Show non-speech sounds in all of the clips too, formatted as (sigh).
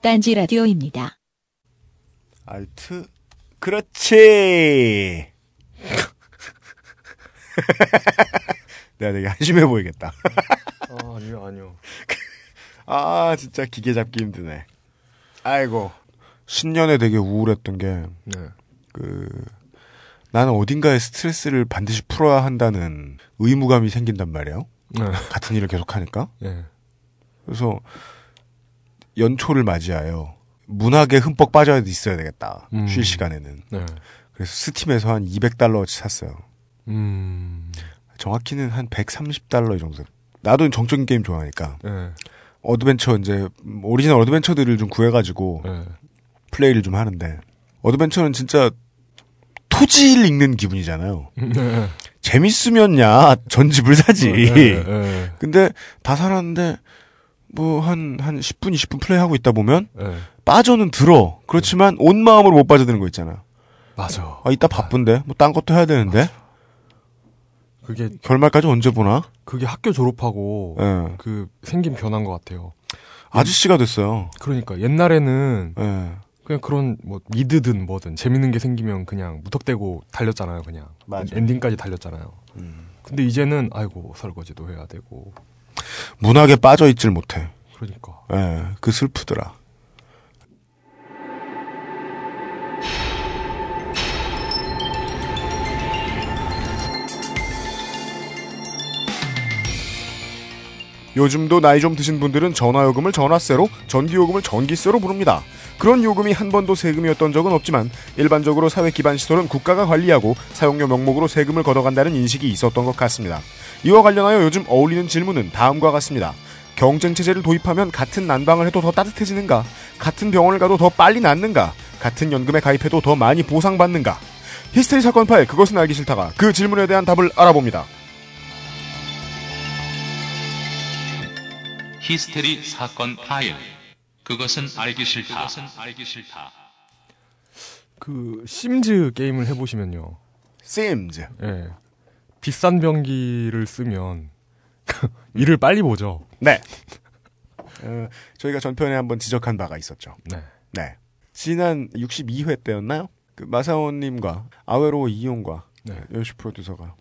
딴지 라디오입니다. 알트. 그렇지. (laughs) 내가 되게 한심해 보이겠다. 아, 아니요, 아니요. (laughs) 아, 진짜 기계 잡기 힘드네. 아이고. 신년에 되게 우울했던 게, 네. 그, 나는 어딘가에 스트레스를 반드시 풀어야 한다는 의무감이 생긴단 말이에요. 네. 같은 일을 계속 하니까. 네. 그래서, 연초를 맞이하여, 문학에 흠뻑 빠져 있어야 되겠다. 음. 쉴 시간에는. 네. 그래서 스팀에서 한 200달러어치 샀어요. 음. 정확히는 한 130달러 이 정도. 나도 정적인 게임 좋아하니까. 네. 어드벤처 이제 오리지널 어드벤처들을 좀 구해가지고 네. 플레이를 좀 하는데 어드벤처는 진짜 토지를 읽는 기분이잖아요. 네. 재밌으면야 전집을 사지. 네. 네. 근데 다 살았는데 뭐 한 한 10분 20분 플레이하고 있다 보면 네. 빠져는 들어. 그렇지만 온 마음으로 못 빠져드는 거 있잖아. 맞아. 아 이따 바쁜데 뭐 딴 것도 해야 되는데 그게 결말까지 언제 보나? 그게 학교 졸업하고 예. 그 생긴 변화인 것 같아요. 아저씨가 됐어요. 그러니까 옛날에는 예. 그냥 그런 뭐 미드든 뭐든 재밌는 게 생기면 그냥 무턱대고 달렸잖아요. 그냥 맞아. 엔딩까지 달렸잖아요. 음. 근데 이제는 아이고 설거지도 해야 되고 문학에 빠져 있질 못해. 그러니까 예, 그 슬프더라. 요즘도 나이 좀 드신 분들은 전화요금을 전화세로, 전기요금을 전기세로 부릅니다. 그런 요금이 한 번도 세금이었던 적은 없지만 일반적으로 사회 기반 시설은 국가가 관리하고 사용료 명목으로 세금을 걷어간다는 인식이 있었던 것 같습니다. 이와 관련하여 요즘 어울리는 질문은 다음과 같습니다. 경쟁 체제를 도입하면 같은 난방을 해도 더 따뜻해지는가? 같은 병원을 가도 더 빨리 낫는가? 같은 연금에 가입해도 더 많이 보상받는가? 히스테리 사건 파일 그것은 알기 싫다가 그 질문에 대한 답을 알아봅니다. 히스테리 사건 파일. 그것은 알기 싫다. 그것은 알기 싫다. 그 심즈 게임을 해보시면요. Sims. 예. 비싼 병기를 쓰면 (laughs) 일을 빨리 보죠. 네. 어, 저희가 전편에 한번 지적한 바가 있었죠. 네. 네. 지난 62회 때였나요? 그 마사오님과 아웨로 이용과 네. 연시 프로듀서가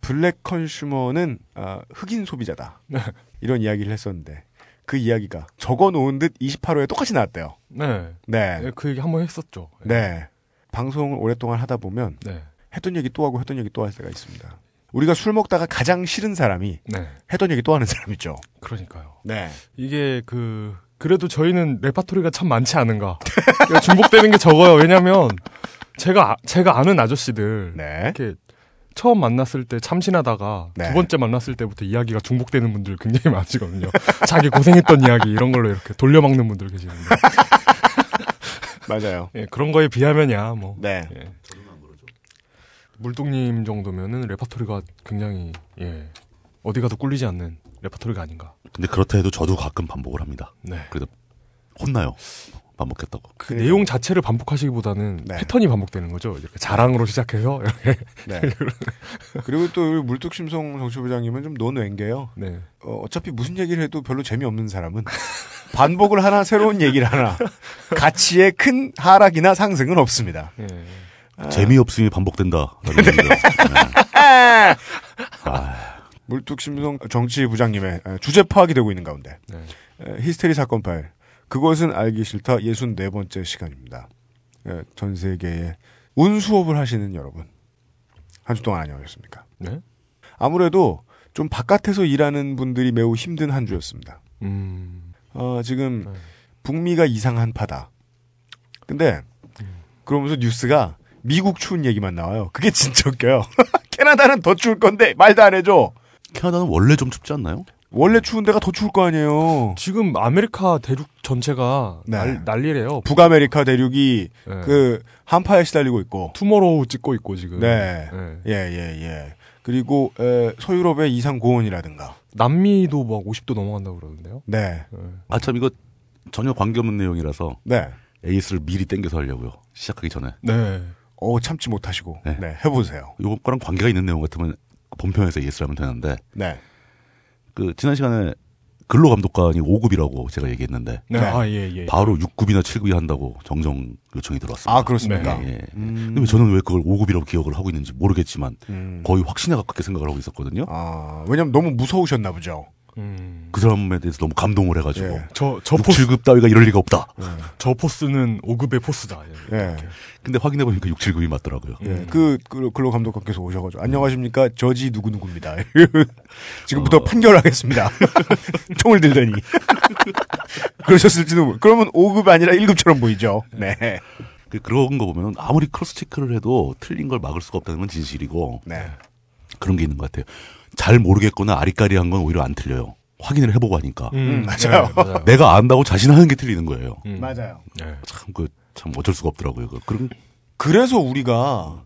블랙 컨슈머는 아, 흑인 소비자다. 네. 이런 이야기를 했었는데 그 이야기가 적어 놓은 듯 28호에 똑같이 나왔대요. 네. 네. 네, 그 얘기 한 번 했었죠. 네. 방송을 오랫동안 하다 보면 네. 했던 얘기 또 하고 했던 얘기 또 할 때가 있습니다. 우리가 술 먹다가 가장 싫은 사람이 네. 했던 얘기 또 하는 사람이죠. 그러니까요. 네. 이게 그 그래도 저희는 레파토리가 참 많지 않은가. 중복되는 게 적어요. 왜냐면 제가 아- 제가 아는 아저씨들 네. 이렇게 처음 만났을 때 참신하다가 네. 두 번째 만났을 때부터 이야기가 중복되는 분들 굉장히 (laughs) 많으시거든요. 자기 고생했던 이야기 이런 걸로 이렇게 돌려막는 분들 계시는데 (laughs) 맞아요. 예, 그런 거에 비하면야 뭐 네. 예. 물뚱님 정도면은 레파토리가 굉장히 예 어디 가도 꿀리지 않는 레파토리가 아닌가. 근데 그렇다 해도 저도 가끔 반복을 합니다. 네. 그래도 혼나요. 반복했다고. 그 그러니까. 내용 자체를 반복하시기보다는 네. 패턴이 반복되는 거죠. 이렇게 자랑으로 시작해서 이렇게 네. 그리고 또 우리 물뚝심송 정치부장님은 좀 논외인게요. 네. 어, 어차피 무슨 얘기를 해도 별로 재미없는 사람은 반복을 하나 새로운 얘기를 하나 가치의 큰 하락이나 상승은 없습니다. 예. 재미없음이 반복된다. 얘기죠. 네. (laughs) 아, 물뚝심송 정치부장님의 에, 주제 파악이 되고 있는 가운데 네. 에, 히스테리 사건 파일 그것은 알기 싫다 64번째 시간입니다. 에, 전 세계에 운수업을 하시는 여러분 한 주 동안 안녕하셨습니까? 네. 아무래도 좀 바깥에서 일하는 분들이 매우 힘든 한 주였습니다. 음. 어, 지금 네. 북미가 이상 한파다. 근데 그러면서 뉴스가 미국 추운 얘기만 나와요. 그게 (laughs) 진짜 웃겨요. 캐나다는 더 추울 건데 말도 안 해줘. 캐나다는 원래 좀 춥지 않나요? 원래 추운 데가 더 추울 거 아니에요. 지금 아메리카 대륙 전체가 네. 날, 난리래요. 북아메리카 대륙이 네. 그 한파에 시달리고 있고. 투모로우 찍고 있고 지금. 네. 네. 예, 예, 예. 그리고 에, 서유럽의 이상 고온이라든가. 남미도 막 50도 넘어간다고 그러는데요. 네. 네. 아, 참, 이거 전혀 관계없는 내용이라서 네. 에이스를 미리 땡겨서 하려고요. 시작하기 전에. 네. 어, 참지 못하시고. 네. 네. 해보세요. 요거랑 관계가 있는 내용 같으면 본편에서 에이스를 하면 되는데, 네. 그, 지난 시간에 근로 감독관이 5급이라고 제가 얘기했는데 네. 네. 아, 예, 예. 바로 6급이나 7급이 한다고 정정 요청이 들어왔습니다. 아, 그렇습니까? 네. 예. 음. 근데 저는 왜 그걸 5급이라고 기억을 하고 있는지 모르겠지만 음. 거의 확신에 가깝게 생각을 하고 있었거든요. 아, 왜냐면 너무 무서우셨나 보죠. 음. 그 사람에 대해서 너무 감동을 해가지고 예. 저, 저 6, force, 7급 따위가 이럴 리가 없다. 저 force는 5급의 force다. 예. 예. 근데 확인해 보니까 6, 7급이 맞더라고요. 예. 그, 그, 근로 감독관께서 오셔가지고, 안녕하십니까. 저지 누구 누구입니다. (laughs) 지금부터 어. 판결하겠습니다. (laughs) 총을 들더니. (laughs) 그러셨을지도, 모르- 그러면 5급 아니라 1급처럼 보이죠. 네. 그- 그런 거 보면 아무리 cross check를 해도 틀린 걸 막을 수가 없다는 건 진실이고 네. 그런 게 있는 것 같아요. 잘 모르겠거나 아리까리한 건 오히려 안 틀려요. 확인을 해보고 하니까 음, 맞아요. 네, 맞아요. (laughs) 내가 안다고 자신하는 게 틀리는 거예요. 음. 맞아요. 네. 참그 참 어쩔 수가 없더라고요. 그- 그런 그래서 우리가,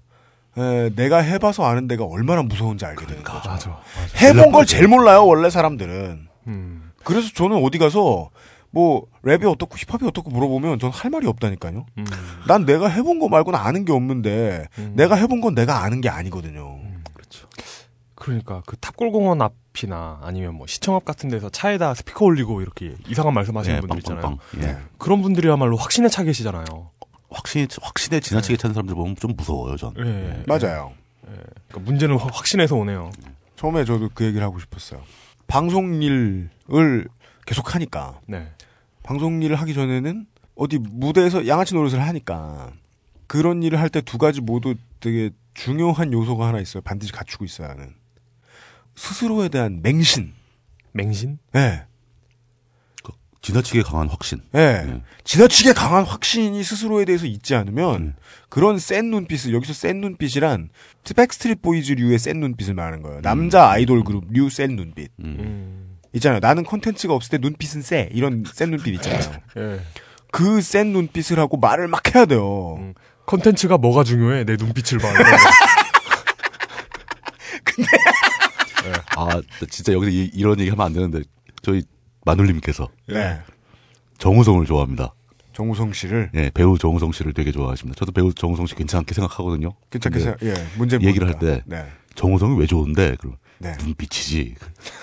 에, 내가 해봐서 아는 데가 얼마나 무서운지 알게 되는 거죠. 맞아. 맞아. 해본 걸 제일 몰라요, 원래 사람들은. 음. 그래서 저는 어디 가서, 뭐, 랩이 어떻고 힙합이 어떻고 물어보면 전 할 말이 없다니까요. 음. 난 내가 해본 거 말고는 아는 게 없는데, 음. 내가 해본 건 내가 아는 게 아니거든요. 그러니까 그 탑골공원 앞이나 아니면 뭐 시청 앞 같은 데서 차에다 스피커 올리고 이렇게 이상한 말씀하시는 예, 분들 있잖아요. 네. 그런 분들이야말로 확신에 차 계시잖아요. 확신이 확신에 지나치게 차는 사람들 보면 좀 무서워요, 전. 예. 맞아요. 그러니까 문제는 확- 확신에서 오네요. 처음에 저도 그 얘기를 하고 싶었어요. 방송 일을 계속 하니까, 네. 방송 일을 하기 전에는 어디 무대에서 양아치 노릇을 하니까, 그런 일을 할 때 두 가지 모두 되게 중요한 요소가 하나 있어요. 반드시 갖추고 있어야 하는. 스스로에 대한 맹신. 맹신? 예. 지나치게 강한 확신. 예. 예. 지나치게 강한 확신이 스스로에 대해서 있지 않으면 음. 그런 센 눈빛을 여기서 센 눈빛이란 백스트리트 보이즈류의 센 눈빛을 말하는 거예요. 남자 아이돌 그룹류 센 눈빛 음. 음. 있잖아요. 나는 콘텐츠가 없을 때 눈빛은 쎄 이런 센 눈빛 있잖아요. (laughs) 예. 그센 눈빛을 하고 말을 막 해야 돼요. 음. 컨텐츠가 뭐가 중요해? 내 눈빛을 봐. 거. (laughs) (laughs) 아, 진짜 여기서 이, 이런 얘기 하면 안 되는데 저희 마눌님께서 네. 정우성을 좋아합니다. 정우성 씨를 예, 배우 정우성 씨를 되게 좋아하십니다. 저도 배우 정우성 씨 괜찮게 생각하거든요. 괜찮게 생각, 예, 문제 얘기를 할 때. 네. 정우성이 왜 좋은데? 그럼 네. 눈빛이지.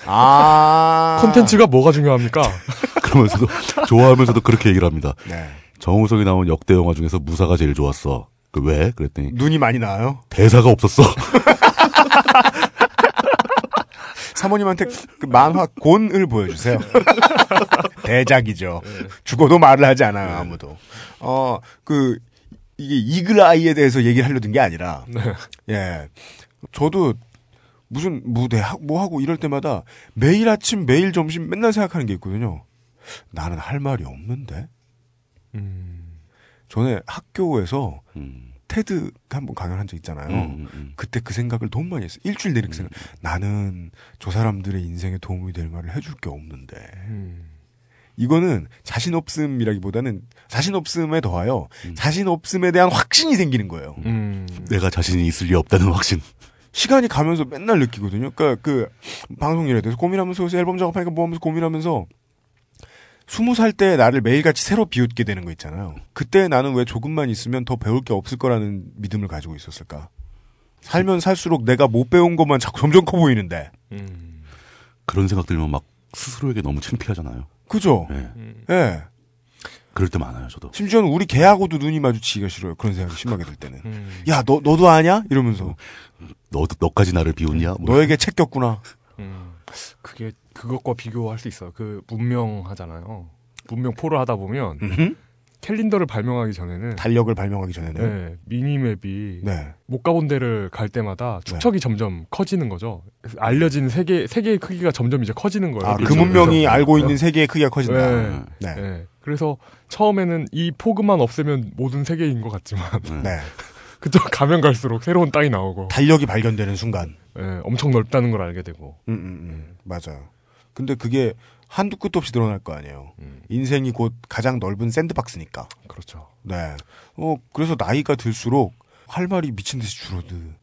아. 컨텐츠가 뭐가 중요합니까? (laughs) 그러면서도 좋아하면서도 그렇게 얘기를 합니다. 네. 정우성이 나온 역대 영화 중에서 무사가 제일 좋았어. 그 왜? 그랬더니 눈이 많이 나와요? 대사가 없었어. (laughs) 사모님한테 그 만화 곤을 보여주세요. (laughs) 대작이죠. 죽어도 말을 하지 않아요, 아무도. 어, 그, 이게 이글 아이에 대해서 얘기를 하려던 게 아니라, 예. 저도 무슨 무대, 하- 뭐 하고 이럴 때마다 매일 아침, 매일 점심 맨날 생각하는 게 있거든요. 나는 할 말이 없는데? 음. 전에 학교에서 음, 테드 한번 강연한 적 있잖아요. 음, 음. 그때 그 생각을 너무 많이 했어요. 일주일 내내 그 생각. 나는 저 사람들의 인생에 도움이 될 말을 해줄 게 없는데. 음. 이거는 자신 없음이라기보다는 자신 없음에 더하여 음. 자신 없음에 대한 확신이 생기는 거예요. 음. 내가 자신이 있을 리 없다는 확신. 시간이 가면서 맨날 느끼거든요. 그러니까 그 방송 일에 대해서 고민하면서 요새 앨범 작업하니까 뭐 하면서 고민하면서 스무 살 때 나를 매일같이 새로 비웃게 되는 거 있잖아요. 그때 나는 왜 조금만 있으면 더 배울 게 없을 거라는 믿음을 가지고 있었을까? 살면 살수록 내가 못 배운 것만 자꾸 점점 커 보이는데. 음. 그런 생각 들면 막 스스로에게 너무 창피하잖아요. 그죠? 예. 음. 예. 그럴 때 많아요, 저도. 심지어는 우리 개하고도 눈이 마주치기가 싫어요. 그런 생각이 심하게 들 때는. 음. 야, 너, 너도 아냐? 이러면서. 너도 너까지 나를 비웃냐? 뭐 너에게 책 꼈구나. 음. 그게 그것과 비교할 수 있어요. 그 문명하잖아요. 문명 포를 하다 보면 캘린더를 발명하기 전에는 달력을 발명하기 전에는. 네, 미니맵이 네. 못 가본 데를 갈 때마다 축척이 점점 커지는 거죠. 알려진 세계 세계의 크기가 점점 이제 커지는 거예요. 아, 그 미니맵에서. 문명이 알고 있는 세계의 크기가 커진다. 네. 네. 네. 네. 그래서 처음에는 이 포그만 없애면 모든 세계인 것 같지만 네. (laughs) 그쪽 가면 갈수록 새로운 땅이 나오고 달력이 발견되는 순간. 예, 엄청 넓다는 걸 알게 되고 음, 음, 음. 맞아요. 근데 그게 한두 끝도 없이 드러날 거 아니에요. 음, 인생이 곧 가장 넓은 샌드박스니까. 그렇죠. 네. 어, 그래서 나이가 들수록 할 말이 미친 듯이 줄어드.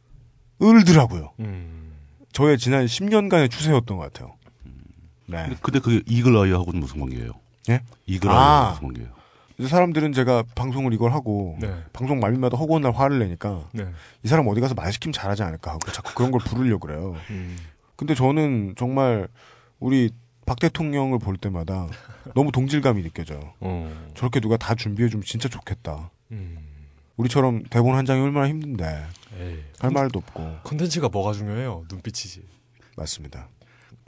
을더라고요. 음. 저의 지난 10년간의 추세였던 것 같아요. 네. 근데, 근데 그게 이글 아이하고는 무슨 관계예요? 예? 이글 아. 무슨 관계예요? 사람들은 제가 방송을 이걸 하고 네. 방송 말미마다 허구한 날 화를 내니까 네. 이 사람 어디 가서 말 시키면 잘하지 않을까 하고 자꾸 그런 걸 부르려고 그래요. 음. 근데 저는 정말 우리 박 대통령을 볼 때마다 너무 동질감이 느껴져요. 어. 저렇게 누가 다 준비해 주면 진짜 좋겠다. 음. 우리처럼 대본 한 장이 얼마나 힘든데 에이. 할 말도 없고 컨텐츠가 뭐가 중요해요? 눈빛이지. 맞습니다.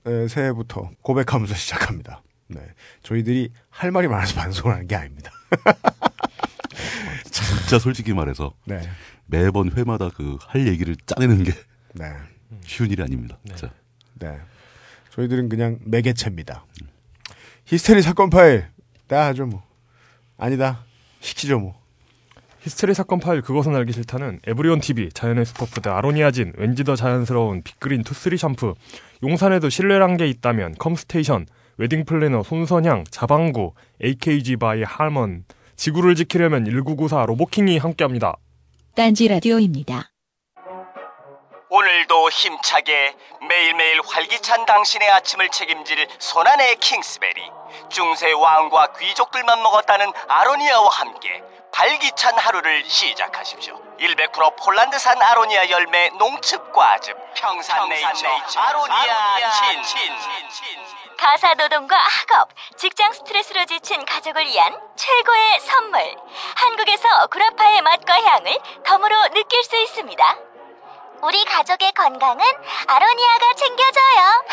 에, 새해부터 고백하면서 (laughs) 시작합니다. 네, 저희들이 할 말이 많아서 (laughs) 반성을 하는 게 아닙니다. (laughs) 진짜 솔직히 말해서 네, 매번 회마다 그 할 얘기를 짜내는 게 네, 쉬운 일이 아닙니다. 네. 진짜. 네. 저희들은 그냥 매개체입니다. 히스테리 사건 파일 나 하죠 뭐 아니다 시키죠 뭐. 히스테리 사건 파일 그것은 알기 싫다는 에브리온 TV, 자연의 슈퍼푸드 아로니아진, 왠지 더 자연스러운 빅그린 투쓰리 샴푸, 용산에도 신뢰란 게 있다면 컴스테이션, 웨딩 플래너 손선향, 자방구, AKG by Harman, 지구를 지키려면 1994 로보킹이 함께합니다. 딴지 라디오입니다. 오늘도 힘차게 매일매일 활기찬 당신의 아침을 책임질 손안의 킹스베리 중세 왕과 귀족들만 먹었다는 아로니아와 함께 발기찬 하루를 시작하십시오 100% 폴란드산 아로니아 열매 농축 과즙 평산네이처 아로니아 친 가사 노동과 학업, 직장 스트레스로 지친 가족을 위한 최고의 선물. 한국에서 구라파의 맛과 향을 덤으로 느낄 수 있습니다. 우리 가족의 건강은 아로니아가 챙겨줘요.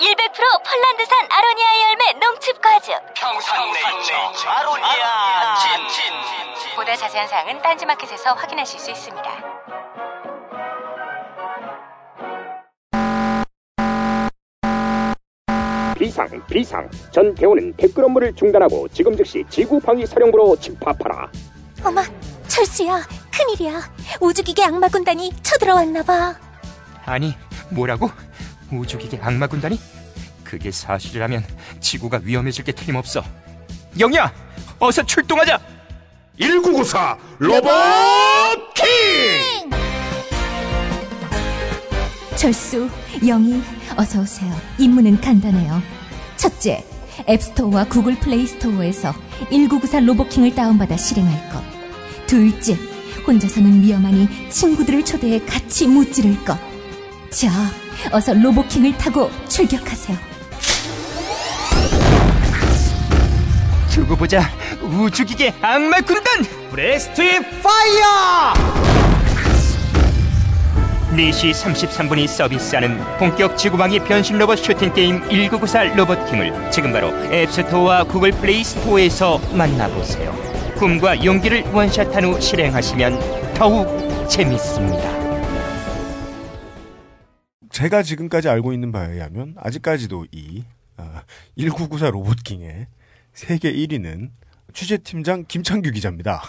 (laughs) 100% 폴란드산 아로니아 열매 농축 과즙. 평산네이처 아로니아 친 보다 자세한 사항은 딴지마켓에서 확인하실 수 있습니다. 비상 비상 전 대원은 댓글 업무를 중단하고 지금 즉시 지구 방위 사령부로 집합하라 어머, 철수야, 큰일이야. 우주기계 악마 군단이 쳐들어왔나봐. 아니, 뭐라고? 우주기계 악마 군단이? 그게 사실이라면 지구가 위험해질 게 틀림없어. 영희야, 어서 출동하자. 1994 로봇 킹 철수, 영희, 어서 오세요. 임무는 간단해요. 첫째, 앱스토어와 구글 플레이 스토어에서 1994 로보킹을 다운받아 실행할 것. 둘째, 혼자서는 위험하니 친구들을 초대해 같이 무찌를 것. 자, 어서 로보킹을 타고 출격하세요. 두고 보자. 우주기계 악마 군단. Breast Fire! 4시 33분이 서비스하는 본격 지구방위 변신 로봇 슈팅 게임 1994 로보킹을 지금 바로 앱스토어와 구글 플레이 스토어에서 만나보세요. 꿈과 용기를 원샷한 후 실행하시면 더욱 재밌습니다. 제가 지금까지 알고 있는 바에 의하면 아직까지도 이 아, 1994 로봇킹의 세계 1위는 취재팀장 김창규 기자입니다.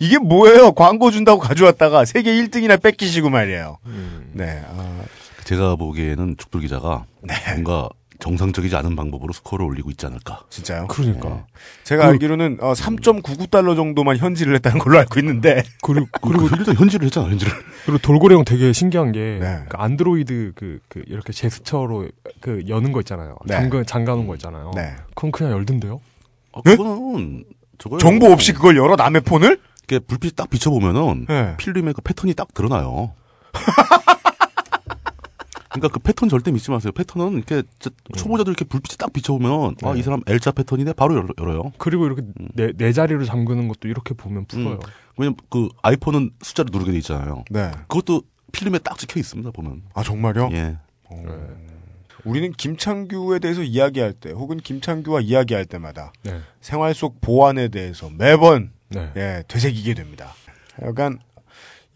이게 뭐예요? 광고 준다고 가져왔다가 세계 1등이나 뺏기시고 말이에요. 네. 아, 제가 보기에는 죽돌 기자가 네. 뭔가 정상적이지 않은 방법으로 스코어를 올리고 있지 않을까. 진짜요? 그러니까. 제가 알기로는 어, 3.99달러 정도만 현질을 했다는 걸로 알고 있는데 (laughs) 그리고 그리고 일단 현질을 했잖아, 현질을. 그리고 돌고래 형 되게 신기한 게 네. 그 안드로이드 그, 그 이렇게 제스처로 그 여는 거 있잖아요. 네. 잠가 잠가놓은 거 있잖아요. 네. 그럼 그냥 열던데요? 아, 네? 그거는 정보 없이 그걸 열어 남의 폰을? 이렇게 불빛이 딱 비춰보면은 네. 필름의 그 패턴이 딱 드러나요. (laughs) 그러니까 그 패턴 절대 믿지 마세요. 패턴은 이렇게 진짜 초보자들 이렇게 불빛이 딱 비춰보면 아이 사람 L자 패턴이네 바로 열, 열어요. 그리고 이렇게 네, 네 자리로 잠그는 것도 이렇게 보면 풀어요. 음. 왜냐면 그 아이폰은 숫자를 누르게 돼 있잖아요. 네. 그것도 필름에 딱 찍혀 있습니다 보면. 아 정말요? 예. 우리는 김창규에 대해서 이야기할 때 혹은 김창규와 이야기할 때마다 네. 생활 속 보안에 대해서 매번 네. 예, 되새기게 됩니다. 약간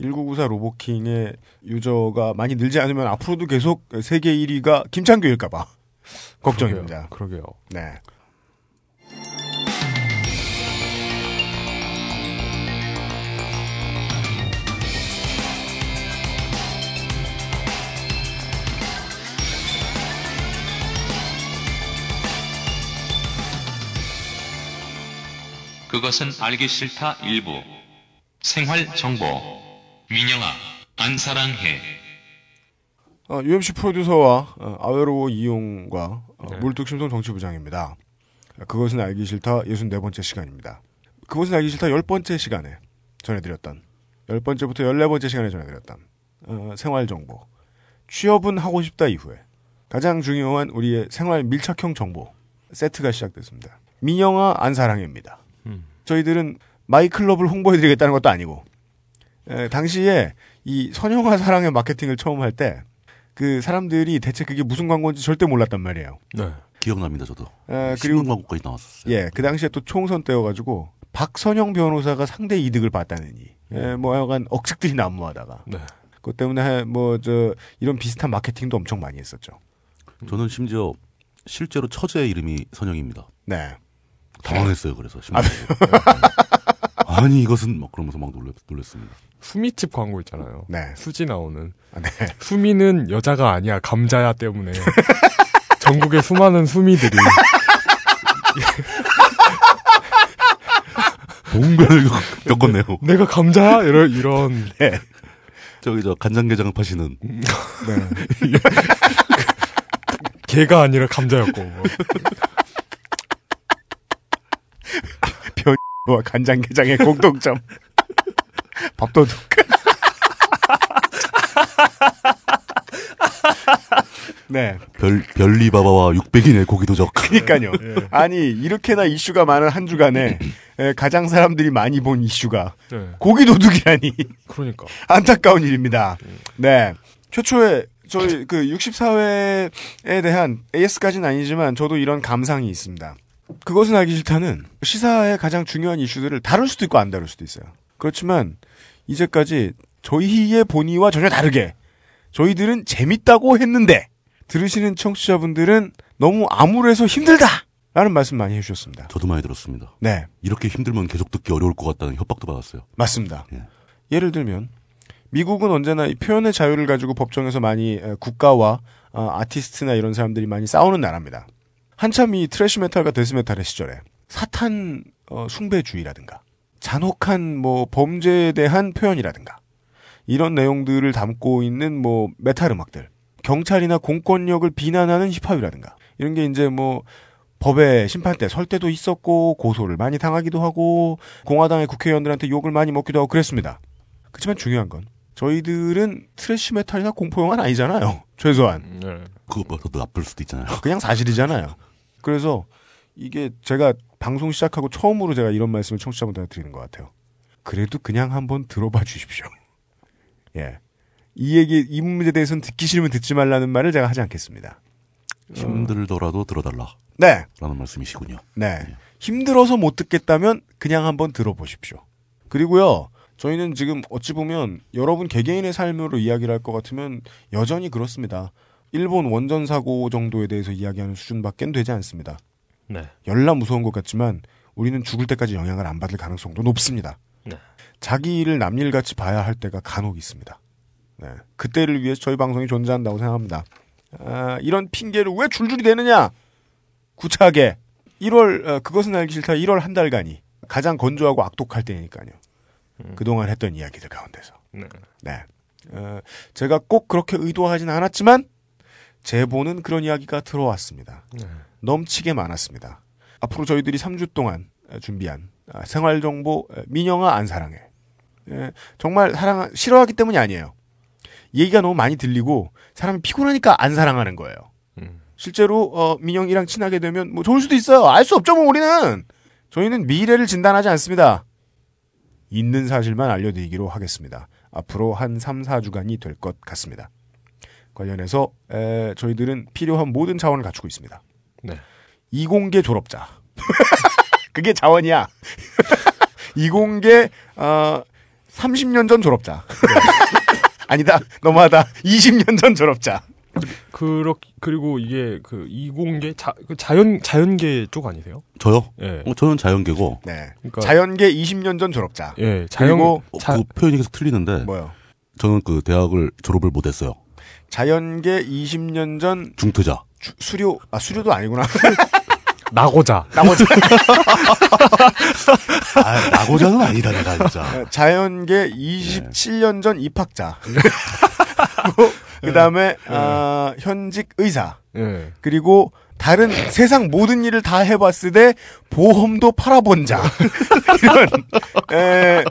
1994 로보킹의 유저가 많이 늘지 않으면 앞으로도 계속 세계 1위가 김창규일까봐 걱정입니다. 그러게요. 네. 그것은 알기 싫다 일부 생활 정보 민영아 안 사랑해 어, UMC 프로듀서와 어, 아웨로워 이용과 어, 네. 물뚝심송 정치부장입니다. 그것은 알기 싫다 64번째 시간입니다. 그것은 알기 싫다 10번째 시간에 전해드렸던 10번째부터 14번째 시간에 전해드렸던 어, 생활정보 취업은 하고 싶다 이후에 가장 중요한 우리의 생활 밀착형 정보 세트가 시작됐습니다. 민영아 안사랑입니다. 음. 저희들은 마이클럽을 홍보해드리겠다는 것도 아니고 에, 당시에 이 선영아 사랑의 마케팅을 처음 할 때 그 사람들이 대체 그게 무슨 광고인지 절대 몰랐단 말이에요. 네. 기억납니다, 저도. 에, 그리고 광고까지 나왔었어요. 예, 그 당시에 또 총선 때여가지고 박선영 변호사가 상대 이득을 봤다느니 예, 뭐 약간 억측들이 난무하다가 네. 그것 때문에 뭐 저 이런 비슷한 마케팅도 엄청 많이 했었죠. 저는 심지어 실제로 처제의 이름이 선영입니다. 네. 당황했어요, 그래서. 심지어. 아니, 이것은 막 그러면서 막 놀랬, 놀랬습니다. 수미집 광고 있잖아요. 네. 수지 나오는. 아, 네. 수미는 여자가 아니야 감자야 때문에 전국의 수많은 수미들이 뭔가 겪었네요. 내가 감자야 이런 이런 네. 저기 저 간장게장 파시는 네. (laughs) 개가 아니라 감자였고 (laughs) 뭐. 와 간장게장의 공통점. (laughs) 밥도둑. (laughs) 네. 별, 별리바바와 600인의 고기도적. 그니까요. 아니, 이렇게나 이슈가 많은 한 주간에 에, 가장 사람들이 많이 본 이슈가 네. 고기도둑이라니. 그러니까 안타까운 일입니다. 네. 최초에 저희 그 60사회에 대한 AS까지는 아니지만 저도 이런 감상이 있습니다. 그것은 알기 싫다는 시사의 가장 중요한 이슈들을 다룰 수도 있고 안 다룰 수도 있어요. 그렇지만 이제까지 저희의 본의와 전혀 다르게 저희들은 재밌다고 했는데 들으시는 청취자분들은 너무 암울해서 힘들다! 라는 말씀 많이 해주셨습니다. 저도 많이 들었습니다. 네. 이렇게 힘들면 계속 듣기 어려울 것 같다는 협박도 받았어요. 맞습니다. 예. 예를 들면 미국은 언제나 이 표현의 자유를 가지고 법정에서 많이 에, 국가와 어, 아티스트나 이런 사람들이 많이 싸우는 나라입니다. 한참 이 thrash metal과 death metal의 시절에 사탄 어, 숭배주의라든가 잔혹한 뭐 범죄에 대한 표현이라든가 이런 내용들을 담고 있는 뭐 메탈 음악들 경찰이나 공권력을 비난하는 힙합이라든가 이런 게 이제 뭐 법의 심판대 설 때도 있었고 고소를 많이 당하기도 하고 공화당의 국회의원들한테 욕을 많이 먹기도 하고 그랬습니다. 그렇지만 중요한 건 저희들은 thrash metal이나 공포 영화는 아니잖아요. (laughs) 최소한 네. 그것보다 더 나쁠 수도 있잖아요. 그냥 사실이잖아요. 그래서 이게 제가 방송 시작하고 처음으로 제가 이런 말씀을 청취자분들한테 드리는 것 같아요. 그래도 그냥 한번 들어봐 주십시오. (laughs) 예. 이 얘기, 이 문제에 대해서는 듣기 싫으면 듣지 말라는 말을 제가 하지 않겠습니다. 힘들더라도 들어달라. 네. 라는 말씀이시군요. 네. 힘들어서 못 듣겠다면 그냥 한번 들어보십시오. 그리고요, 저희는 지금 어찌 보면 여러분 개개인의 삶으로 이야기를 할 것 같으면 여전히 그렇습니다. 일본 원전 사고 정도에 대해서 이야기하는 수준밖엔 되지 않습니다. 네. 열나 무서운 것 같지만 우리는 죽을 때까지 영향을 안 받을 가능성도 높습니다. 네. 자기 일을 남일같이 봐야 할 때가 간혹 있습니다. 네. 그때를 위해서 저희 방송이 존재한다고 생각합니다. 아, 이런 핑계를 왜 줄줄이 대느냐? 구차하게 1월 어, 그것은 알기 싫다 1월 한 달간이 가장 건조하고 악독할 때니까요. 그동안 했던 이야기들 가운데서. 네. 네. 어, 제가 꼭 그렇게 의도하진 않았지만 제보는 그런 이야기가 들어왔습니다. 네. 넘치게 많았습니다. 앞으로 저희들이 3주 동안 준비한 아, 생활정보 민영아 안 사랑해. 예, 정말 사랑 싫어하기 때문이 아니에요. 얘기가 너무 많이 들리고 사람이 피곤하니까 안 사랑하는 거예요. 음. 실제로 어, 민영이랑 친하게 되면 뭐 좋을 수도 있어요. 알 수 없죠, 뭐 우리는. 저희는 미래를 진단하지 않습니다. 있는 사실만 알려드리기로 하겠습니다. 앞으로 한 3, 4주간이 될 것 같습니다. 관련해서 에, 저희들은 필요한 모든 자원을 갖추고 있습니다. 네. 이공계 졸업자. (laughs) 그게 자원이야. (laughs) 이공계 어, 30년 전 졸업자. (laughs) 아니다. 너무하다. 20년 전 졸업자. 그렇 그리고 이게 그 이공계 자, 그 자연 자연계 쪽 아니세요? 저요? 예. 어, 저는 자연계고. 네. 그러니까 자연계 20년 전 졸업자. 예, 자연 그리고 어, 자, 그 표현이 계속 틀리는데. 뭐요? 저는 그 대학을 졸업을 못했어요. 자연계 20년 전 중퇴자. 주- 수료 아 수료도 아니구나. (laughs) 나고자. 나머지 (laughs) 아, 나고자는 아니다, 내가 진짜. 자연계 27년 전 입학자. 그리고 그다음에 아, 현직 의사. 예. 그리고 다른 세상 모든 일을 다 해봤을 때 보험도 팔아본 자 (laughs) 이런 에,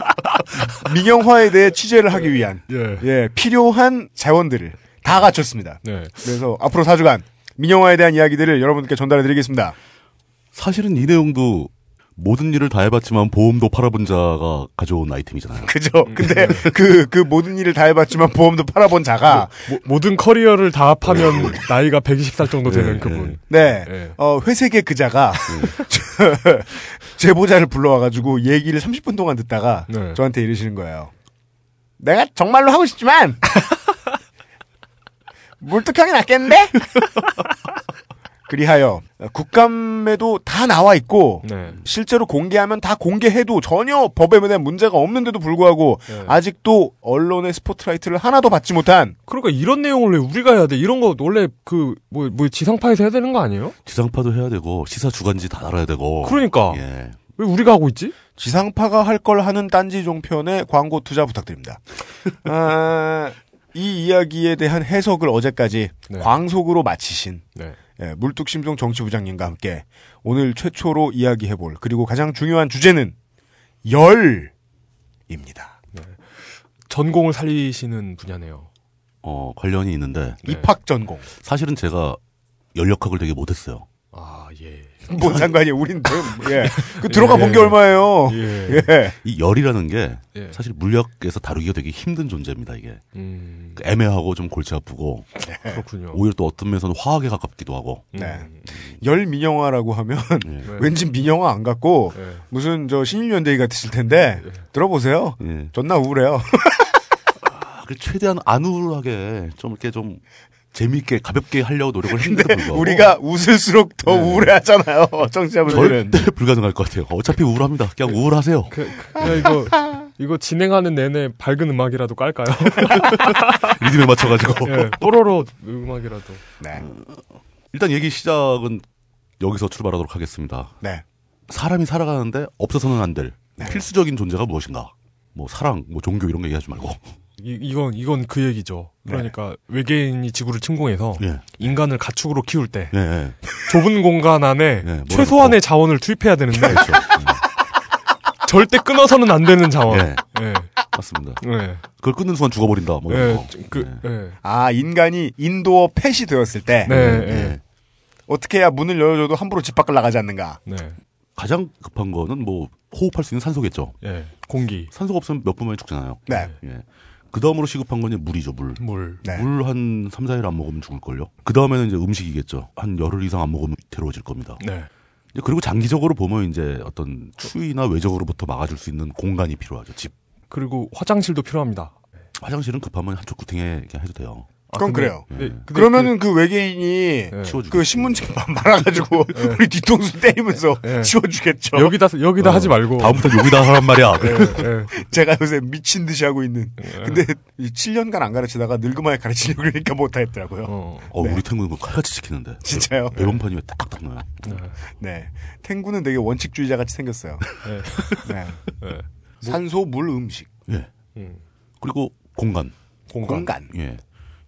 민영화에 대해 취재를 하기 위한 예. 예 필요한 자원들을 다다 갖췄습니다. 네. 그래서 앞으로 4주간 민영화에 대한 이야기들을 여러분께 전달해드리겠습니다. 사실은 이 내용도 모든 일을 다 해봤지만 보험도 팔아본 자가 가져온 아이템이잖아요. 그죠? 근데 그, 그 모든 일을 다 해봤지만 보험도 팔아본 자가 모, 모든 커리어를 다 합하면 나이가 120살 정도 되는 네, 그분. 네. 네. 어, 회색의 그자가 저, (laughs) 제보자를 불러와가지고 얘기를 30분 동안 듣다가 네. 저한테 이러시는 거예요. 내가 정말로 하고 싶지만 물뚝형이 낫겠는데? (laughs) 그리하여 국감에도 다 나와 있고 네. 실제로 공개하면 다 공개해도 전혀 법에 대한 문제가 없는데도 불구하고 네. 아직도 언론의 스포트라이트를 하나도 받지 못한 그러니까 이런 내용을 왜 우리가 해야 돼? 이런 거 원래 그 뭐 뭐 지상파에서 해야 되는 거 아니에요? 지상파도 해야 되고 시사 주간지 다 알아야 되고. 그러니까 예. 왜 우리가 하고 있지? 지상파가 할 걸 하는 딴지 종편에 광고 투자 부탁드립니다. 아, (laughs) 이 이야기에 대한 해석을 어제까지 네. 광속으로 마치신 네. 예, 물뚝심송 정치부장님과 함께 오늘 최초로 이야기해볼 그리고 가장 중요한 주제는 열입니다. 전공을 살리시는 분야네요. 어, 관련이 있는데 네. 입학 전공. 사실은 제가 연력학을 되게 못했어요. 아, 예. (laughs) 뭔 상관이에요? 우린 뭐, 예. 그 (laughs) 들어가 본게 예. 얼마예요? 예. 예. 이 열이라는 게 예. 사실 물리학에서 다루기가 되게 힘든 존재입니다. 이게 음. 그 애매하고 좀 골치 아프고 그렇군요. 오히려 또 어떤 면에서는 화학에 가깝기도 하고. 음. 네. 열 민영화라고 하면 예. (laughs) 왠지 민영화 안 갖고 네. 무슨 저 신일연대기 같으실 텐데 들어보세요. 예. 존나 우울해요. 아, 그 최대한 안 우울하게 좀 이렇게 좀 재미있게 가볍게 하려고 노력을 했는데 불구하고 우리가 웃을수록 더 네. 우울해하잖아요. 청취자분들은. 절대 불가능할 것 같아요. 어차피 우울합니다. 그냥 우울하세요. 그, 그, 야, 이거 이거 진행하는 내내 밝은 음악이라도 깔까요? (laughs) 리듬에 맞춰가지고. 예. 뽀로로 음악이라도. 네. 일단 얘기 시작은 여기서 출발하도록 하겠습니다. 네. 사람이 살아가는데 없어서는 안 될 필수적인 존재가 무엇인가? 뭐 사랑, 뭐 종교 이런 거 얘기하지 말고. 이, 이건 이건 그 얘기죠. 그러니까 외계인이 지구를 침공해서 예. 인간을 가축으로 키울 때 예, 예. 좁은 공간 안에 네, 최소한의 자원을 투입해야 되는데 그렇죠. 절대 끊어서는 안 되는 자원. 맞습니다. 예. 그걸 끊는 순간 죽어버린다. 뭐 이런 예. 거. 그 예. 아, 인간이 인도어 펫이 되었을 때 네. 예. 예. 어떻게 해야 문을 열어줘도 함부로 집 밖을 나가지 않는가? 네. 가장 급한 거는 뭐 호흡할 수 있는 산소겠죠. 예. 공기, 산소가 없으면 몇 분 만에 죽잖아요. 네. 예. 그 다음으로 시급한 건 이제 물이죠, 물. 물. 네. 물한 3, 4일 안 먹으면 죽을걸요? 그 다음에는 이제 음식이겠죠. 한 열흘 이상 안 먹으면 괴로워질 겁니다. 네. 그리고 장기적으로 보면 이제 어떤 추위나 외적으로부터 막아줄 수 있는 공간이 필요하죠. 집. 그리고 화장실도 필요합니다. 화장실은 급하면 한쪽 구팅에 그냥 해도 돼요. 아, 그건 근데- 그래요. 네, 근데 그러면은 그, 외계인이 네. 그 신문지 말아가지고 (laughs) (laughs) 우리 뒤통수 때리면서 네. 치워주겠죠. 여기다 여기다 어, 하지 말고. 다음부터 여기다 하란 말이야. 예, 예. (laughs) 제가 요새 미친 듯이 하고 있는. 근데 이 7년간 안 가르치다가 늙음하게 가르치려고 그러니까 못하겠더라고요. 어. 어, 네. 우리 탱구는 칼같이 지키는데. 진짜요? 배번판이 왜 딱딱 나요? 네. 네. 탱구는 되게 원칙주의자 같이 생겼어요. 네. 네. 네. 산소, 물, 음식, 예. 음. 그리고 공간. 공간. 공간. 예.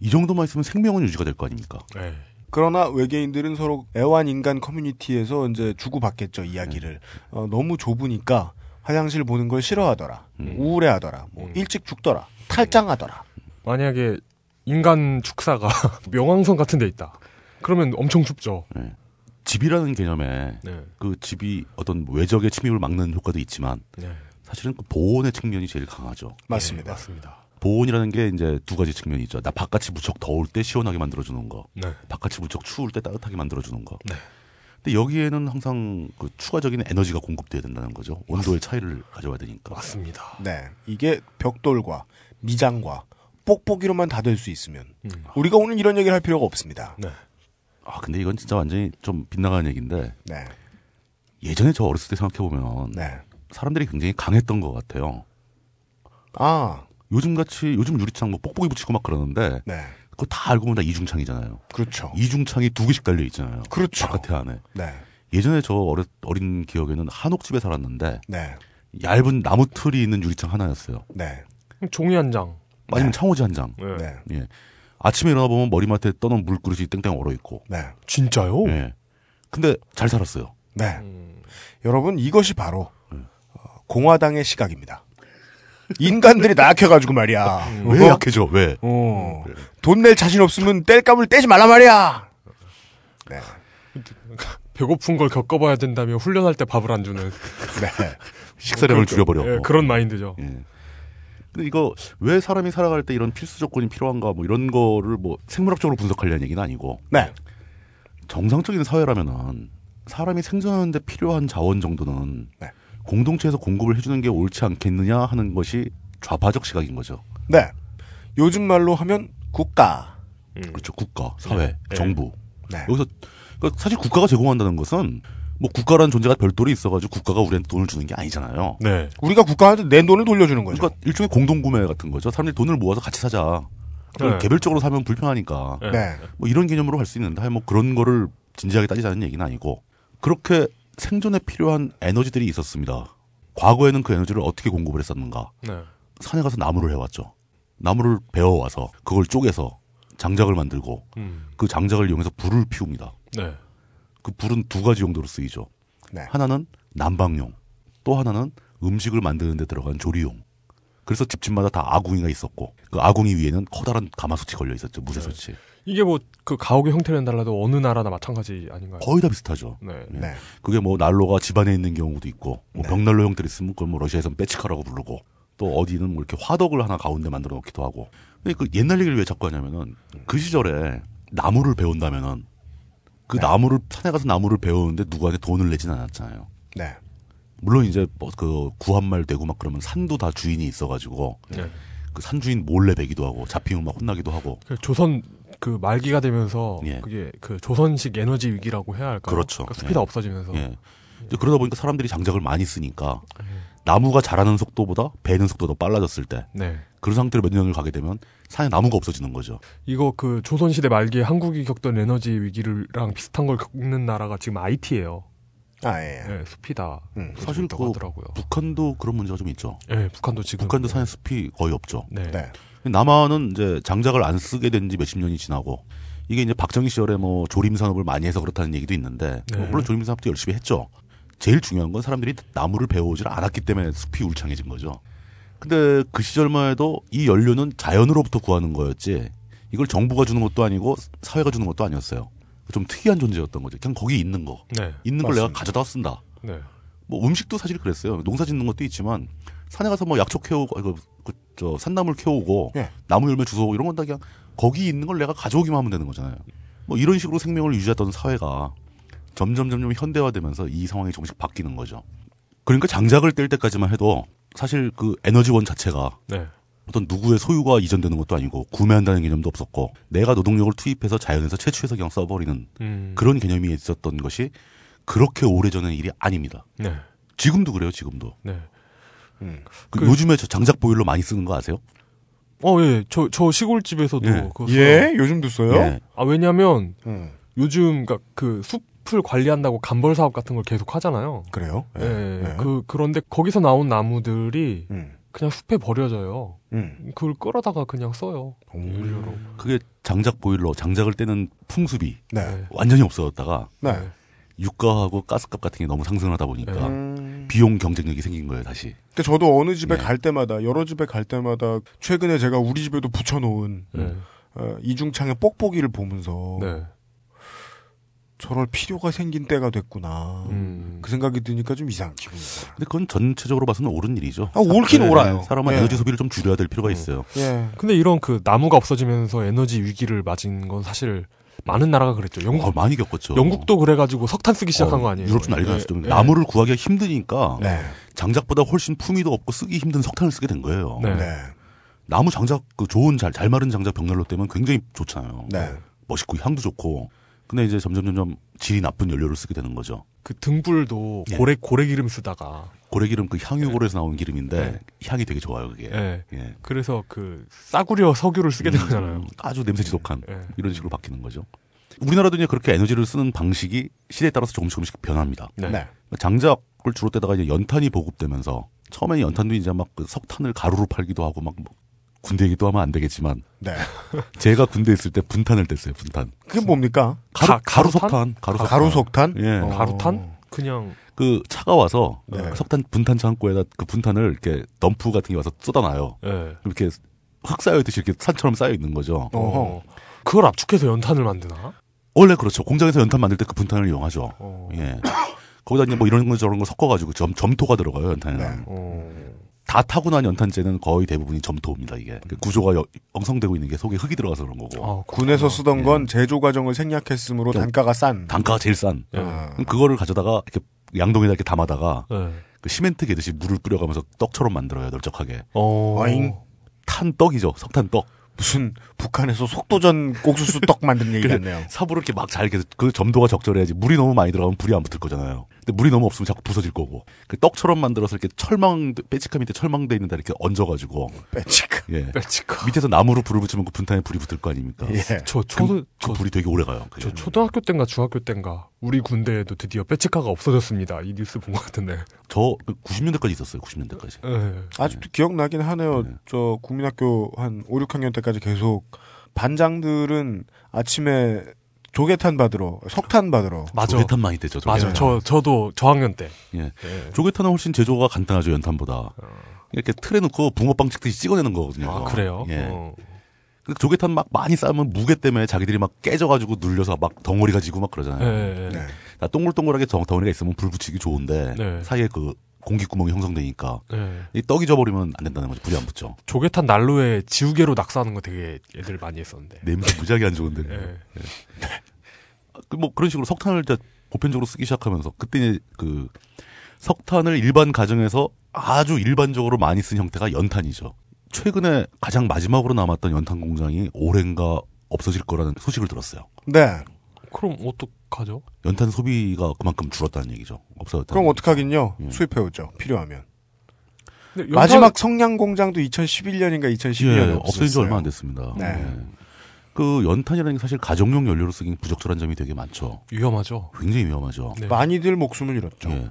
이 정도만 있으면 생명은 유지가 될 거 아닙니까? 네. 그러나 외계인들은 서로 애완 인간 커뮤니티에서 이제 주고받겠죠 이야기를. 어, 너무 좁으니까 화장실 보는 걸 싫어하더라, 음. 우울해하더라, 뭐 음. 일찍 죽더라, 탈장하더라. 만약에 인간 축사가 (laughs) 명왕성 같은 데 있다. 그러면 엄청 춥죠. 예. 집이라는 개념에 네. 그 집이 어떤 외적의 침입을 막는 효과도 있지만 네. 사실은 그 보온의 측면이 제일 강하죠. 맞습니다. 맞습니다. 보온이라는 게 이제 두 가지 측면이 있죠. 나 바깥이 무척 더울 때 시원하게 만들어주는 거. 네. 바깥이 무척 추울 때 따뜻하게 만들어주는 거. 네. 근데 여기에는 항상 그 추가적인 에너지가 공급돼야 된다는 거죠. 온도의 차이를 가져와야 되니까. 맞습니다. 네, 이게 벽돌과 미장과 뽁뽁이로만 다 될 수 있으면 음. 우리가 오늘 이런 얘기를 할 필요가 없습니다. 네. 아 근데 이건 진짜 완전히 좀 빗나가는 얘기인데 네, 예전에 저 어렸을 때 생각해 보면 네. 사람들이 굉장히 강했던 것 같아요. 아, 요즘 같이 요즘 유리창 뭐 뽁뽁이 붙이고 막 그러는데 네, 그거 다 알고 보면 다 이중창이잖아요. 그렇죠. 이중창이 두 개씩 달려 있잖아요. 그렇죠. 바깥에 안에. 네, 예전에 저 어렸, 어린 기억에는 한옥집에 살았는데 네, 얇은 나무 틀이 있는 유리창 하나였어요. 네, 종이 한 장. 아니면 네. 창호지 한 장. 네. 네, 예. 아침에 일어나 보면 머리맡에 떠놓은 물그릇이 땡땡 얼어 있고. 네, 진짜요? 예. 근데 잘 살았어요. 네. 음. 여러분 이것이 바로 음. 어, 공화당의 시각입니다. 인간들이 나약해가지고 말이야. 왜 약해져? 왜? 어. 돈 낼 자신 없으면 뗄감을 떼지 말라 말이야. 배고픈 걸 겪어봐야 된다며 훈련할 때 밥을 안 주는. (laughs) 네. 식사량을 줄여버려. 예, 그런 마인드죠. 예. 근데 이거 왜 사람이 살아갈 때 이런 필수 조건이 필요한가 뭐 이런 거를 뭐 생물학적으로 분석하려는 얘기는 아니고 네. 정상적인 사회라면은 사람이 생존하는데 필요한 자원 정도는 네. 공동체에서 공급을 해주는 게 옳지 않겠느냐 하는 것이 좌파적 시각인 거죠. 네. 요즘 말로 하면 국가. 그렇죠. 국가, 사회, 네. 정부. 네. 여기서 그러니까 사실 국가가 제공한다는 것은 뭐 국가라는 존재가 별도로 있어가지고 국가가 우리한테 돈을 주는 게 아니잖아요. 네. 우리가 국가한테 낸 돈을 돌려주는 거죠. 그러니까 일종의 공동구매 같은 거죠. 사람들이 돈을 모아서 같이 사자. 네. 개별적으로 사면 불편하니까. 네. 네. 뭐 이런 개념으로 할 수 있는데 뭐 그런 거를 진지하게 따지자는 얘기는 아니고 그렇게 생존에 필요한 에너지들이 있었습니다. 과거에는 그 에너지를 어떻게 공급을 했었는가? 네. 산에 가서 나무를 해왔죠. 나무를 베어와서 그걸 쪼개서 장작을 만들고 음. 그 장작을 이용해서 불을 피웁니다. 네. 그 불은 두 가지 용도로 쓰이죠. 네. 하나는 난방용, 또 하나는 음식을 만드는 데 들어간 조리용. 그래서 집집마다 다 아궁이가 있었고 그 아궁이 위에는 커다란 가마솥이 걸려 있었죠. 무쇠솥이. 이게 뭐 그 가옥의 형태는 달라도 어느 나라나 마찬가지 아닌가요? 거의 다 비슷하죠. 네. 예. 네. 그게 뭐 난로가 집안에 있는 경우도 있고 뭐 네. 벽난로 형태로 있으면 그걸 뭐 러시아에서는 빼치카라고 부르고 또 어디는 뭐 이렇게 화덕을 하나 가운데 만들어 놓기도 하고 근데 그 옛날 얘기를 왜 자꾸 하냐면은 그 시절에 나무를 배운다면은 그 네. 나무를 산에 가서 나무를 배우는데 누구한테 돈을 내진 않았잖아요. 네. 물론 이제 뭐 그 구한말 되고 막 그러면 산도 다 주인이 있어가지고 네. 그 산 주인 몰래 베기도 하고 잡히면 막 혼나기도 하고 그 조선 그 말기가 되면서 예. 그게 그 조선식 에너지 위기라고 해야 할까요? 그렇죠. 그러니까 숲이 예. 다 없어지면서 예. 이제 그러다 보니까 사람들이 장작을 많이 쓰니까 예. 나무가 자라는 속도보다 베는 속도가 더 빨라졌을 때 네. 그런 상태로 몇 년을 가게 되면 산에 나무가 없어지는 거죠. 이거 그 조선시대 말기에 한국이 겪던 에너지 위기랑 비슷한 걸 겪는 나라가 지금 IT예요. 아, 예. 네, 숲이 다 음. 사실 그 하더라고요. 북한도 그런 문제가 좀 있죠. 네, 북한도 지금 북한도 산에 숲이 거의 없죠. 네. 네. 남한은 이제 장작을 안 쓰게 된 지 몇십 년이 지나고 이게 이제 박정희 시절에 뭐 조림 산업을 많이 해서 그렇다는 얘기도 있는데 네. 뭐 물론 조림 산업도 열심히 했죠. 제일 중요한 건 사람들이 나무를 배워오질 않았기 때문에 숲이 울창해진 거죠. 근데 그 시절만 해도 이 연료는 자연으로부터 구하는 거였지 이걸 정부가 주는 것도 아니고 사회가 주는 것도 아니었어요. 좀 특이한 존재였던 거죠. 그냥 거기 있는 거. 네. 있는 걸 내가 맞습니다. 가져다 쓴다. 네. 뭐 음식도 사실 그랬어요. 농사 짓는 것도 있지만 산에 가서 뭐 약초 캐오고 그, 그, 저 산나물 캐오고 예. 나무 열매 주워오고 이런 건 다 그냥 거기 있는 걸 내가 가져오기만 하면 되는 거잖아요. 뭐 이런 식으로 생명을 유지하던 사회가 점점 점점 현대화되면서 이 상황이 조금씩 바뀌는 거죠. 그러니까 장작을 뗄 때까지만 해도 사실 그 에너지원 자체가 네. 어떤 누구의 소유가 이전되는 것도 아니고 구매한다는 개념도 없었고 내가 노동력을 투입해서 자연에서 채취해서 그냥 써버리는 음. 그런 개념이 있었던 것이 그렇게 오래전의 일이 아닙니다. 네. 지금도 그래요, 지금도. 네. 그 그- 요즘에 저 장작 보일러 많이 쓰는 거 아세요? 어, 예. 저, 저 시골집에서도 예. 그거 써요. 예? 요즘도 써요? 예. 아, 왜냐면 음. 요즘 그그 숲을 관리한다고 간벌 사업 같은 걸 계속 하잖아요. 그래요? 예. 예. 그 그런데 거기서 나온 나무들이 음. 그냥 숲에 버려져요. 음. 그걸 끌어다가 그냥 써요. 연료로. 그게 장작 보일러, 장작을 떼는 풍습이 네. 네. 완전히 없어졌다가 네. 유가하고 가스값 같은 게 너무 상승을 하다 보니까 음. 비용 경쟁력이 생긴 거예요, 다시. 근데 저도 어느 집에 네. 갈 때마다 여러 집에 갈 때마다 최근에 제가 우리 집에도 붙여놓은 네. 어, 이중창의 뽁뽁이를 보면서 네. 저럴 필요가 생긴 때가 됐구나. 음. 그 생각이 드니까 좀 이상 기분이 이상. 근데 그건 전체적으로 봐서는 옳은 일이죠. 아, 옳긴 네, 옳아요. 사람은 예. 에너지 소비를 좀 줄여야 될 필요가 있어요. 예. 근데 이런 그 나무가 없어지면서 에너지 위기를 맞은 건 사실 많은 나라가 그랬죠. 영국 어, 많이 겪었죠. 영국도 그래가지고 석탄 쓰기 시작한 어, 거 아니에요? 유럽 좀 난리 예, 났죠. 예. 나무를 구하기가 힘드니까 네. 장작보다 훨씬 품위도 없고 쓰기 힘든 석탄을 쓰게 된 거예요. 네. 네. 나무 장작 그 좋은 잘, 잘 마른 장작 벽난로 때문에 굉장히 좋잖아요. 네. 멋있고 향도 좋고. 근데 이제 점점 점점 질이 나쁜 연료를 쓰게 되는 거죠. 그 등불도 예. 고래 고래 기름 쓰다가 고래기름 그 향유골에서 나온 기름인데 네. 향이 되게 좋아요 그게. 예. 예. 그래서 그 싸구려 석유를 쓰게 된 거잖아요. 음, 아주 냄새 지독한 예. 이런 식으로 바뀌는 거죠. 우리나라도 이제 그렇게 에너지를 쓰는 방식이 시대에 따라서 조금씩 조금씩 변합니다. 네. 네. 장작을 주로 떼다가 이제 연탄이 보급되면서 처음에는 연탄도 이제 막 그 석탄을 가루로 팔기도 하고 막 뭐 군대 얘기도 하면 안 되겠지만 네. (laughs) 제가 군대 있을 때 분탄을 뗐어요 분탄. 그게 뭡니까? 가루, 가- 가루 가루탄? 석탄, 가루 아, 석탄. 가루 석탄? 예. 어. 가루탄? 그냥 그 차가 와서 네. 석탄 분탄 창고에다 그 분탄을 이렇게 덤프 같은 게 와서 쏟아놔요. 예. 이렇게 흙 쌓여있듯이 이렇게 산처럼 쌓여 있는 거죠. 어. 그걸 압축해서 연탄을 만드나? 원래 그렇죠. 공장에서 연탄 만들 때 그 분탄을 이용하죠. 어. 예. 거기다 이제 뭐 이런 거 저런 거 섞어가지고 점, 점토가 들어가요, 연탄에는. 네. 어. 다 타고 난 연탄재는 거의 대부분이 점토입니다, 이게. 그 구조가 여- 엉성되고 있는 게 속에 흙이 들어가서 그런 거고. 아, 군에서 쓰던 예. 건 제조 과정을 생략했으므로 좀 단가가 싼. 단가가 제일 싼. 예. 아. 그럼 그거를 가져다가 이렇게 양동에다 이렇게 담아다가 예. 그 시멘트 개듯이 물을 뿌려가면서 떡처럼 만들어요, 널쩍하게. 어. 어잉. 탄 떡이죠, 석탄 떡. 무슨 북한에서 속도전 옥수수 떡 만든 (laughs) 얘기 같네요. 삽으로 이렇게 막 잘, 이렇게 그 점도가 적절해야지. 물이 너무 많이 들어가면 불이 안 붙을 거잖아요. 근데 물이 너무 없으면 자꾸 부서질 거고. 그 떡처럼 만들어서 이렇게 철망, 빼치카 밑에 철망돼 있는 데 이렇게 얹어가지고. 빼치크. 예. 빼치카. 밑에서 나무로 불을 붙이면 그 분탄에 불이 붙을 거 아닙니까? 예. 저 그, 초등 그 저, 불이 되게 오래 가요. 저 초등학교 때인가 중학교 때인가 우리 군대에도 드디어 빼치카가 없어졌습니다. 이 뉴스 본 것 같은데. 저 90년대까지 있었어요. 90년대까지. 예. 아직도 기억나긴 하네요. 네. 저 국민학교 한 5, 6학년 때까지 계속 반장들은 아침에 조개탄 받으러, 석탄 받으러. 맞아. 조개탄 많이 되죠. 조개탄. 맞아. 저 저도 저학년 때. 예. 예. 조개탄은 훨씬 제조가 간단하죠. 연탄보다. 이렇게 틀에 넣고 붕어빵 찍듯이 찍어내는 거거든요. 아. 그래요? 예. 어. 근데 조개탄 막 많이 쌓으면 무게 때문에 자기들이 막 깨져가지고 눌려서 막 덩어리가 지고 막 그러잖아요. 예. 예. 네. 나 동글동글하게 덩, 덩어리가 있으면 불 붙이기 좋은데 네. 사이에 그 공기구멍이 형성되니까 예. 이 떡이 져버리면 안 된다는 거죠. 불이 안 붙죠. 조개탄 난로에 지우개로 낙서하는 거 되게 애들 많이 했었는데. 냄새 무지하게 안 좋은데. 예. 그뭐 그런 식으로 석탄을 이제 보편적으로 쓰기 시작하면서 그때 이제 그 석탄을 일반 가정에서 아주 일반적으로 많이 쓴 형태가 연탄이죠. 최근에 가장 마지막으로 남았던 연탄 공장이 올해인가 없어질 거라는 소식을 들었어요. 네. 그럼 어 떡하죠? 연탄 소비가 그만큼 줄었다는 얘기죠. 없어졌다. 그럼 어떡하긴요. 예. 수입해오죠. 필요하면. 연탄- 마지막 성냥 공장도 2011년인가 2012년에 예, 없어진 지 얼마 안 됐습니다. 네. 예. 그 연탄이라는 게 사실 가정용 연료로 쓰긴 부적절한 점이 되게 많죠. 위험하죠. 굉장히 위험하죠. 네. 많이들 목숨을 잃었죠. 예.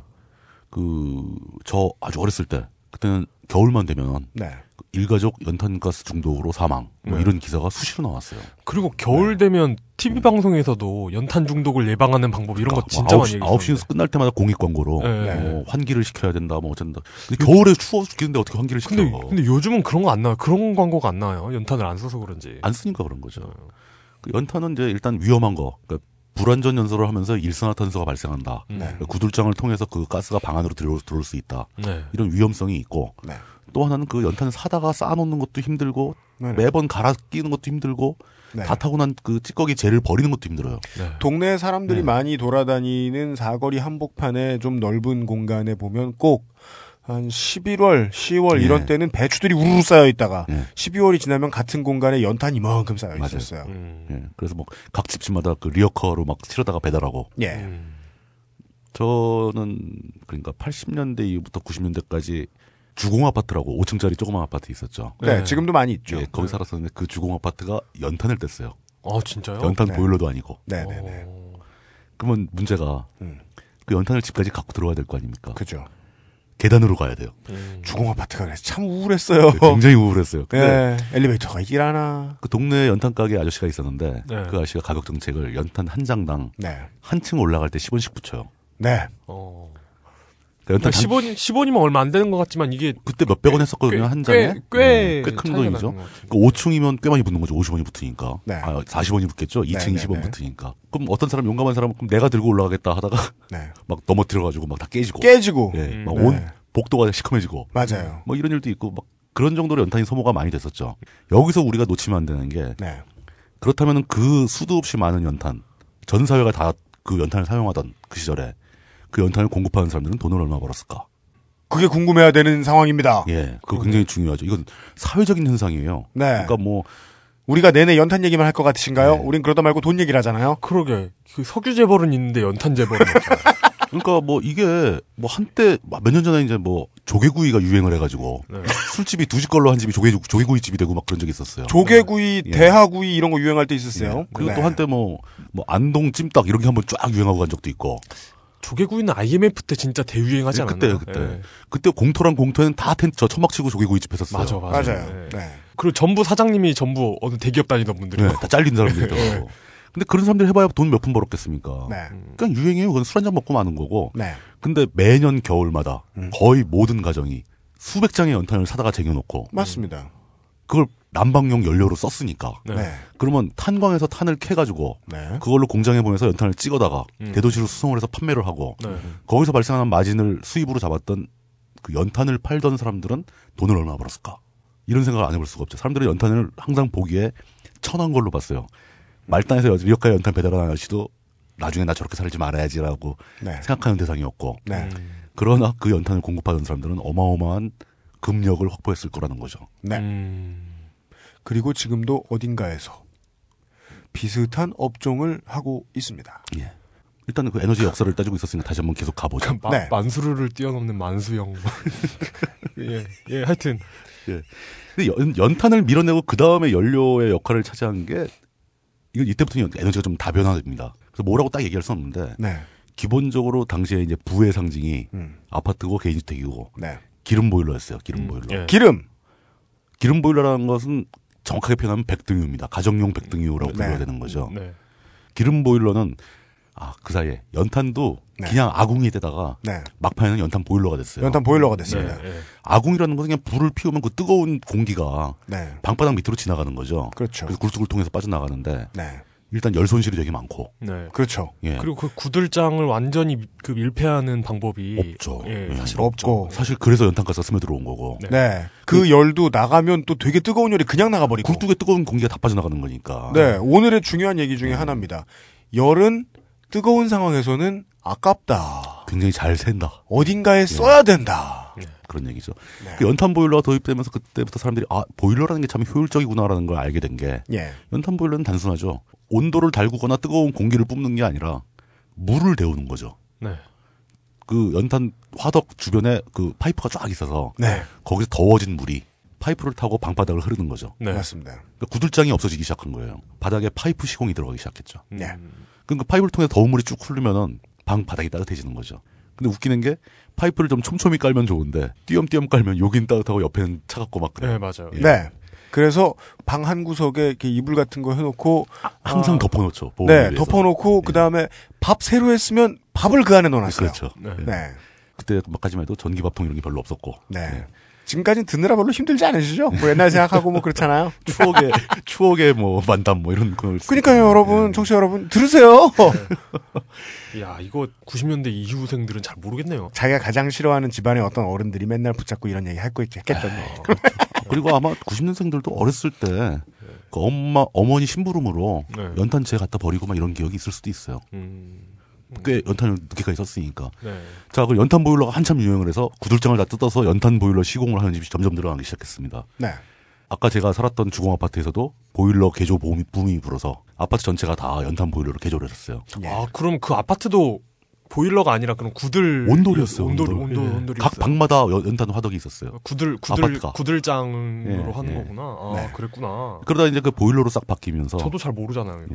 그, 저 아주 어렸을 때, 그때는 겨울만 되면 네. 일가족 연탄가스 중독으로 사망, 뭐 네. 이런 기사가 수시로 나왔어요. 그리고 겨울 되면 TV 방송에서도 연탄 중독을 예방하는 방법 이런 거 진짜 많이 그러니까 뭐 9시, 얘기했었는데. 9시 끝날 때마다 공익 광고로 네. 뭐 환기를 시켜야 된다, 뭐 어쩐다. 근데 겨울에 추워 죽겠는데 어떻게 환기를 시켜? 근데 근데 요즘은 그런 거 안 나와요. 그런 광고가 안 나와요. 연탄을 안 써서 그런지. 안 쓰니까 그런 거죠. 그 연탄은 이제 일단 위험한 거, 그러니까 불완전 연소를 하면서 일산화탄소가 발생한다. 네. 그러니까 구들장을 통해서 그 가스가 방 안으로 들어올, 들어올 수 있다. 네. 이런 위험성이 있고 네. 또 하나는 그 연탄 사다가 쌓아놓는 것도 힘들고 네. 매번 갈아 끼는 것도 힘들고 네. 다 타고 난 그 찌꺼기 재를 버리는 것도 힘들어요. 네. 동네 사람들이 네. 많이 돌아다니는 사거리 한복판에 좀 넓은 공간에 보면 꼭 한 11월, 10월 예. 이런 때는 배추들이 우르르 쌓여 있다가 예. 12월이 지나면 같은 공간에 연탄 이만큼 쌓여 맞아요. 있었어요. 음. 예. 그래서 뭐 각 집집마다 그 리어커로 막 실어다가 배달하고 예. 음. 저는 그러니까 80년대 이후부터 90년대까지 주공 아파트라고 5층짜리 조그만 아파트 있었죠. 네, 네. 지금도 많이 있죠. 예, 거기 살았었는데 그 주공 아파트가 연탄을 뗐어요. 아 진짜요? 연탄 네. 보일러도 아니고. 네, 네, 네. 어. 그러면 문제가 음. 그 연탄을 집까지 갖고 들어와야 될 거 아닙니까? 그죠. 계단으로 가야 돼요. 음. 주공 아파트가 그래서 참 우울했어요. 네, 굉장히 우울했어요. 근데 예, 엘리베이터가 않아. 그 동네 연탄 가게 아저씨가 있었는데 네. 그 아저씨가 가격 정책을 연탄 한 장당 네. 한층 올라갈 때 10원씩 붙여요. 네. 어. 그러니까 연탄 그러니까 한- 10원 10원이면 얼마 안 되는 것 같지만 이게 그때 몇백 원 했었거든요 한 장에. 꽤꽤 꽤큰 돈이죠. 그 5층이면 꽤 많이 붙는 거죠. 50원이 붙으니까. 네. 아, 40원이 붙겠죠. 2층 네, 네, 20원 네. 붙으니까. 그럼 어떤 사람 용감한 사람은 그럼 내가 들고 올라가겠다 하다가 네. (laughs) 막 넘어뜨려 가지고 막 다 깨지고. 깨지고. 예. 음. 막 네. 온 복도가 시커매지고. 맞아요. 뭐 이런 일도 있고 막 그런 정도로 연탄이 소모가 많이 됐었죠. 여기서 우리가 놓치면 안 되는 게 네. 그렇다면 그 수도 없이 많은 연탄 전 사회가 다 그 연탄을 사용하던 그 시절에 그 연탄을 공급하는 사람들은 돈을 얼마 벌었을까? 그게 궁금해야 되는 상황입니다. 예, 그거 굉장히 중요하죠. 이건 사회적인 현상이에요. 네. 그러니까 뭐 우리가 내내 연탄 얘기만 할 것 같으신가요? 네. 우린 그러다 말고 돈 얘기를 하잖아요. 그러게 그 석유 재벌은 있는데 연탄 재벌은 없잖아요. (laughs) 그러니까 뭐 이게 뭐 한때 몇 년 전에 이제 뭐 조개구이가 유행을 해가지고 네. 술집이 두 집 걸로 한 집이 조개 조개구이 집이 되고 막 그런 적이 있었어요. 조개구이, 예. 대하구이 이런 거 유행할 때 있었어요. 예. 그리고 네. 또 한때 뭐, 뭐 안동 찜닭 이런 게 한번 쫙 유행하고 간 적도 있고. 조개구이는 IMF 때 진짜 대유행하지 예, 않았나요? 그때, 그때. 예. 그때 공토랑 공토에는 다 텐트 저 천막 치고 조개구이 집 했었어요. 맞아 맞아. 맞아요. 예. 네. 그리고 전부 사장님이 전부 어느 대기업 다니던 분들이요. 네, 다 잘린 사람들이더라고. 근데 그런 사람들이 해봐야 돈 몇 푼 벌었겠습니까? 네. 그냥 유행이에요. 그건 술 한잔 먹고 마는 거고. 네. 근데 매년 겨울마다 음. 거의 모든 가정이 수백 장의 연탄을 사다가 쟁여놓고 맞습니다. 그걸 난방용 연료로 썼으니까. 네. 네. 그러면 탄광에서 탄을 캐가지고 네. 그걸로 공장에 보내서 연탄을 찍어다가 음. 대도시로 수송을 해서 판매를 하고 네. 거기서 발생하는 마진을 수입으로 잡았던 그 연탄을 팔던 사람들은 돈을 얼마나 벌었을까? 이런 생각을 안 해볼 수가 없죠. 사람들은 연탄을 항상 보기에 천한 걸로 봤어요. 말단에서 여기까지 연탄 배달하는 아저씨도 나중에 나 저렇게 살지 말아야지라고 네. 생각하는 대상이었고 네. 그러나 그 연탄을 공급하던 사람들은 어마어마한 금력을 확보했을 거라는 거죠. 네. 음. 그리고 지금도 어딘가에서 비슷한 업종을 하고 있습니다. 예. 일단 그 에너지 역사를 따지고 있었으니까 다시 한번 계속 가보죠. 마- 네. 만수르를 뛰어넘는 만수형. (laughs) 예, 예, 하여튼 근데 연, 연탄을 밀어내고 그 다음에 연료의 역할을 차지한 게 이거 이때부터 에너지가 좀 다변화됩니다. 그래서 뭐라고 딱 얘기할 수 없는데 네. 기본적으로 당시에 이제 부의 상징이 음. 아파트고 개인주택이고 네. 기름 보일러였어요. 기름 보일러. 예. 기름. 기름 보일러라는 것은 정확하게 표현하면 백등유입니다. 가정용 백등유라고 네. 불러야 되는 거죠. 네. 기름 보일러는 아 그 사이에 연탄도 네. 그냥 아궁이에다가 네. 막판에는 연탄 보일러가 됐어요. 연탄 보일러가 됐습니다. 네, 예. 아궁이라는 것은 그냥 불을 피우면 그 뜨거운 공기가 네. 방바닥 밑으로 지나가는 거죠. 그렇죠. 그래서 굴뚝을 통해서 빠져나가는데 네. 일단 열 손실이 되게 많고. 네. 그렇죠. 예. 그리고 그 구들장을 완전히 미- 그 밀폐하는 방법이 없죠. 예, 예. 사실 없고. 없죠. 사실 그래서 연탄가스가 스며 들어온 거고. 네. 네. 그 열도 나가면 또 되게 뜨거운 열이 그냥 나가버리고. 굴뚝에 뜨거운 공기가 다 빠져나가는 거니까. 네. 오늘의 중요한 얘기 중에 하나입니다. 열은 뜨거운 상황에서는 아깝다. 굉장히 잘 샌다. 어딘가에 써야 된다. 그런 얘기죠. 네. 그 연탄 보일러가 도입되면서 그때부터 사람들이 아 보일러라는 게 참 효율적이구나라는 걸 알게 된게 예. 연탄 보일러는 단순하죠. 온도를 달구거나 뜨거운 공기를 뿜는 게 아니라 물을 데우는 거죠. 네. 그 연탄 화덕 주변에 그 파이프가 쫙 있어서 네. 거기서 더워진 물이 파이프를 타고 방바닥을 흐르는 거죠. 네. 맞습니다. 그러니까 구들장이 없어지기 시작한 거예요. 바닥에 파이프 시공이 들어가기 시작했죠. 네. 그럼 그 파이프를 통해 더운 물이 쭉 흐르면은 방 바닥이 따뜻해지는 거죠. 근데 웃기는 게 파이프를 좀 촘촘히 깔면 좋은데 띄엄띄엄 깔면 여긴 따뜻하고 옆에는 차갑고 막 그래요. 네, 맞아요. 예. 네. 그래서 방 한 구석에 이렇게 이불 같은 거 해놓고 항상 아, 덮어놓죠. 네, 위해서. 덮어놓고 그 다음에 밥 새로 했으면 밥을 그 안에 넣어놨어요. 그렇죠. 네. 예. 네. 그때 막까지만 해도 전기밥통 이런 게 별로 없었고 네. 지금까지는 듣느라 별로 힘들지 않으시죠? 뭐 옛날 생각하고 뭐 그렇잖아요. (laughs) 추억의 추억의 뭐 만담 뭐 이런 걸. 그러니까요, 여러분, 청취자 여러분, 들으세요. (laughs) 야, 이거 90년대 이후생들은 잘 모르겠네요. 자기가 가장 싫어하는 집안의 어떤 어른들이 맨날 붙잡고 이런 얘기 할 거 있지, 했겠죠. (laughs) 그리고 아마 90년생들도 어렸을 때 그 엄마 어머니 심부름으로 네. 연탄재 갖다 버리고 막 이런 기억이 있을 수도 있어요. 음. 꽤 연탄을 늦게까지 썼으니까. 네. 자, 그 연탄 보일러가 한참 유행을 해서 구들장을 다 뜯어서 연탄 보일러 시공을 하는 집이 점점 늘어나기 시작했습니다. 네. 아까 제가 살았던 주공 아파트에서도 보일러 개조 붐이, 붐이 불어서 아파트 전체가 다 연탄 보일러로 개조를 했었어요. 예. 아, 그럼 그 아파트도 보일러가 아니라 그럼 구들 온돌이었어요. 온돌 온돌. 온돌 예. 온돌이 각 방마다 연- 연탄 화덕이 있었어요. 구들 구들 아파트가. 구들장으로 예, 하는 예. 거구나. 아, 네. 그랬구나. 그러다 이제 그 보일러로 싹 바뀌면서 저도 잘 모르잖아요.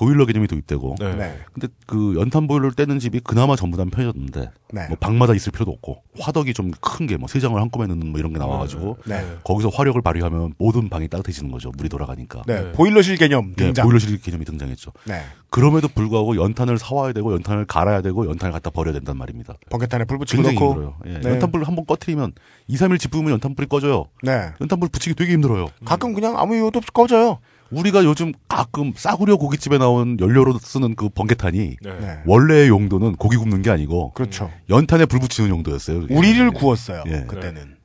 예. 보일러 개념이 도입되고 네. 네. 근데 그 연탄 보일러를 떼는 집이 그나마 전부 다 편해졌는데 네. 뭐 방마다 있을 필요도 없고 화덕이 좀 큰 게 뭐 세 장을 한꺼번에 넣는 뭐 이런 게 나와가지고 네. 거기서 화력을 발휘하면 모든 방이 따뜻해지는 거죠 물이 돌아가니까 네. 네. 보일러실 개념 네, 등장. 보일러실 개념이 등장했죠 네. 그럼에도 불구하고 연탄을 사와야 되고 연탄을 갈아야 되고 연탄을 갖다 버려야 된단 말입니다 번개탄에 불 붙이고 굉장히 넣고. 힘들어요 예, 네. 연탄불 한번 꺼트리면 2, 3일 지프면 연탄불이 꺼져요 네. 연탄불 붙이기 되게 힘들어요 가끔 그냥 아무 이유도 없이 꺼져요. 우리가 요즘 가끔 싸구려 고깃집에 나온 연료로 쓰는 그 번개탄이 네. 네. 원래의 용도는 고기 굽는 게 아니고 그렇죠. 연탄에 불 붙이는 용도였어요. 우리를 구웠어요. 예. 그때는.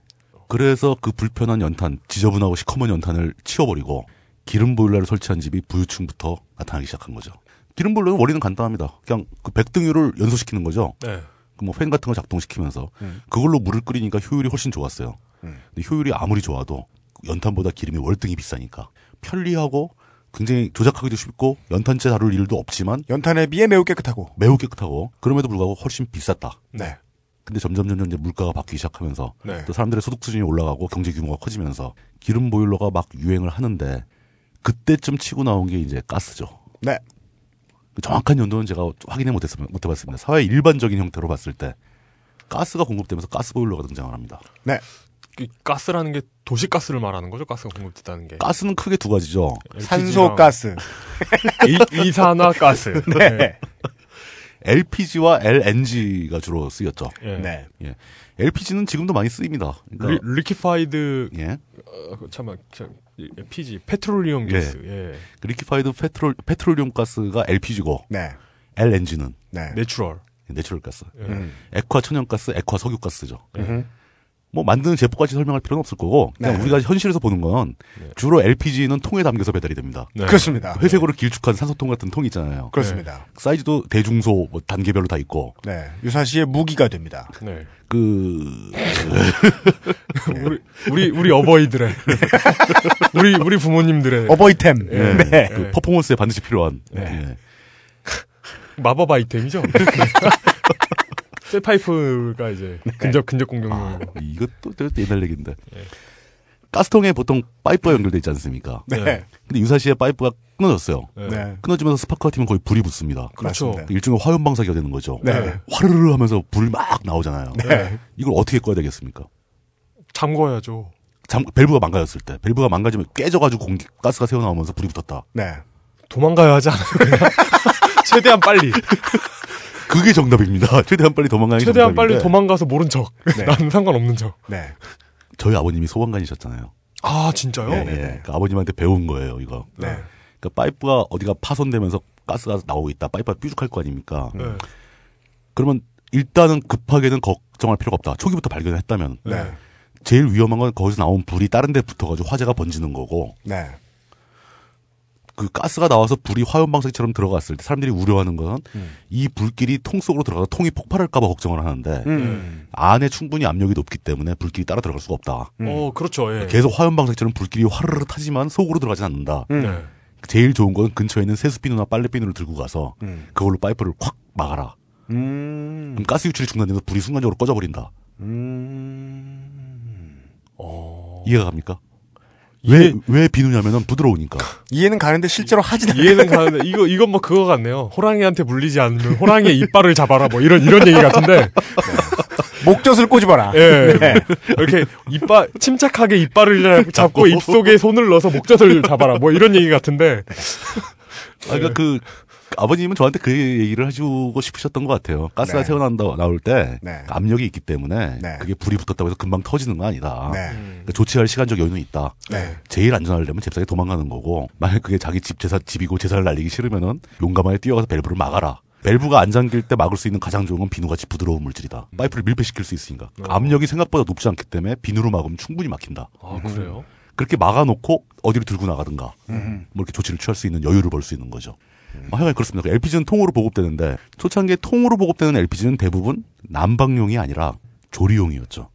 그래서 그 불편한 연탄, 지저분하고 시커먼 연탄을 치워버리고 기름 보일러를 설치한 집이 부유층부터 나타나기 시작한 거죠. 기름 보일러는 원리는 간단합니다. 그냥 그 백등유를 연소시키는 거죠. 네. 그뭐팬 같은 거 작동시키면서 음. 그걸로 물을 끓이니까 효율이 훨씬 좋았어요. 음. 근데 효율이 아무리 좋아도 연탄보다 기름이 월등히 비싸니까 편리하고 굉장히 조작하기도 쉽고 연탄재 다룰 일도 없지만 연탄에 비해 매우 깨끗하고. 매우 깨끗하고 그럼에도 불구하고 훨씬 비쌌다. 네. 근데 점점 점점 이제 물가가 바뀌기 시작하면서 네. 또 사람들의 소득 수준이 올라가고 경제 규모가 커지면서 기름 보일러가 막 유행을 하는데 그때쯤 치고 나온 게 이제 가스죠. 네. 그 정확한 연도는 제가 확인해 못했, 못해봤습니다. 사회 일반적인 형태로 봤을 때 가스가 공급되면서 가스 보일러가 등장을 합니다. 네. 이 가스라는 게 도시가스를 말하는 거죠? 가스가 공급됐다는 게. 가스는 크게 두 가지죠. 산소 가스. 이, 이산화가스. (laughs) 네. LPG와 LNG가 주로 쓰였죠. 예. 네. 예. LPG는 지금도 많이 쓰입니다. 그러니까 리, liquefied 예. 어, 저, 이- PG petroleum 예. 가스. 예. 그 liquefied petrol petroleum gas가 LPG고 네. LNG는 네. natural. natural gas. 예. 음. 액화 천연가스, 액화 석유가스죠. 음흠. 뭐 만드는 제품까지 설명할 필요는 없을 거고 그냥 네. 우리가 현실에서 보는 건 네. 주로 LPG는 통에 담겨서 배달이 됩니다. 네. 그렇습니다. 회색으로 길쭉한 산소통 같은 통 있잖아요. 그렇습니다. 사이즈도 대중소 뭐 단계별로 다 있고 네. 유사시의 무기가 됩니다. 네. 그 (laughs) 우리 우리 우리 어버이들의 (laughs) 우리 우리 부모님들의 어버이템. 예, 네. 그 퍼포먼스에 반드시 필요한 네. 예. 마법 아이템이죠. (laughs) 쇠파이프가 이제 근접 근접 공격용이고. 아, 이것도 또 옛날 얘기인데 예. 가스통에 보통 파이프가 연결돼 있지 않습니까? 네. 네. 근데 유사시에 파이프가 끊어졌어요. 네. 네. 끊어지면서 스파크가 튀면 거의 불이 붙습니다. 그렇죠. 일종의 화염 방사기가 되는 거죠. 네. 화르르 하면서 불이 막 나오잖아요. 네. 이걸 어떻게 꺼야 되겠습니까? 잠궈야죠. 잠, 밸브가 망가졌을 때, 밸브가 망가지면 깨져가지고 공기, 가스가 새어나오면서 불이 붙었다. 네. 도망가야 하지 않아요? 그냥? (laughs) 최대한 빨리. 그게 정답입니다. (laughs) 최대한 빨리 도망가는 게 최대한 정답인데 빨리 도망가서 모른 척. 네. (laughs) 나는 상관없는 척. 네. 저희 아버님이 소방관이셨잖아요. 아 진짜요? 네, 네. 예, 그러니까 아버님한테 배운 거예요, 이거. 네. 그러니까 파이프가 어디가 파손되면서 가스가 나오고 있다. 파이프가 뾰족할 거 아닙니까? 네. 그러면 일단은 급하게는 걱정할 필요가 없다. 초기부터 발견을 했다면. 네. 제일 위험한 건 거기서 나온 불이 다른 데 붙어가지고 화재가 번지는 거고, 네. 그 가스가 나와서 불이 화염 방사기처럼 들어갔을 때 사람들이 우려하는 건이 불길이 통 속으로 들어가서 통이 폭발할까봐 걱정을 하는데, 음. 안에 충분히 압력이 높기 때문에 불길이 따라 들어갈 수가 없다. 어 그렇죠. 예. 계속 화염 방사기처럼 불길이 화르르 타지만 속으로 들어가진 않는다. 음. 네. 제일 좋은 건 근처에 있는 세수비누나 빨래비누를 들고 가서 음. 그걸로 파이프를 콱 막아라. 음. 그럼 가스 유출이 중단돼서 불이 순간적으로 꺼져버린다. 음. 이해가 갑니까? 왜, 왜 비누냐면은 부드러우니까. 이해는 가는데 실제로 하진 않아요. 이해는 가는데 이거 이건 뭐 그거 같네요. 호랑이한테 물리지 않으면 호랑이의 이빨을 잡아라 뭐 이런 이런 얘기 같은데. 목젖을 꼬집어라. 예. 네. 이렇게 이빨 침착하게 이빨을 잡고 입속에 손을 넣어서 목젖을 잡아라 뭐 이런 얘기 같은데. 아, 그러니까 그 아버님은 저한테 그 얘기를 해주고 싶으셨던 것 같아요. 가스가 네. 새어나온다 나올 때 네. 압력이 있기 때문에 네. 그게 불이 붙었다고 해서 금방 터지는 건 아니다. 네. 그러니까 조치할 시간적 여유는 있다. 네. 제일 안전하려면 잽싸게 도망가는 거고 만약 그게 자기 집 재산 집이고 재산을 날리기 싫으면은 용감하게 뛰어가서 밸브를 막아라. 밸브가 안 잠길 때 막을 수 있는 가장 좋은 건 비누같이 부드러운 물질이다. 파이프를 밀폐시킬 수 있으니까. 압력이 생각보다 높지 않기 때문에 비누로 막으면 충분히 막힌다. 아 그래요? 그렇게 막아놓고 어디로 들고 나가든가 음. 뭐 이렇게 조치를 취할 수 있는 여유를 벌 수 있는 거죠. 뭐 하여간 그렇습니다. LPG는 통으로 보급되는데 초창기에 통으로 보급되는 LPG는 대부분 난방용이 아니라 조리용이었죠.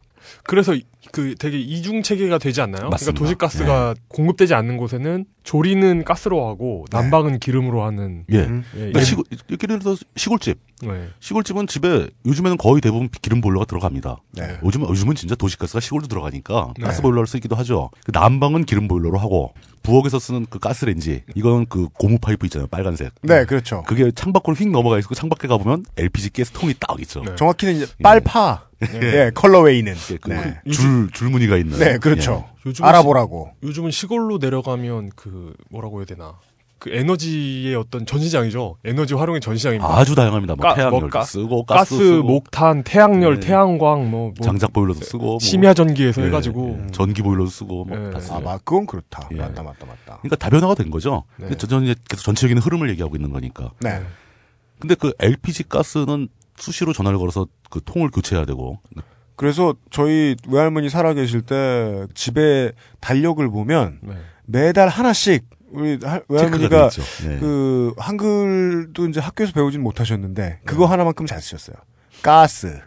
그래서 이- 그 되게 이중 체계가 되지 않나요? 맞습니다. 그러니까 도시가스가 공급되지 않는 곳에는 조리는 가스로 하고 난방은 기름으로 하는. 예. 음. 예, 그러니까 예. 시골, 예를 들어서 시골집. 네. 시골집은 집에 요즘에는 거의 대부분 기름 보일러가 들어갑니다. 네. 요즘 요즘은 진짜 도시가스가 시골도 들어가니까 네. 가스 보일러를 쓰기도 하죠. 그 난방은 기름 보일러로 하고 부엌에서 쓰는 그 가스레인지 이건 그 고무 파이프 있잖아요, 빨간색. 네, 그렇죠. 그게 창밖으로 휙 넘어가 있고 창밖에 가 보면 LPG 가스통이 딱 있죠. 네. 정확히는 이제 빨파. 예, 컬러웨이는. 예, 그 네. 줄, 줄무늬가 있는. 네, 그렇죠. 요즘은 알아보라고. 요즘은 시골로 내려가면 그 뭐라고 해야 되나? 그 에너지의 어떤 전시장이죠. 에너지 활용의 예. 전시장입니다. 아주 다양합니다. 뭐 가- 태양열도 뭐 가- 쓰고 가스, 가스, 쓰고, 목탄, 태양열, 네. 태양광 뭐, 뭐 장작 보일러도 쓰고 뭐, 심야 전기에서 예, 해가지고 예, 전기 보일러도 쓰고 뭐 예. 다 쓰고. 아, 맞, 그건 그렇다. 예. 맞다, 맞다, 맞다. 그러니까 다변화가 된 거죠. 네. 근데 저는 이제 계속 전체적인 흐름을 얘기하고 있는 거니까. 네. 근데 그 LPG 가스는 수시로 전화를 걸어서 그 통을 교체해야 되고 그래서 저희 외할머니 살아계실 때 집에 달력을 보면 네. 매달 하나씩 우리 외할머니가. 예. 그 한글도 이제 학교에서 배우진 못하셨는데 그거 하나만큼 잘 쓰셨어요. 가스.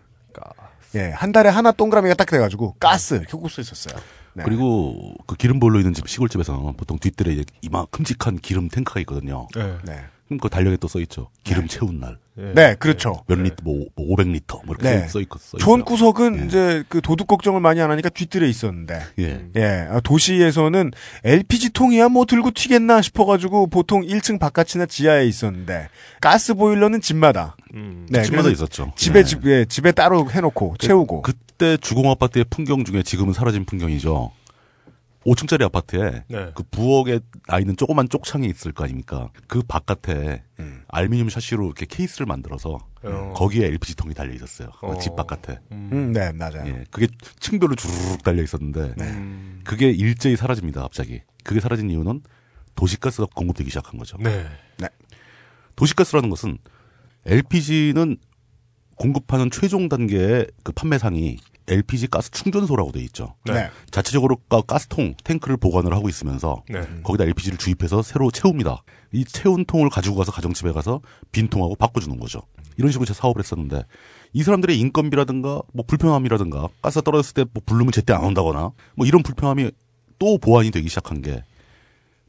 예, 한 달에 하나 동그라미가 딱 돼가지고 가스 이렇게 꼭 써 있었어요. 네. 그리고 그 기름 보일러 있는 집 시골집에서는 보통 뒷뜰에 이제 이만 큼직한 기름 탱크가 있거든요. 네. 네. 그 달력에 또 써 있죠. 기름 채운 날. 예. 네, 그렇죠. 몇 리터, 뭐, 뭐 500리터, 뭐 이렇게 네. 써 있고, 써 있어요. 촌구석은 예. 이제 그 도둑 걱정을 많이 안 하니까 뒤뜰에 있었는데. 예. 예, 아, 도시에서는 LPG 통이야 뭐 들고 튀겠나 싶어가지고 보통 1층 바깥이나 지하에 있었는데 가스 보일러는 집마다. 음. 네, 집마다 있었죠. 집에 예. 집, 예, 집에 따로 해놓고 채우고. 그때 주공 아파트의 풍경 중에 지금은 사라진 풍경이죠. 5층짜리 아파트에 네. 그 부엌에 나 있는 조그만 쪽창이 있을 거 아닙니까? 그 바깥에 음. 알루미늄 샤시로 이렇게 케이스를 만들어서 어. 거기에 LPG 통이 달려 있었어요. 그 어. 집 바깥에. 음, 네, 맞아요. 예. 그게 층별로 주르륵 달려 있었는데 음. 그게 일제히 사라집니다. 갑자기. 그게 사라진 이유는 도시가스가 공급되기 시작한 거죠. 네. 도시가스라는 것은 LPG는 공급하는 최종 단계의 그 판매상이 LPG 가스 충전소라고 돼 있죠. 네. 네. 자체적으로 가- 가스통, 탱크를 보관을 하고 있으면서 네. 거기다 LPG를 주입해서 새로 채웁니다. 이 채운 통을 가지고 가서 가정집에 가서 빈 통하고 바꿔주는 거죠. 이런 식으로 제 사업을 했었는데 이 사람들의 인건비라든가 뭐 불편함이라든가 가스 가 떨어졌을 때 뭐 부르면 제때 안 온다거나 뭐 이런 불편함이 또 보완이 되기 시작한 게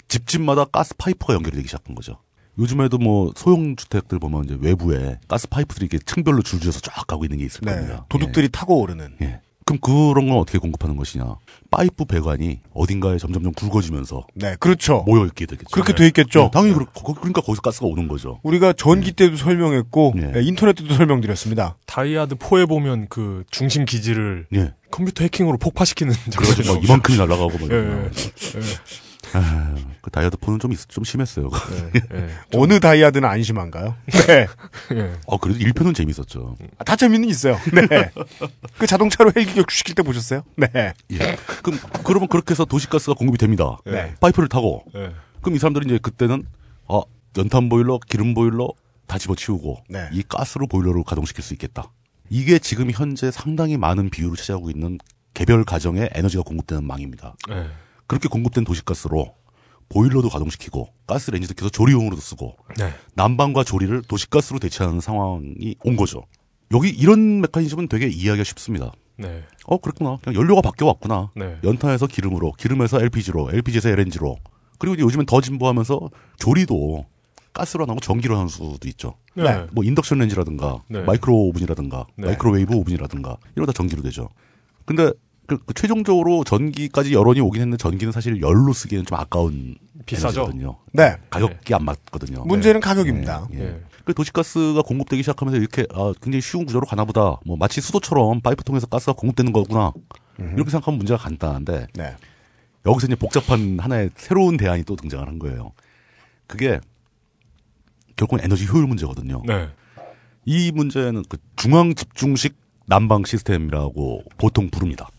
집집마다 가스 파이프가 연결이 되기 시작한 거죠. 요즘에도 뭐 소형 주택들 보면 이제 외부에 가스 파이프들이 이렇게 층별로 줄지어서 쫙 가고 있는 게 있을 네. 겁니다. 도둑들이 타고 오르는. 예. 예. 그럼 그런 건 어떻게 공급하는 것이냐? 파이프 배관이 어딘가에 점점점 굵어지면서 네, 그렇죠. 모여 있게 되겠죠. 그렇게 돼 있겠죠. 네, 당연히 그렇, 거- 그러니까 거기서 가스가 오는 거죠. 우리가 전기 때도 설명했고 네. 예, 인터넷 때도 설명드렸습니다. 다이하드 4에 보면 그 중심 기지를 예. 컴퓨터 해킹으로 폭파시키는 막 (laughs) 이만큼이 날아가고 막 예, 이러면. 아, 그 다이아드 폰은 좀, 있- 좀 심했어요. 예, 예. 어느 다이아드는 안 심한가요? (laughs) 네. 예. 어, 그래도 1편은 재밌었죠. 아, 다 재미는 있어요. 네. 그 자동차로 헬기 격추시킬 때 보셨어요? 네. 예. 그럼, 그러면 그렇게 해서 도시가스가 공급이 됩니다. 네. 파이프를 타고. 예. 그럼 이 사람들이 이제 그때는, 아, 연탄 보일러, 기름 보일러 다 집어치우고, 네. 이 가스로 보일러를 가동시킬 수 있겠다. 이게 지금 현재 상당히 많은 비율을 차지하고 있는 개별 가정에 에너지가 공급되는 망입니다. 예. 그렇게 공급된 도시가스로 보일러도 가동시키고 가스 레인지도 켜서 조리용으로도 쓰고 네. 난방과 조리를 도시가스로 대체하는 상황이 온 거죠. 여기 이런 메커니즘은 되게 이해하기가 쉽습니다. 네. 어 그렇구나. 그냥 연료가 바뀌어 왔구나. 네. 연탄에서 기름으로, 기름에서 LPG로, LPG에서 LNG로. 그리고 이제 요즘엔 더 진보하면서 조리도 가스로 안 하고 전기로 하는 수도 있죠. 네. 뭐 induction range라든가 네. micro oven이라든가 네. microwave oven이라든가 이런 다 전기로 되죠. 근데 그, 그 최종적으로 전기까지 여론이 오긴 했는데 전기는 사실 열로 쓰기에는 좀 아까운 비싸죠. 에너지거든요. 네. 가격이 안 맞거든요. 문제는 가격입니다. 예. 예. 그 도시가스가 공급되기 시작하면서 이렇게 아, 굉장히 쉬운 구조로 가나보다. 뭐 마치 수도처럼 파이프 통해서 가스가 공급되는 거구나. 이렇게 생각하면 문제가 간단한데 네. 여기서 이제 복잡한 하나의 새로운 대안이 또 등장을 한 거예요. 그게 결국은 에너지 효율 문제거든요. 네. 이 문제는 그 중앙 집중식 난방 시스템이라고 보통 부릅니다.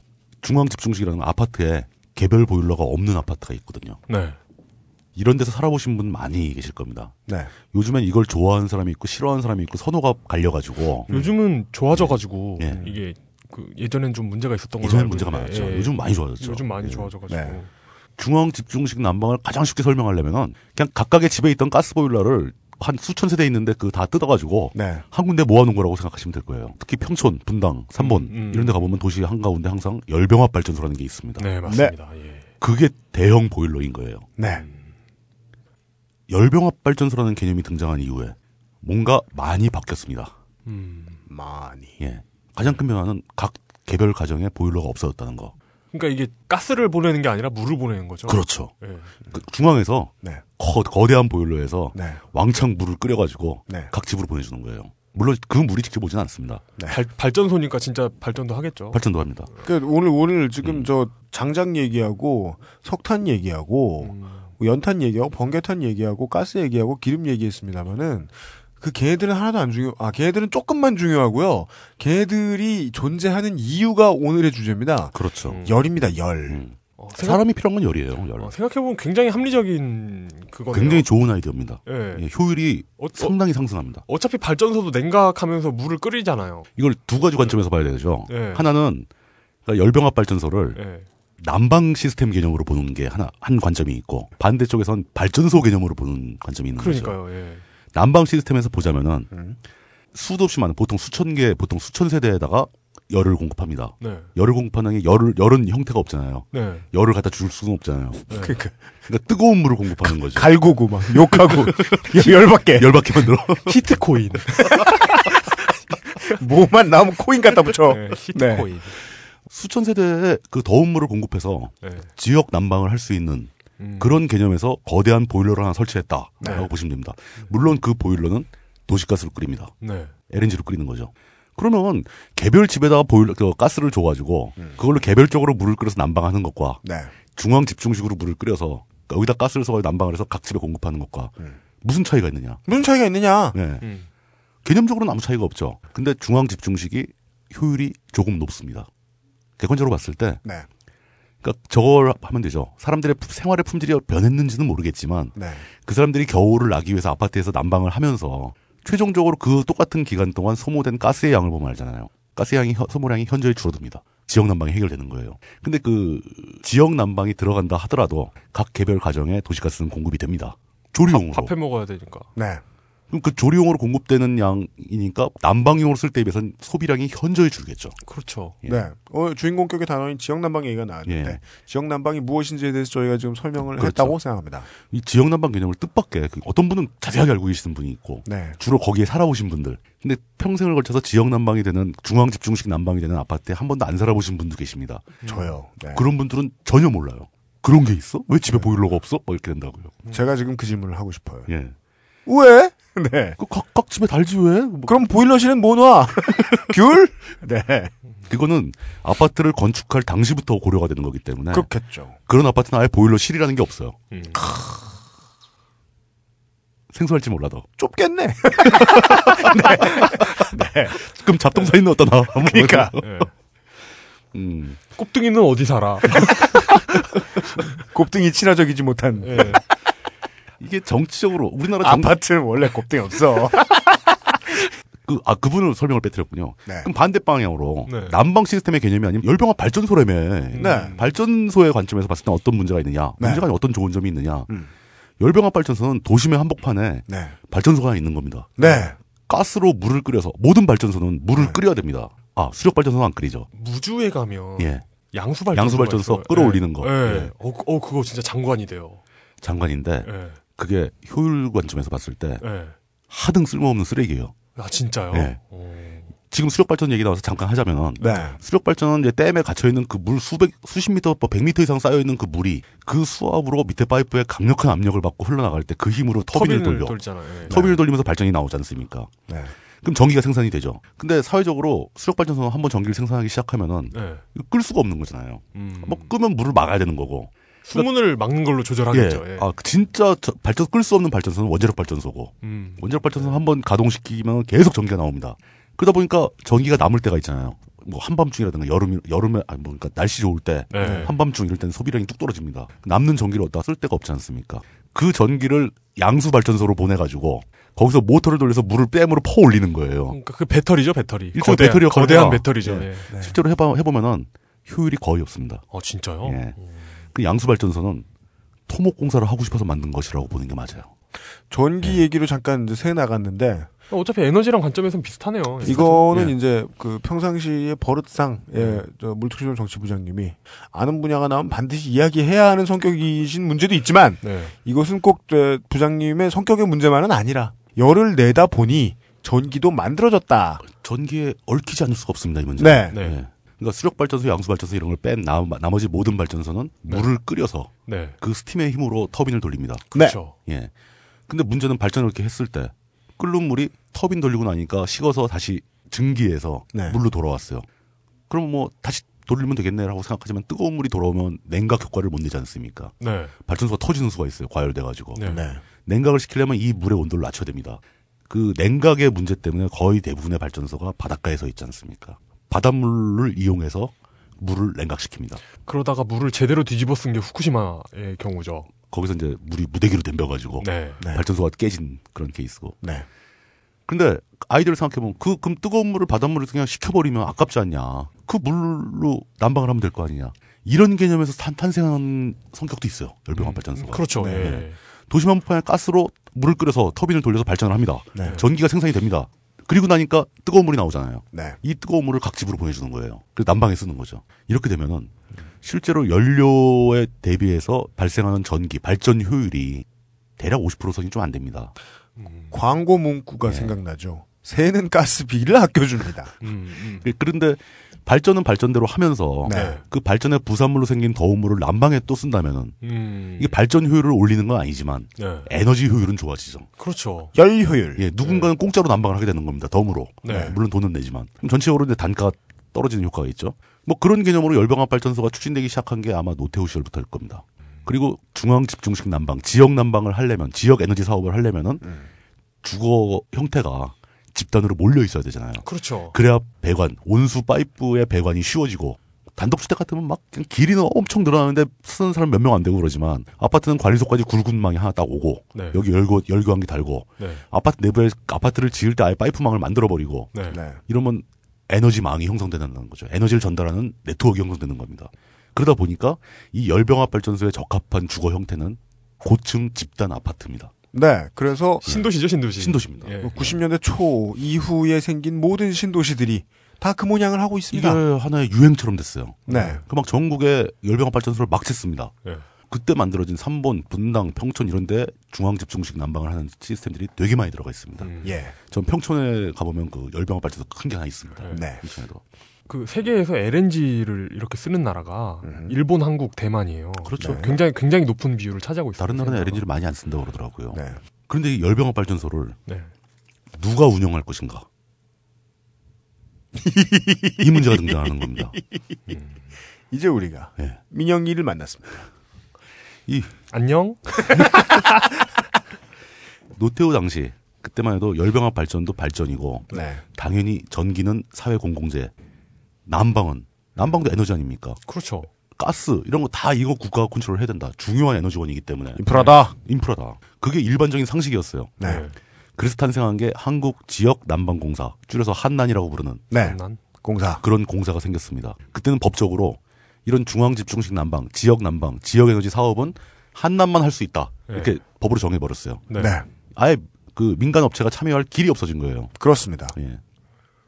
중앙 집중식이라는 건 아파트에 개별 보일러가 없는 아파트가 있거든요. 네. 이런 데서 살아보신 분 많이 계실 겁니다. 네. 요즘엔 이걸 좋아하는 사람이 있고 싫어하는 사람이 있고 선호가 갈려가지고 요즘은 좋아져가지고 예. 이게 그 예전엔 좀 문제가 있었던 걸로 예전엔 문제가 있는데, 많았죠. 예. 요즘 많이 좋아졌죠. 요즘 많이 예. 좋아져가지고 네. 중앙 집중식 난방을 가장 쉽게 설명하려면은 그냥 각각의 집에 있던 가스 보일러를 한 수천 세대 있는데 그 다 뜯어가지고 네. 한 군데 모아놓은 거라고 생각하시면 될 거예요. 특히 평촌, 분당, 삼본 음, 음. 이런 데 가보면 도시 한가운데 항상 열병합 발전소라는 게 있습니다. 네 맞습니다. 예. 그게 대형 보일러인 거예요. 네. 열병합 발전소라는 개념이 등장한 이후에 뭔가 많이 바뀌었습니다. 음. 많이. 예. 가장 큰 변화는 각 개별 가정에 보일러가 없어졌다는 거. 그러니까 이게 가스를 보내는 게 아니라 물을 보내는 거죠. 그렇죠. 예. 그 중앙에서 네. 거, 대한 보일러에서 네. 왕창 물을 끓여가지고 네. 각 집으로 보내주는 거예요. 물론 그 물이 직접 오지는 않습니다. 발, 발전소니까 진짜 발전도 하겠죠. 발전도 합니다. 그 오늘 오늘 지금 음. 저 장작 얘기하고 석탄 얘기하고 음. 뭐 연탄 얘기하고 번개탄 얘기하고 가스 얘기하고 기름 얘기했습니다만은 그 걔들은 하나도 안 중요. 아 걔들은 조금만 중요하고요. 걔들이 존재하는 이유가 오늘의 주제입니다. 그렇죠. 음. 열입니다. 열. 음. 어, 생각, 사람이 필요한 건 열이에요. 열. 어, 생각해보면 굉장히 합리적인 그거네요. 굉장히 좋은 아이디어입니다. 예. 예, 효율이 어, 어, 상당히 상승합니다. 어차피 발전소도 냉각하면서 물을 끓이잖아요. 이걸 두 가지 관점에서 봐야 되죠. 예. 하나는 그러니까 열병합 발전소를 예. 난방 시스템 개념으로 보는 게 하나 한 관점이 있고 반대쪽에선 발전소 개념으로 보는 관점이 있는 거죠. 그러니까요. 예. 난방 시스템에서 보자면은 음. 수도 없이 많은 보통 수천 개, 보통 수천 세대에다가 열을 공급합니다. 네. 열을 공급하는 게 열을 열은 형태가 없잖아요. 네. 열을 갖다 줄 수는 없잖아요. 네. 그러니까 그러니까 뜨거운 물을 공급하는 거죠. 갈고고 막 욕하고 (laughs) 열받게 열받게 만들어. (laughs) 히트 코인. (laughs) 뭐만 나오면 코인 갖다 붙여. 네, 히트 코인. 수천 세대의 그 더운 물을 공급해서 네. 지역 난방을 할 수 있는 음. 그런 개념에서 거대한 보일러를 하나 설치했다라고 네. 보시면 됩니다. 물론 그 보일러는 도시가스로 끓입니다. 네. LNG로 끓이는 거죠. 그러면 개별 집에다가 보일러 그 가스를 줘가지고 그걸로 개별적으로 물을 끓여서 난방하는 것과 네. 중앙 집중식으로 물을 끓여서 여기다 가스를 서 난방을 해서 각 집에 공급하는 것과 무슨 차이가 있느냐? 무슨 차이가 있느냐? 네. 음. 개념적으로는 아무 차이가 없죠. 근데 중앙 집중식이 효율이 조금 높습니다. 객관적으로 봤을 때, 네. 그러니까 저걸 하면 되죠. 사람들의 품- 생활의 품질이 변했는지는 모르겠지만, 네. 그 사람들이 겨울을 나기 위해서 아파트에서 난방을 하면서 최종적으로 그 똑같은 기간 동안 소모된 가스의 양을 보면 알잖아요. 가스 양이 혀- 소모량이 현저히 줄어듭니다. 지역 난방이 해결되는 거예요. 근데 그 지역 난방이 들어간다 하더라도 각 개별 가정에 도시가스는 공급이 됩니다. 조리용으로. 밥해 먹어야 되니까. 네. 그럼 그 조리용으로 공급되는 양이니까 난방용으로 쓸 때에 비해서는 소비량이 현저히 줄겠죠. 그렇죠. 예. 네. 어, 주인공격의 단어인 지역 난방 얘기가 나왔는데 예. 지역 난방이 무엇인지에 대해서 저희가 지금 설명을 그렇죠. 했다고 생각합니다. 이 지역 난방 개념을 뜻밖의 그 어떤 분은 자세하게 알고 계시는 분이 있고 네. 주로 거기에 살아보신 분들. 근데 평생을 걸쳐서 지역 난방이 되는 중앙 집중식 난방이 되는 아파트에 한 번도 안 살아보신 분도 계십니다. 저요. 네. 그런 분들은 전혀 몰라요. 그런 게 있어? 왜 집에 보일러가 없어? 뭐 이렇게 된다고요. 제가 지금 그 질문을 하고 싶어요. 예. 왜? (laughs) 네. 그 각, 각 집에 달지 왜? 뭐 그럼 보일러실은 뭐 놔? (laughs) 귤? 네. 그거는 아파트를 건축할 당시부터 고려가 되는 거기 때문에 그렇겠죠. 그런 아파트는 아예 보일러실이라는 게 없어요. 음. 생소할지 몰라도. 좁겠네. (laughs) 그럼 잡동사니는 어떠나? 그러니까. 예. 음. 꼽등이는 어디 살아? 곱등이 친화적이지 못한 예. 이게 정치적으로 우리나라 정, 아파트는 원래 곱등이 없어. (laughs) 그, 아, 그분을 설명을 빼뜨렸군요. 네. 그럼 반대 방향으로 네. 난방 시스템의 개념이 아니면 열병합 발전소라며. 네. 발전소의 관점에서 봤을 때 어떤 문제가 있느냐, 네. 문제가 어떤 좋은 점이 있느냐. 음. 열병합 발전소는 도심의 한복판에 네. 발전소가 있는 겁니다. 네. 가스로 물을 끓여서 모든 발전소는 물을 네. 끓여야 됩니다. 아, 수력 발전소는 안 끓이죠. 무주에 가면 예. 양수 발전소 양수 발전소 끌어올리는 거. 예. 예. 어, 그- 어, 그거 진짜 장관이 돼요. 장관인데 예. 그게 효율 관점에서 봤을 때 예. 하등 쓸모없는 쓰레기예요. 아 진짜요? 예. 어. 지금 수력 발전 얘기 나와서 잠깐 하자면은 네. 수력 발전은 이제 댐에 갇혀 있는 그 물 수백 수십 미터, 뭐 100미터 이상 쌓여 있는 그 물이 그 수압으로 밑에 파이프에 강력한 압력을 받고 흘러나갈 때 그 힘으로 터빈을, 돌려. 돌잖아요. 예. 터빈을 돌리면서 발전이 나오지 않습니까? 네. 그럼 전기가 생산이 되죠. 근데 사회적으로 수력 발전소는 한번 전기를 생산하기 시작하면은 예. 이거 끌 수가 없는 거잖아요. 음. 뭐 끄면 물을 막아야 되는 거고. 수문을 막는 걸로 조절하겠죠. 예. 아, 진짜 저- 발전 끌 수 없는 발전소는 원자력 발전소고. 음. 원자력 발전소 한번 가동시키면 계속 전기가 나옵니다. 그러다 보니까 전기가 남을 때가 있잖아요. 뭐 한밤중이라든가 여름 여름에 아니 뭐 그러니까 날씨 좋을 때 네. 한밤중 이럴 때는 소비량이 뚝 떨어집니다. 남는 전기를 어디다 쓸 데가 없지 않습니까? 그 전기를 양수 발전소로 보내 가지고 거기서 모터를 돌려서 물을 댐으로 퍼 올리는 거예요. 그러니까 그 배터리죠, 배터리. 거대한, 배터리 거대한. 배터리죠. 네. 예. 실제로 해봐 해보면은 효율이 거의 없습니다. 어 진짜요? 예. 그 양수 발전소는 토목 공사를 하고 싶어서 만든 것이라고 보는 게 맞아요. 전기 네. 얘기로 잠깐 이제 새 나갔는데 어차피 에너지랑 관점에서는 비슷하네요. 이거는 예. 이제 그 평상시의 버릇상 예, 저 물특실용 정치부장님이 아는 분야가 나오면 반드시 이야기해야 하는 성격이신 문제도 있지만 네. 이것은 꼭 에, 부장님의 성격의 문제만은 아니라 열을 내다 보니 전기도 만들어졌다. 전기에 얽히지 않을 수가 없습니다, 이 문제. 네. 네. 네. 그러니까 수력 발전소, 양수 발전소 이런 걸 뺀 나머지 모든 발전소는 네. 물을 끓여서 네. 그 스팀의 힘으로 터빈을 돌립니다. 그렇죠. 예. 근데 문제는 발전을 이렇게 했을 때 끓는 물이 터빈 돌리고 나니까 식어서 다시 증기해서 네. 물로 돌아왔어요. 그럼 뭐 다시 돌리면 되겠네라고 생각하지만 뜨거운 물이 돌아오면 냉각 효과를 못 내지 않습니까? 네. 발전소가 터지는 수가 있어요. 과열돼 가지고. 네. 네. 냉각을 시키려면 이 물의 온도를 낮춰야 됩니다. 그 냉각의 문제 때문에 거의 대부분의 발전소가 바닷가에 서 있지 않습니까? 바닷물을 이용해서 물을 냉각시킵니다. 그러다가 물을 제대로 뒤집어 쓴 게 후쿠시마의 경우죠. 거기서 이제 물이 무대기로 댐벼가지고 네. 네. 발전소가 깨진 그런 케이스고. 네. 근데 아이디어를 생각해보면 그 그럼 뜨거운 물을 바닷물을 그냥 식혀버리면 아깝지 않냐? 그 물로 난방을 하면 될 거 아니냐? 이런 개념에서 탄, 탄생한 성격도 있어요. 열병합 발전소가. 그렇죠. 네. 예. 도심 한복판에 가스로 물을 끓여서 터빈을 돌려서 발전을 합니다. 네. 전기가 생산이 됩니다. 그리고 나니까 뜨거운 물이 나오잖아요. 네. 이 뜨거운 물을 각 집으로 보내주는 거예요. 그래서 난방에 쓰는 거죠. 이렇게 되면은 실제로 연료에 대비해서 발생하는 전기 발전 효율이 대략 50% 선이 좀 안 됩니다. 광고 문구가 네. 생각나죠. 새는 가스비를 아껴줍니다. 음, 그- 그런데 발전은 발전대로 하면서 네. 그 발전의 부산물로 생긴 더운 물을 난방에 또 쓴다면은 음. 이게 발전 효율을 올리는 건 아니지만 네. 에너지 효율은 좋아지죠. 그렇죠. 열 효율. 예, 누군가는 공짜로 난방을 하게 되는 겁니다. 덤으로. 네. 물론 돈은 내지만. 그럼 전체적으로 이제 단가가 떨어지는 효과가 있죠. 뭐 그런 개념으로 열병합 발전소가 추진되기 시작한 게 아마 노태우 시절부터일 겁니다. 그리고 중앙 집중식 난방, 지역 난방을 하려면, 지역 에너지 사업을 하려면은 주거 형태가 집단으로 몰려 있어야 되잖아요. 그렇죠. 그래야 배관, 온수 파이프의 배관이 쉬워지고 단독주택 같으면 막 그냥 길이는 엄청 늘어나는데 쓰는 사람 몇 명 안 되고 그러지만 아파트는 관리소까지 굵은 망이 하나 딱 오고 네. 여기 열고 열교환기 달고 네. 아파트 내부에 아파트를 지을 때 아예 파이프망을 만들어 버리고 네. 네. 이러면 에너지망이 형성되는 거죠. 에너지를 전달하는 네트워크 형성되는 겁니다. 그러다 보니까 이 열병합 발전소에 적합한 주거 형태는 고층 집단 아파트입니다. 네. 그래서 신도시죠, 신도시. 신도시입니다. 예. 90년대 초 이후에 생긴 모든 신도시들이 다 그 모양을 하고 이게 있습니다. 하나의 유행처럼 됐어요. 네. 그 막 전국에 열병합 발전소를 막 짓습니다. 예. 그때 만들어진 삼본, 분당, 평촌 이런데 중앙 집중식 난방을 하는 시스템들이 되게 많이 들어가 있습니다. 음. 예. 전 평촌에 가보면 그 열병합 발전소 큰 게 하나 있습니다. 네. 평촌에도. 그 세계에서 LNG를 이렇게 쓰는 나라가 음. 일본, 한국, 대만이에요. 그렇죠. 굉장히 굉장히 높은 비율을 차지하고 있어요. 다른 나라는. LNG를 많이 안 쓴다고 그러더라고요. 네. 그런데 이 열병합 발전소를 네. 누가 운영할 것인가? (laughs) 이 문제가 등장하는 겁니다. 이제 우리가 예. 민영이를 만났습니다. 이 안녕. (laughs) 노태우 당시 그때만 해도 열병합 발전도 발전이고 네. 당연히 전기는 사회 공공재, 난방은 난방도 에너지 아닙니까? 그렇죠. 가스 이런 거 다 이거 국가가 컨트롤 해야 된다. 중요한 에너지원이기 때문에 인프라다. 인프라다. 그게 일반적인 상식이었어요. 네. 그래서 탄생한 게 한국 지역 난방 공사, 줄여서 한난이라고 부르는 네. 난 공사. 그런 공사가 생겼습니다. 그때는 법적으로 이런 중앙 집중식 난방, 지역 난방, 지역 에너지 사업은 한난만 할 수 있다. 이렇게 법으로 정해 버렸어요. 네. 네. 아예 그 민간 업체가 참여할 길이 없어진 거예요. 그렇습니다. 예.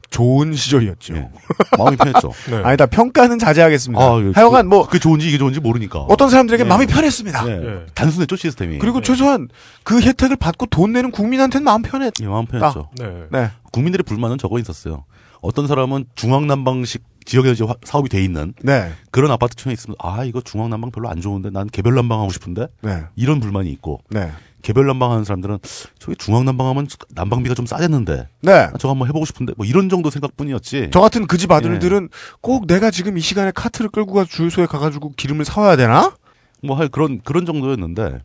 좋은 시절이었죠. 예. 마음이 편했죠. (laughs) 네. 아니다 평가는 자제하겠습니다. 아, 예. 하여간 뭐 그게 좋은지 이게 좋은지 모르니까. 어떤 사람들에게 예. 마음이 편했습니다. 예. 예. 단순했죠 시스템이. 그리고 최소한 그 혜택을 받고 돈 내는 국민한테는 마음 편했. 예, 마음 편했죠. 네. 네. 국민들의 불만은 저거 있었어요. 어떤 사람은 중앙난방식 지역에너지 화- 사업이 돼 있는 네. 그런 아파트촌에 있으면 아 이거 중앙 난방 별로 안 좋은데 난 개별 난방 하고 싶은데 네. 이런 불만이 있고 네. 개별 난방 하는 사람들은 저기 중앙 난방하면 난방비가 좀 싸졌는데 네. 아, 저거 한번 해보고 싶은데 뭐 이런 정도 생각뿐이었지. 저 같은 그 집 아들들은 꼭 내가 지금 이 시간에 카트를 끌고 가 주유소에 가가지고 기름을 사와야 되나? 뭐 할 그런 그런 정도였는데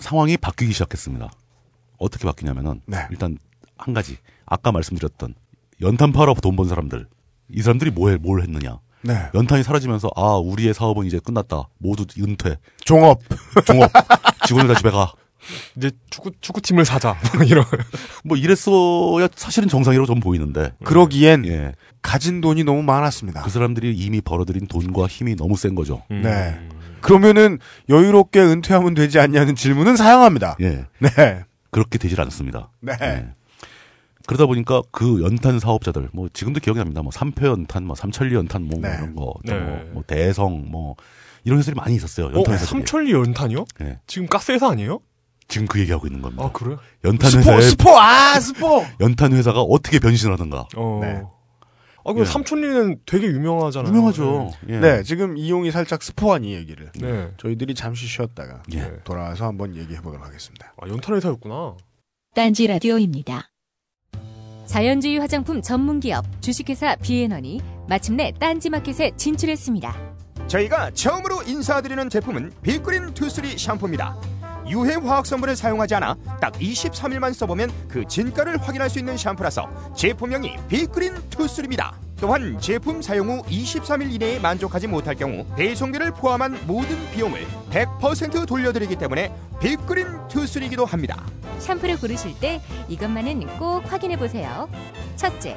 상황이 바뀌기 시작했습니다. 어떻게 바뀌냐면은 네. 일단 한 가지 아까 말씀드렸던 연탄 팔아 돈 번 사람들 이 사람들이 뭐해 뭘 했느냐 네. 연탄이 사라지면서 아 우리의 사업은 이제 끝났다 모두 은퇴 종업. (laughs) 종업 직원들 다 집에 가뭐 이제 축구 축구팀을 사자. (laughs) 이런. 이랬어야 사실은 정상이라고 좀 보이는데 그러기엔 예. 가진 돈이 너무 많았습니다. 그 사람들이 이미 벌어들인 돈과 힘이 너무 센 거죠. 음. 네. 그러면은 여유롭게 은퇴하면 되지 않냐는 질문은 사양합니다. 예. 네. 그렇게 되질 않습니다. 네. 예. 그러다 보니까 그 연탄 사업자들 뭐 지금도 기억이 납니다. 뭐 삼표 연탄, 뭐 삼천리 연탄 뭐 네. 이런 거, 또 네. 뭐, 뭐 대성 뭐 이런 회사들이 많이 있었어요. 어, 연탄 회사들이. 삼천리 연탄이요? 예. 지금 가스 회사 아니에요? 지금 그 얘기하고 있는 겁니다. 아 그래요? 연탄 스포, 회사에 스포, 아, 스포! (laughs) 연탄 회사가 어떻게 변신을 하든가. 어. 네. 아, 그 예. 삼천리는 되게 유명하잖아요. 유명하죠. 예. 네, 지금 이용이 살짝 스포한 이 얘기를. 네. 네. 저희들이 잠시 쉬었다가 예. 돌아와서 한번 얘기해 보도록 하겠습니다. 아, 연탄 회사였구나. 딴지 라디오입니다. 자연주의 화장품 전문기업 주식회사 비앤원이 마침내 딴지마켓에 진출했습니다. 저희가 처음으로 인사드리는 제품은 빅그린 투쓰리 샴푸입니다. 유해 화학 성분을 사용하지 않아 딱 23일만 써보면 그 진가를 확인할 수 있는 샴푸라서 제품명이 빅그린 투쓰리입니다. 또한 제품 사용 후 23일 이내에 만족하지 못할 경우 배송비를 포함한 모든 비용을 100% 돌려드리기 때문에 빅그린 투쓰리기도 합니다. 샴푸를 고르실 때 이것만은 꼭 확인해 보세요. 첫째,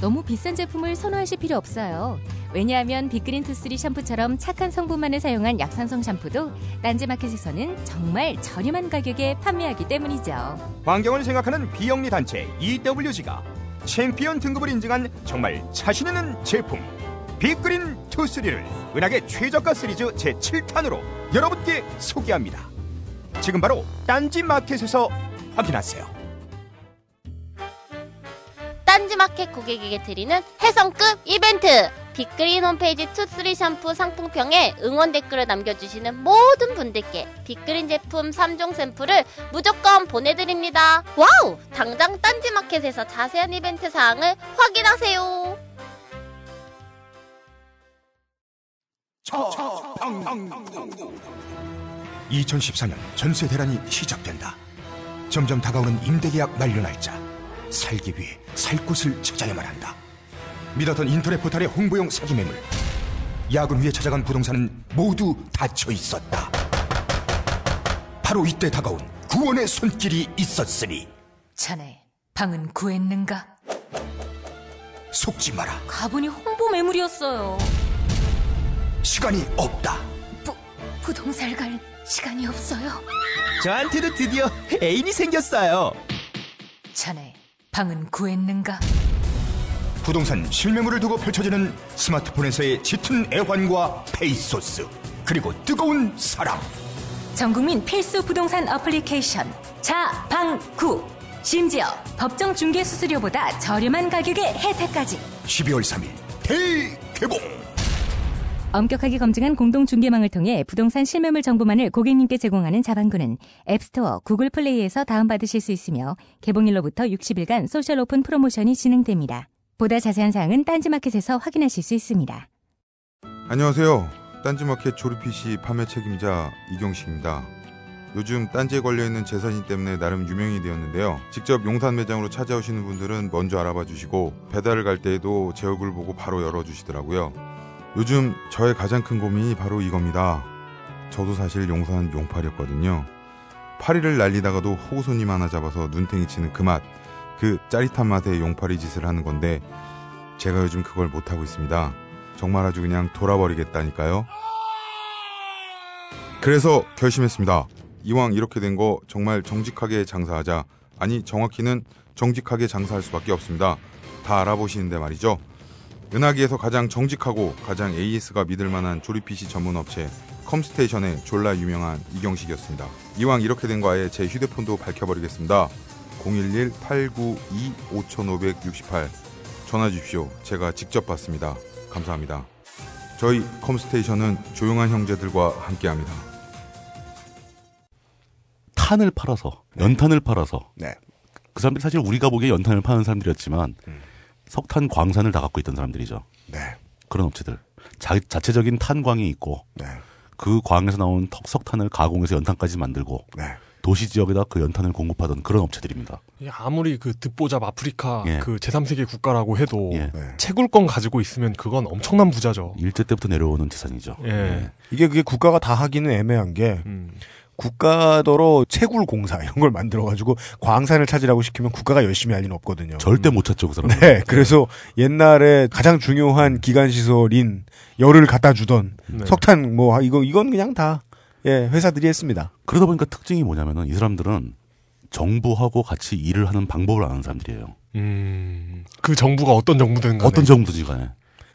너무 비싼 제품을 선호하실 필요 없어요. 왜냐하면 빅그린 투쓰리 샴푸처럼 착한 성분만을 사용한 약산성 샴푸도 딴지마켓에서는 정말 저렴한 가격에 판매하기 때문이죠. 환경을 생각하는 비영리 단체 EWG가 챔피언 등급을 인증한 정말 자신 있는 제품 빅그린 투쓰리를 은하계 최저가 시리즈 제7탄으로 여러분께 소개합니다. 지금 바로 딴지 마켓에서 확인하세요. 딴지마켓 고객에게 드리는 혜성급 이벤트! 빅그린 홈페이지 투쓰리 샴푸 상품평에 응원 댓글을 남겨주시는 모든 분들께 빅그린 제품 3종 샘플을 무조건 보내드립니다. 와우! 당장 딴지마켓에서 자세한 이벤트 사항을 확인하세요. 2014년 전세 대란이 시작된다. 점점 다가오는 임대계약 만료 날짜. 살기 위해 살 곳을 찾아야만 한다. 믿었던 인터넷 포털의 홍보용 사기 매물. 야근 뒤에 찾아간 부동산은 모두 닫혀 있었다. 바로 이때 다가온 구원의 손길이 있었으니 자네, 방은 구했는가? 속지 마라. 가보니 홍보 매물이었어요. 시간이 없다. 부동산 갈 시간이 없어요. 저한테도 드디어 애인이 생겼어요. 자네, 방은 구했는가? 부동산 실매물을 두고 펼쳐지는 스마트폰에서의 짙은 애환과 페이소스 그리고 뜨거운 사랑. 전국민 필수 부동산 어플리케이션 자방구. 심지어 법정 중개 수수료보다 저렴한 가격의 혜택까지. 12월 3일 대개봉 엄격하게 검증한 공동 중개망을 통해 부동산 실매물 정보만을 고객님께 제공하는 자방구는 앱스토어, 구글 플레이에서 다운받으실 수 있으며 개봉일로부터 60일간 social open promotion이 진행됩니다. 보다 자세한 사항은 딴지마켓에서 확인하실 수 있습니다. 안녕하세요. 딴지마켓 조립 PC 판매 책임자 이경식입니다. 요즘 딴지에 걸려있는 재산이 때문에 나름 유명이 되었는데요. 직접 용산 매장으로 찾아오시는 분들은 먼저 알아봐 주시고 배달을 갈 때에도 제 얼굴 보고 바로 열어주시더라고요. 요즘 저의 가장 큰 고민이 바로 이겁니다. 저도 사실 용산 용팔이었거든요. 파리를 날리다가도 호구 손님 하나 잡아서 눈탱이 치는 그 맛, 그 짜릿한 맛에 용팔이 짓을 하는 건데 제가 요즘 그걸 못하고 있습니다. 정말 아주 그냥 돌아버리겠다니까요. 그래서 결심했습니다. 이왕 이렇게 된 거 정말 정직하게 장사하자. 아니 정확히는 정직하게 장사할 수밖에 없습니다. 다 알아보시는데 말이죠. 은하계에서 가장 정직하고 가장 AS가 믿을 만한 조립 PC 전문 업체 컴스테이션의 졸라 유명한 이경식이었습니다. 이왕 이렇게 된 거 아예 제 휴대폰도 밝혀버리겠습니다. 011-892-5568 전화 주십시오. 제가 직접 받습니다. 감사합니다. 저희 컴스테이션은 조용한 형제들과 함께합니다. 탄을 팔아서 연탄을 팔아서 네. 그 사람들이 사실 우리가 보기에 연탄을 파는 사람들이었지만 석탄 광산을 다 갖고 있던 사람들이죠. 네. 그런 업체들 자, 자체적인 탄광이 있고 네. 그 광에서 나온 턱 석탄을 가공해서 연탄까지 만들고 네. 도시 지역에다 그 연탄을 공급하던 그런 업체들입니다. 예, 아무리 그 듣보잡 아프리카 예. 그 제3세계 국가라고 해도 예. 채굴권 가지고 있으면 그건 엄청난 부자죠. 일제 때부터 내려오는 재산이죠. 예. 이게 그게 국가가 다 하기는 애매한 게 음. 국가더러 채굴 공사 이런 걸 만들어 가지고 광산을 찾으라고 시키면 국가가 열심히 할 리는 없거든요. 절대 못 찾죠, 그 사람. 네, 그래서 옛날에 가장 중요한 기관 시설인 열을 갖다 주던 네. 석탄 뭐 이거 이건 그냥 다 예, 회사들이 했습니다. 그러다 보니까 특징이 뭐냐면은 이 사람들은 정부하고 같이 일을 하는 방법을 아는 사람들이에요. 음, 그 정부가 어떤 정부든 간에. 어떤 정부든지 간에.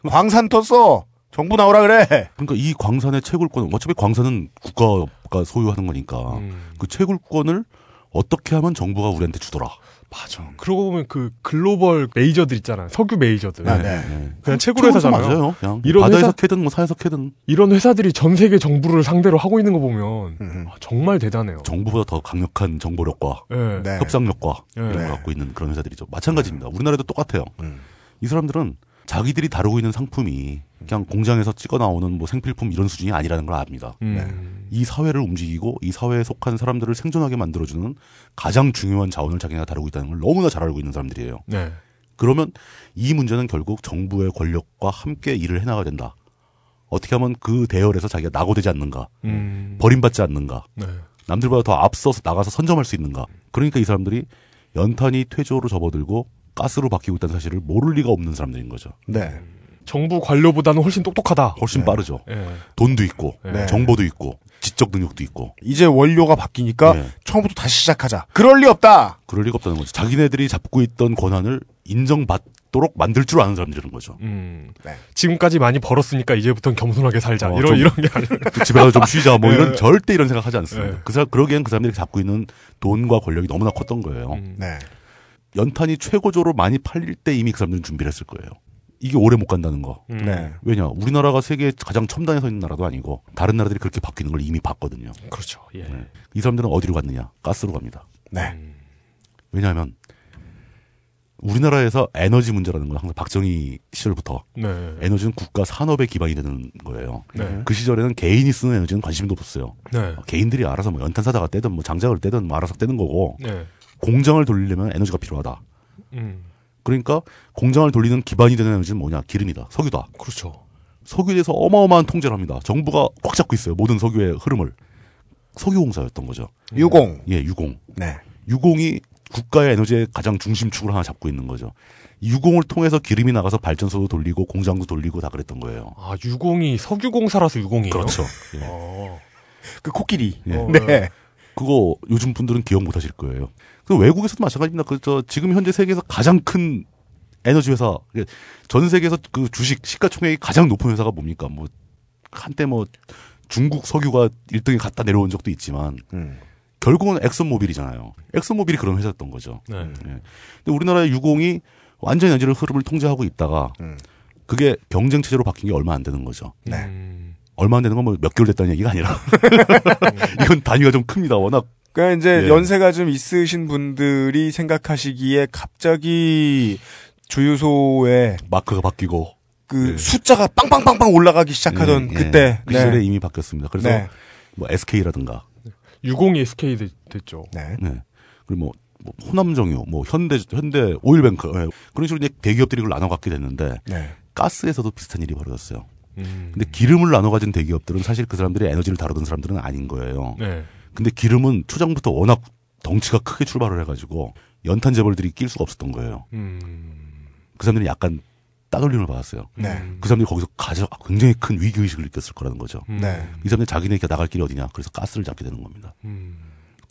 광산 떴어. 정부 나오라 그래. 그러니까 이 광산의 채굴권, 어차피 광산은 국가가 소유하는 거니까 음. 그 채굴권을 어떻게 하면 정부가 우리한테 주더라. 맞아. 그러고 보면 그 글로벌 메이저들 있잖아요. 석유 메이저들. 아, 네. 그냥 채굴 회사잖아요. 맞아요. 그냥 이런 바다에서 회사, 캐든 뭐 사에서 캐든 이런 회사들이 전 세계 정부를 상대로 하고 있는 거 보면 아, 정말 대단해요. 정부보다 더 강력한 정보력과 네. 네. 협상력과 네. 이런 걸 네. 갖고 있는 그런 회사들이죠. 마찬가지입니다. 우리나라도 똑같아요. 음. 이 사람들은 자기들이 다루고 있는 상품이 그냥 공장에서 찍어 나오는 뭐 생필품 이런 수준이 아니라는 걸 압니다. 음. 네. 이 사회를 움직이고 이 사회에 속한 사람들을 생존하게 만들어주는 가장 중요한 자원을 자기가 다루고 있다는 걸 너무나 잘 알고 있는 사람들이에요. 네. 그러면 이 문제는 결국 정부의 권력과 함께 일을 해나가야 된다. 어떻게 하면 그 대열에서 자기가 낙오되지 않는가, 음. 버림받지 않는가, 네. 남들보다 더 앞서서 나가서 선점할 수 있는가. 그러니까 이 사람들이 연탄이 퇴조로 접어들고 가스로 바뀌고 있다는 사실을 모를 리가 없는 사람들인 거죠. 네. 정부 관료보다는 훨씬 똑똑하다. 훨씬 빠르죠. 예. 돈도 있고, 네. 정보도 있고, 지적 능력도 있고. 이제 원료가 바뀌니까 네. 처음부터 다시 시작하자. 그럴 리 없다. 그럴 리가 없다는 거죠. 자기네들이 잡고 있던 권한을 인정받도록 만들 줄 아는 사람들인 거죠. 음. 네. 지금까지 많이 벌었으니까 이제부터는 겸손하게 살자. 어, 이런 좀- 이런 게 아니라. 또 집에 가서 좀 쉬자. 뭐 (laughs) 이런 예. 절대 이런 생각 하지 않습니다. 예. 그 사람 그러기엔 그 사람들이 잡고 있는 돈과 권력이 너무나 컸던 거예요. 음. 네. 연탄이 최고조로 많이 팔릴 때 이미 그 사람들은 준비를 했을 거예요. 이게 오래 못 간다는 거. 음. 네. 왜냐? 우리나라가 세계 가장 첨단에 서 있는 나라도 아니고 다른 나라들이 그렇게 바뀌는 걸 이미 봤거든요. 그렇죠. 예. 네. 이 사람들은 어디로 갔느냐? 가스로 갑니다. 네. 음. 왜냐하면 우리나라에서 에너지 문제라는 건 항상 박정희 시절부터 네. 에너지는 국가 산업의 기반이 되는 거예요. 네. 그 시절에는 개인이 쓰는 에너지는 관심도 없었어요. 네. 개인들이 알아서 뭐 연탄 사다가 떼든 뭐 장작을 떼든 뭐 알아서 떼는 거고 네. 공장을 돌리려면 에너지가 필요하다. 음. 그러니까 공장을 돌리는 기반이 되는 에너지는 뭐냐? 기름이다. 석유다. 그렇죠. 석유에 대해서 어마어마한 통제를 합니다. 정부가 꽉 잡고 있어요. 모든 석유의 흐름을. 석유공사였던 거죠. 유공. 예, 유공. 네. 유공이 국가의 에너지의 가장 중심축을 하나 잡고 있는 거죠. 유공을 통해서 기름이 나가서 발전소도 돌리고 공장도 돌리고 다 그랬던 거예요. 아 유공이 석유공사라서 유공이에요. 그렇죠. (laughs) 예. 어. 그 코끼리. 예. 어, 네. 그거 요즘 분들은 기억 못 하실 거예요. 그 외국에서도 마찬가지입니다. 그, 저, 지금 현재 세계에서 가장 큰 에너지 회사, 그전 세계에서 그 주식, 시가총액이 가장 높은 회사가 뭡니까? 뭐, 한때 뭐, 중국 석유가 1등에 갔다 내려온 적도 있지만, 음. 결국은 엑슨모빌이잖아요. 엑슨모빌이 그런 회사였던 거죠. 네. 예. 근데 우리나라의 유공이 완전히 에너지를 흐름을 통제하고 있다가, 음. 그게 경쟁 체제로 바뀐 게 얼마 안 되는 거죠. 네. 음. 얼마 안 되는 건 뭐 몇 개월 됐다는 얘기가 아니라, (laughs) 이건 단위가 좀 큽니다. 워낙 그러니까 이제 예. 연세가 좀 있으신 분들이 생각하시기에 갑자기 주유소에 마크가 바뀌고, 그 예. 숫자가 빵빵빵빵 올라가기 시작하던 예, 예. 그때 그 시절에 이미 바뀌었습니다. 그래서 네. 뭐 SK라든가 유공이 SK 됐- 됐죠. 네. 네. 그리고 뭐, 뭐 호남정유, 뭐 현대 현대 오일뱅크 예. 그런 식으로 이제 대기업들이 그걸 나눠 갖게 됐는데 네. 가스에서도 비슷한 일이 벌어졌어요. 음. 근데 기름을 나눠 가진 대기업들은 사실 그 사람들이 에너지를 다루던 사람들은 아닌 거예요. 네. 근데 기름은 초장부터 워낙 덩치가 크게 출발을 해가지고 연탄 재벌들이 낄 수가 없었던 거예요. 음. 그 사람들이 약간 따돌림을 받았어요. 네. 그 사람들이 거기서 가장 굉장히 큰 위기 의식을 느꼈을 거라는 거죠. 음. 네. 이 사람들이 자기네 나갈 길이 어디냐? 그래서 가스를 잡게 되는 겁니다. 음.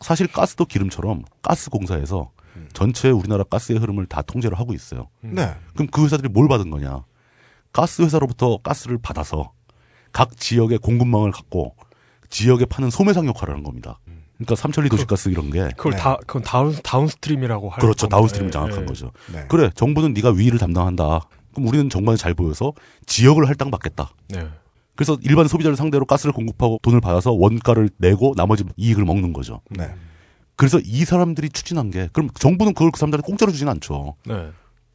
사실 가스도 기름처럼 가스 공사에서 전체 우리나라 가스의 흐름을 다 통제를 하고 있어요. 네. 그럼 그 회사들이 뭘 받은 거냐? 가스 회사로부터 가스를 받아서 각 지역의 공급망을 갖고 지역에 파는 소매상 역할을 하는 겁니다. 그러니까 삼천리 도시가스 이런 게 그걸 네. 다 그건 down downstream이라고 할 그렇죠. downstream이 예, 장악한 예. 거죠. 네. 그래, 정부는 네가 위를 담당한다. 그럼 우리는 정부에 잘 보여서 지역을 할당받겠다. 네. 그래서 일반 소비자를 상대로 가스를 공급하고 돈을 받아서 원가를 내고 나머지 이익을 먹는 거죠. 네. 그래서 이 사람들이 추진한 게 그럼 정부는 그걸 그 사람들한테 공짜로 주진 않죠. 네.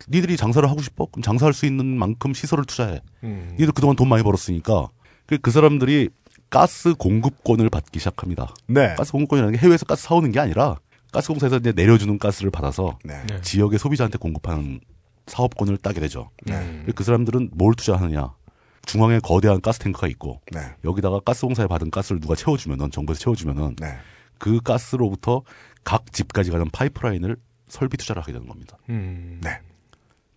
니들이 장사를 하고 싶어? 그럼 장사할 수 있는 만큼 시설을 투자해. 음. 니들 그동안 돈 많이 벌었으니까 그, 그 사람들이 가스 공급권을 받기 시작합니다. 네. 가스 공급권이라는 게 해외에서 가스 사오는 게 아니라 가스 공사에서 이제 내려주는 가스를 받아서 네. 네. 지역의 소비자한테 공급하는 사업권을 따게 되죠. 음. 그 사람들은 뭘 투자하느냐? 중앙에 거대한 가스 탱크가 있고 네. 여기다가 가스 공사에 받은 가스를 누가 채워주면은 정부에서 채워주면은 네. 그 가스로부터 각 집까지 가는 파이프라인을 설비 투자를 하게 되는 겁니다. 음. 네.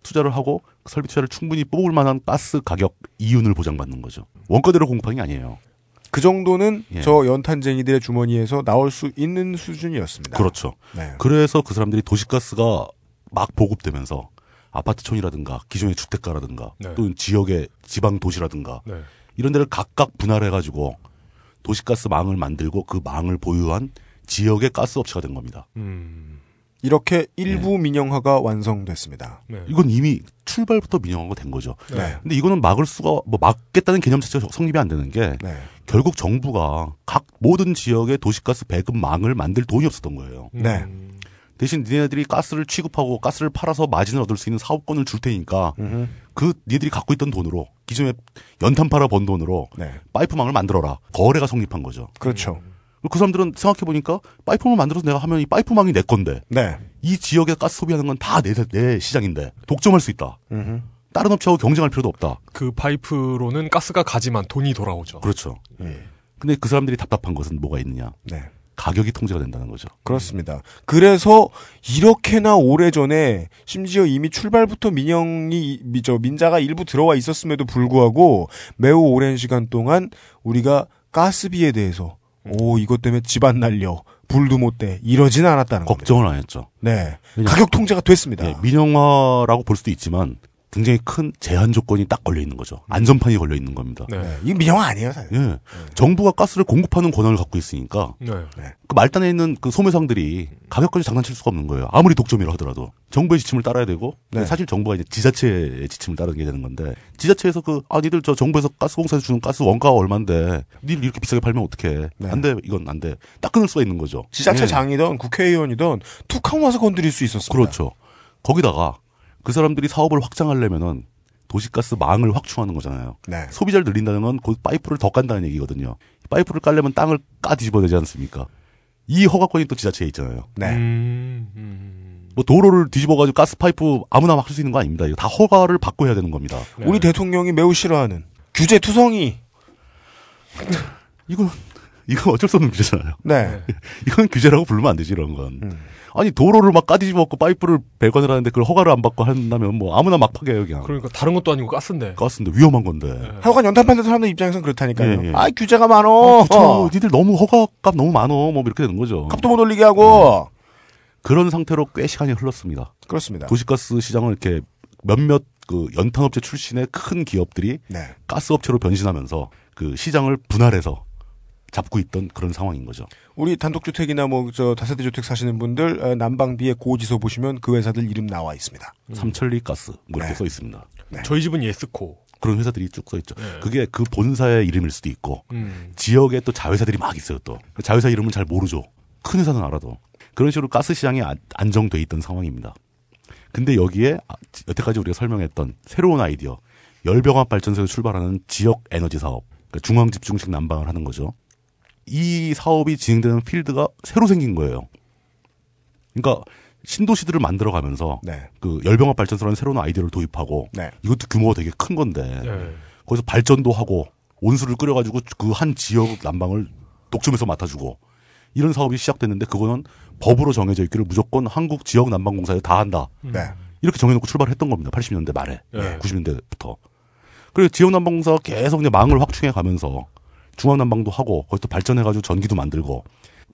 투자를 하고 그 설비 투자를 충분히 뽑을 만한 가스 가격 이윤을 보장받는 거죠. 원가대로 공급하는 게 아니에요. 그 정도는 예. 저 연탄쟁이들의 주머니에서 나올 수 있는 수준이었습니다. 그렇죠. 네. 그래서 그 사람들이 도시가스가 막 보급되면서 아파트촌이라든가 기존의 주택가라든가 네. 또는 지역의 지방 도시라든가 네. 이런 데를 각각 분할해가지고 도시가스 망을 만들고 그 망을 보유한 지역의 가스 업체가 된 겁니다. 음. 이렇게 일부 민영화가 완성됐습니다. 네. 이건 이미 출발부터 민영화가 된 거죠. 네. 근데 이거는 막을 수가 뭐 막겠다는 개념 자체가 성립이 안 되는 게 네. 결국 정부가 각 모든 지역의 도시가스 배급망을 만들 돈이 없었던 거예요. 네. 음. 대신 니네들이 가스를 취급하고 가스를 팔아서 마진을 얻을 수 있는 사업권을 줄 테니까 음흠. 그 니들이 갖고 있던 돈으로 기존에 연탄 팔아 번 돈으로 네. 파이프망을 만들어라. 거래가 성립한 거죠. 그렇죠. 그 사람들은 생각해 보니까 파이프망을 만들어서 내가 하면 이 파이프망이 내 건데 네. 이 지역에 가스 소비하는 건 다 내 내 시장인데 독점할 수 있다. 음흠. 다른 업체하고 경쟁할 필요도 없다. 그 파이프로는 가스가 가지만 돈이 돌아오죠. 그렇죠. 근데 그 사람들이 답답한 것은 뭐가 있느냐? 네. 가격이 통제가 된다는 거죠. 그렇습니다. 그래서 이렇게나 오래전에 심지어 이미 출발부터 민영이 미- 저 민자가 일부 들어와 있었음에도 불구하고 매우 오랜 시간 동안 우리가 가스비에 대해서 오 이것 때문에 집안 날려 불도 못대 이러진 않았다는 겁니다. 걱정을 안 했죠. 네. 가격 통제가 됐습니다. 예, 민영화라고 볼 수도 있지만 굉장히 큰 제한 조건이 딱 걸려 있는 거죠. 안전판이 걸려 있는 겁니다. 네. 이 민영화 아니에요, 사실. 예. 정부가 가스를 공급하는 권한을 갖고 있으니까 네. 그 말단에 있는 그 소매상들이 가격까지 장난칠 수가 없는 거예요. 아무리 독점이라 하더라도 정부의 지침을 따라야 되고 네. 사실 정부가 이제 지자체의 지침을 따르게 되는 건데 지자체에서 그 아 니들 저 정부에서 가스공사에서 주는 가스 원가가 얼마인데 니들 이렇게 비싸게 팔면 어떡해 안 돼 이건 안 돼 딱 끊을 수가 있는 거죠. 지자체 예. 장이든 국회의원이든 툭하면 와서 건드릴 수 있었습니다. 그렇죠. 거기다가 그 사람들이 사업을 확장하려면은 도시가스 망을 확충하는 거잖아요. 네. 소비자를 늘린다는 건그 파이프를 더 깐다는 얘기거든요. 파이프를 깔려면 땅을 까 뒤집어야 되지 않습니까? 이 허가권이 또 지자체에 있잖아요. 네. 음, 뭐 도로를 뒤집어가지고 가스 파이프 아무나 막 할 수 있는 거 아닙니다. 이거 다 허가를 받고 해야 되는 겁니다. 우리 대통령이 매우 싫어하는 규제 투성이. 이건 이건 어쩔 수 없는 규제잖아요. 네. (laughs) 이건 규제라고 부르면 안 되지 이런 건. 음. 아니 도로를 막 까뒤집어 갖고 파이프를 배관을 하는데 그걸 허가를 안 받고 한다면 뭐 아무나 막 파게요 그냥. 그러니까 다른 것도 아니고 가스인데. 가스인데 위험한 건데. 하여간 연탄 판는 사람들 입장에서는 그렇다니까요. 예, 예. 아 규제가 많어. 그렇죠. 니들 너무 허가값 너무 많어. 뭐 이렇게 되는 거죠. 값도 못 올리게 하고. 그런 상태로 꽤 시간이 흘렀습니다. 그렇습니다. 도시가스 시장을 이렇게 몇몇 그 연탄업체 출신의 큰 기업들이 네. 가스업체로 변신하면서 그 시장을 분할해서 잡고 있던 그런 상황인 거죠. 우리 단독주택이나 뭐 저 다세대 주택 사시는 분들 어, 난방비의 고지서 보시면 그 회사들 이름 나와 있습니다. 삼천리 가스 뭐 이렇게 네. 써 있습니다. 저희 집은 예스코. 그런 회사들이 쭉 써 있죠. 네. 그게 그 본사의 이름일 수도 있고 음. 지역에 또 자회사들이 막 있어요. 또 자회사 이름은 잘 모르죠. 큰 회사는 알아도 그런 식으로 가스 시장이 안- 안정돼 있던 상황입니다. 근데 여기에 아, 지- 여태까지 우리가 설명했던 새로운 아이디어 열병합 발전소에서 출발하는 지역 에너지 사업 그러니까 중앙 집중식 난방을 하는 거죠. 이 사업이 진행되는 필드가 새로 생긴 거예요. 그러니까 신도시들을 만들어 가면서 네. 그 열병합 발전소라는 새로운 아이디어를 도입하고 네. 이것도 규모가 되게 큰 건데 네. 거기서 발전도 하고 온수를 끓여가지고 그 한 지역 난방을 독점해서 맡아주고 이런 사업이 시작됐는데 그거는 법으로 정해져 있기를 무조건 한국 지역 난방공사에 다 한다. 네. 이렇게 정해놓고 출발했던 겁니다. 80년대 말에, 네. 90년대부터. 그리고 지역 난방공사가 계속 이제 망을 확충해 가면서 중앙 난방도 하고 거기서 발전해가지고 전기도 만들고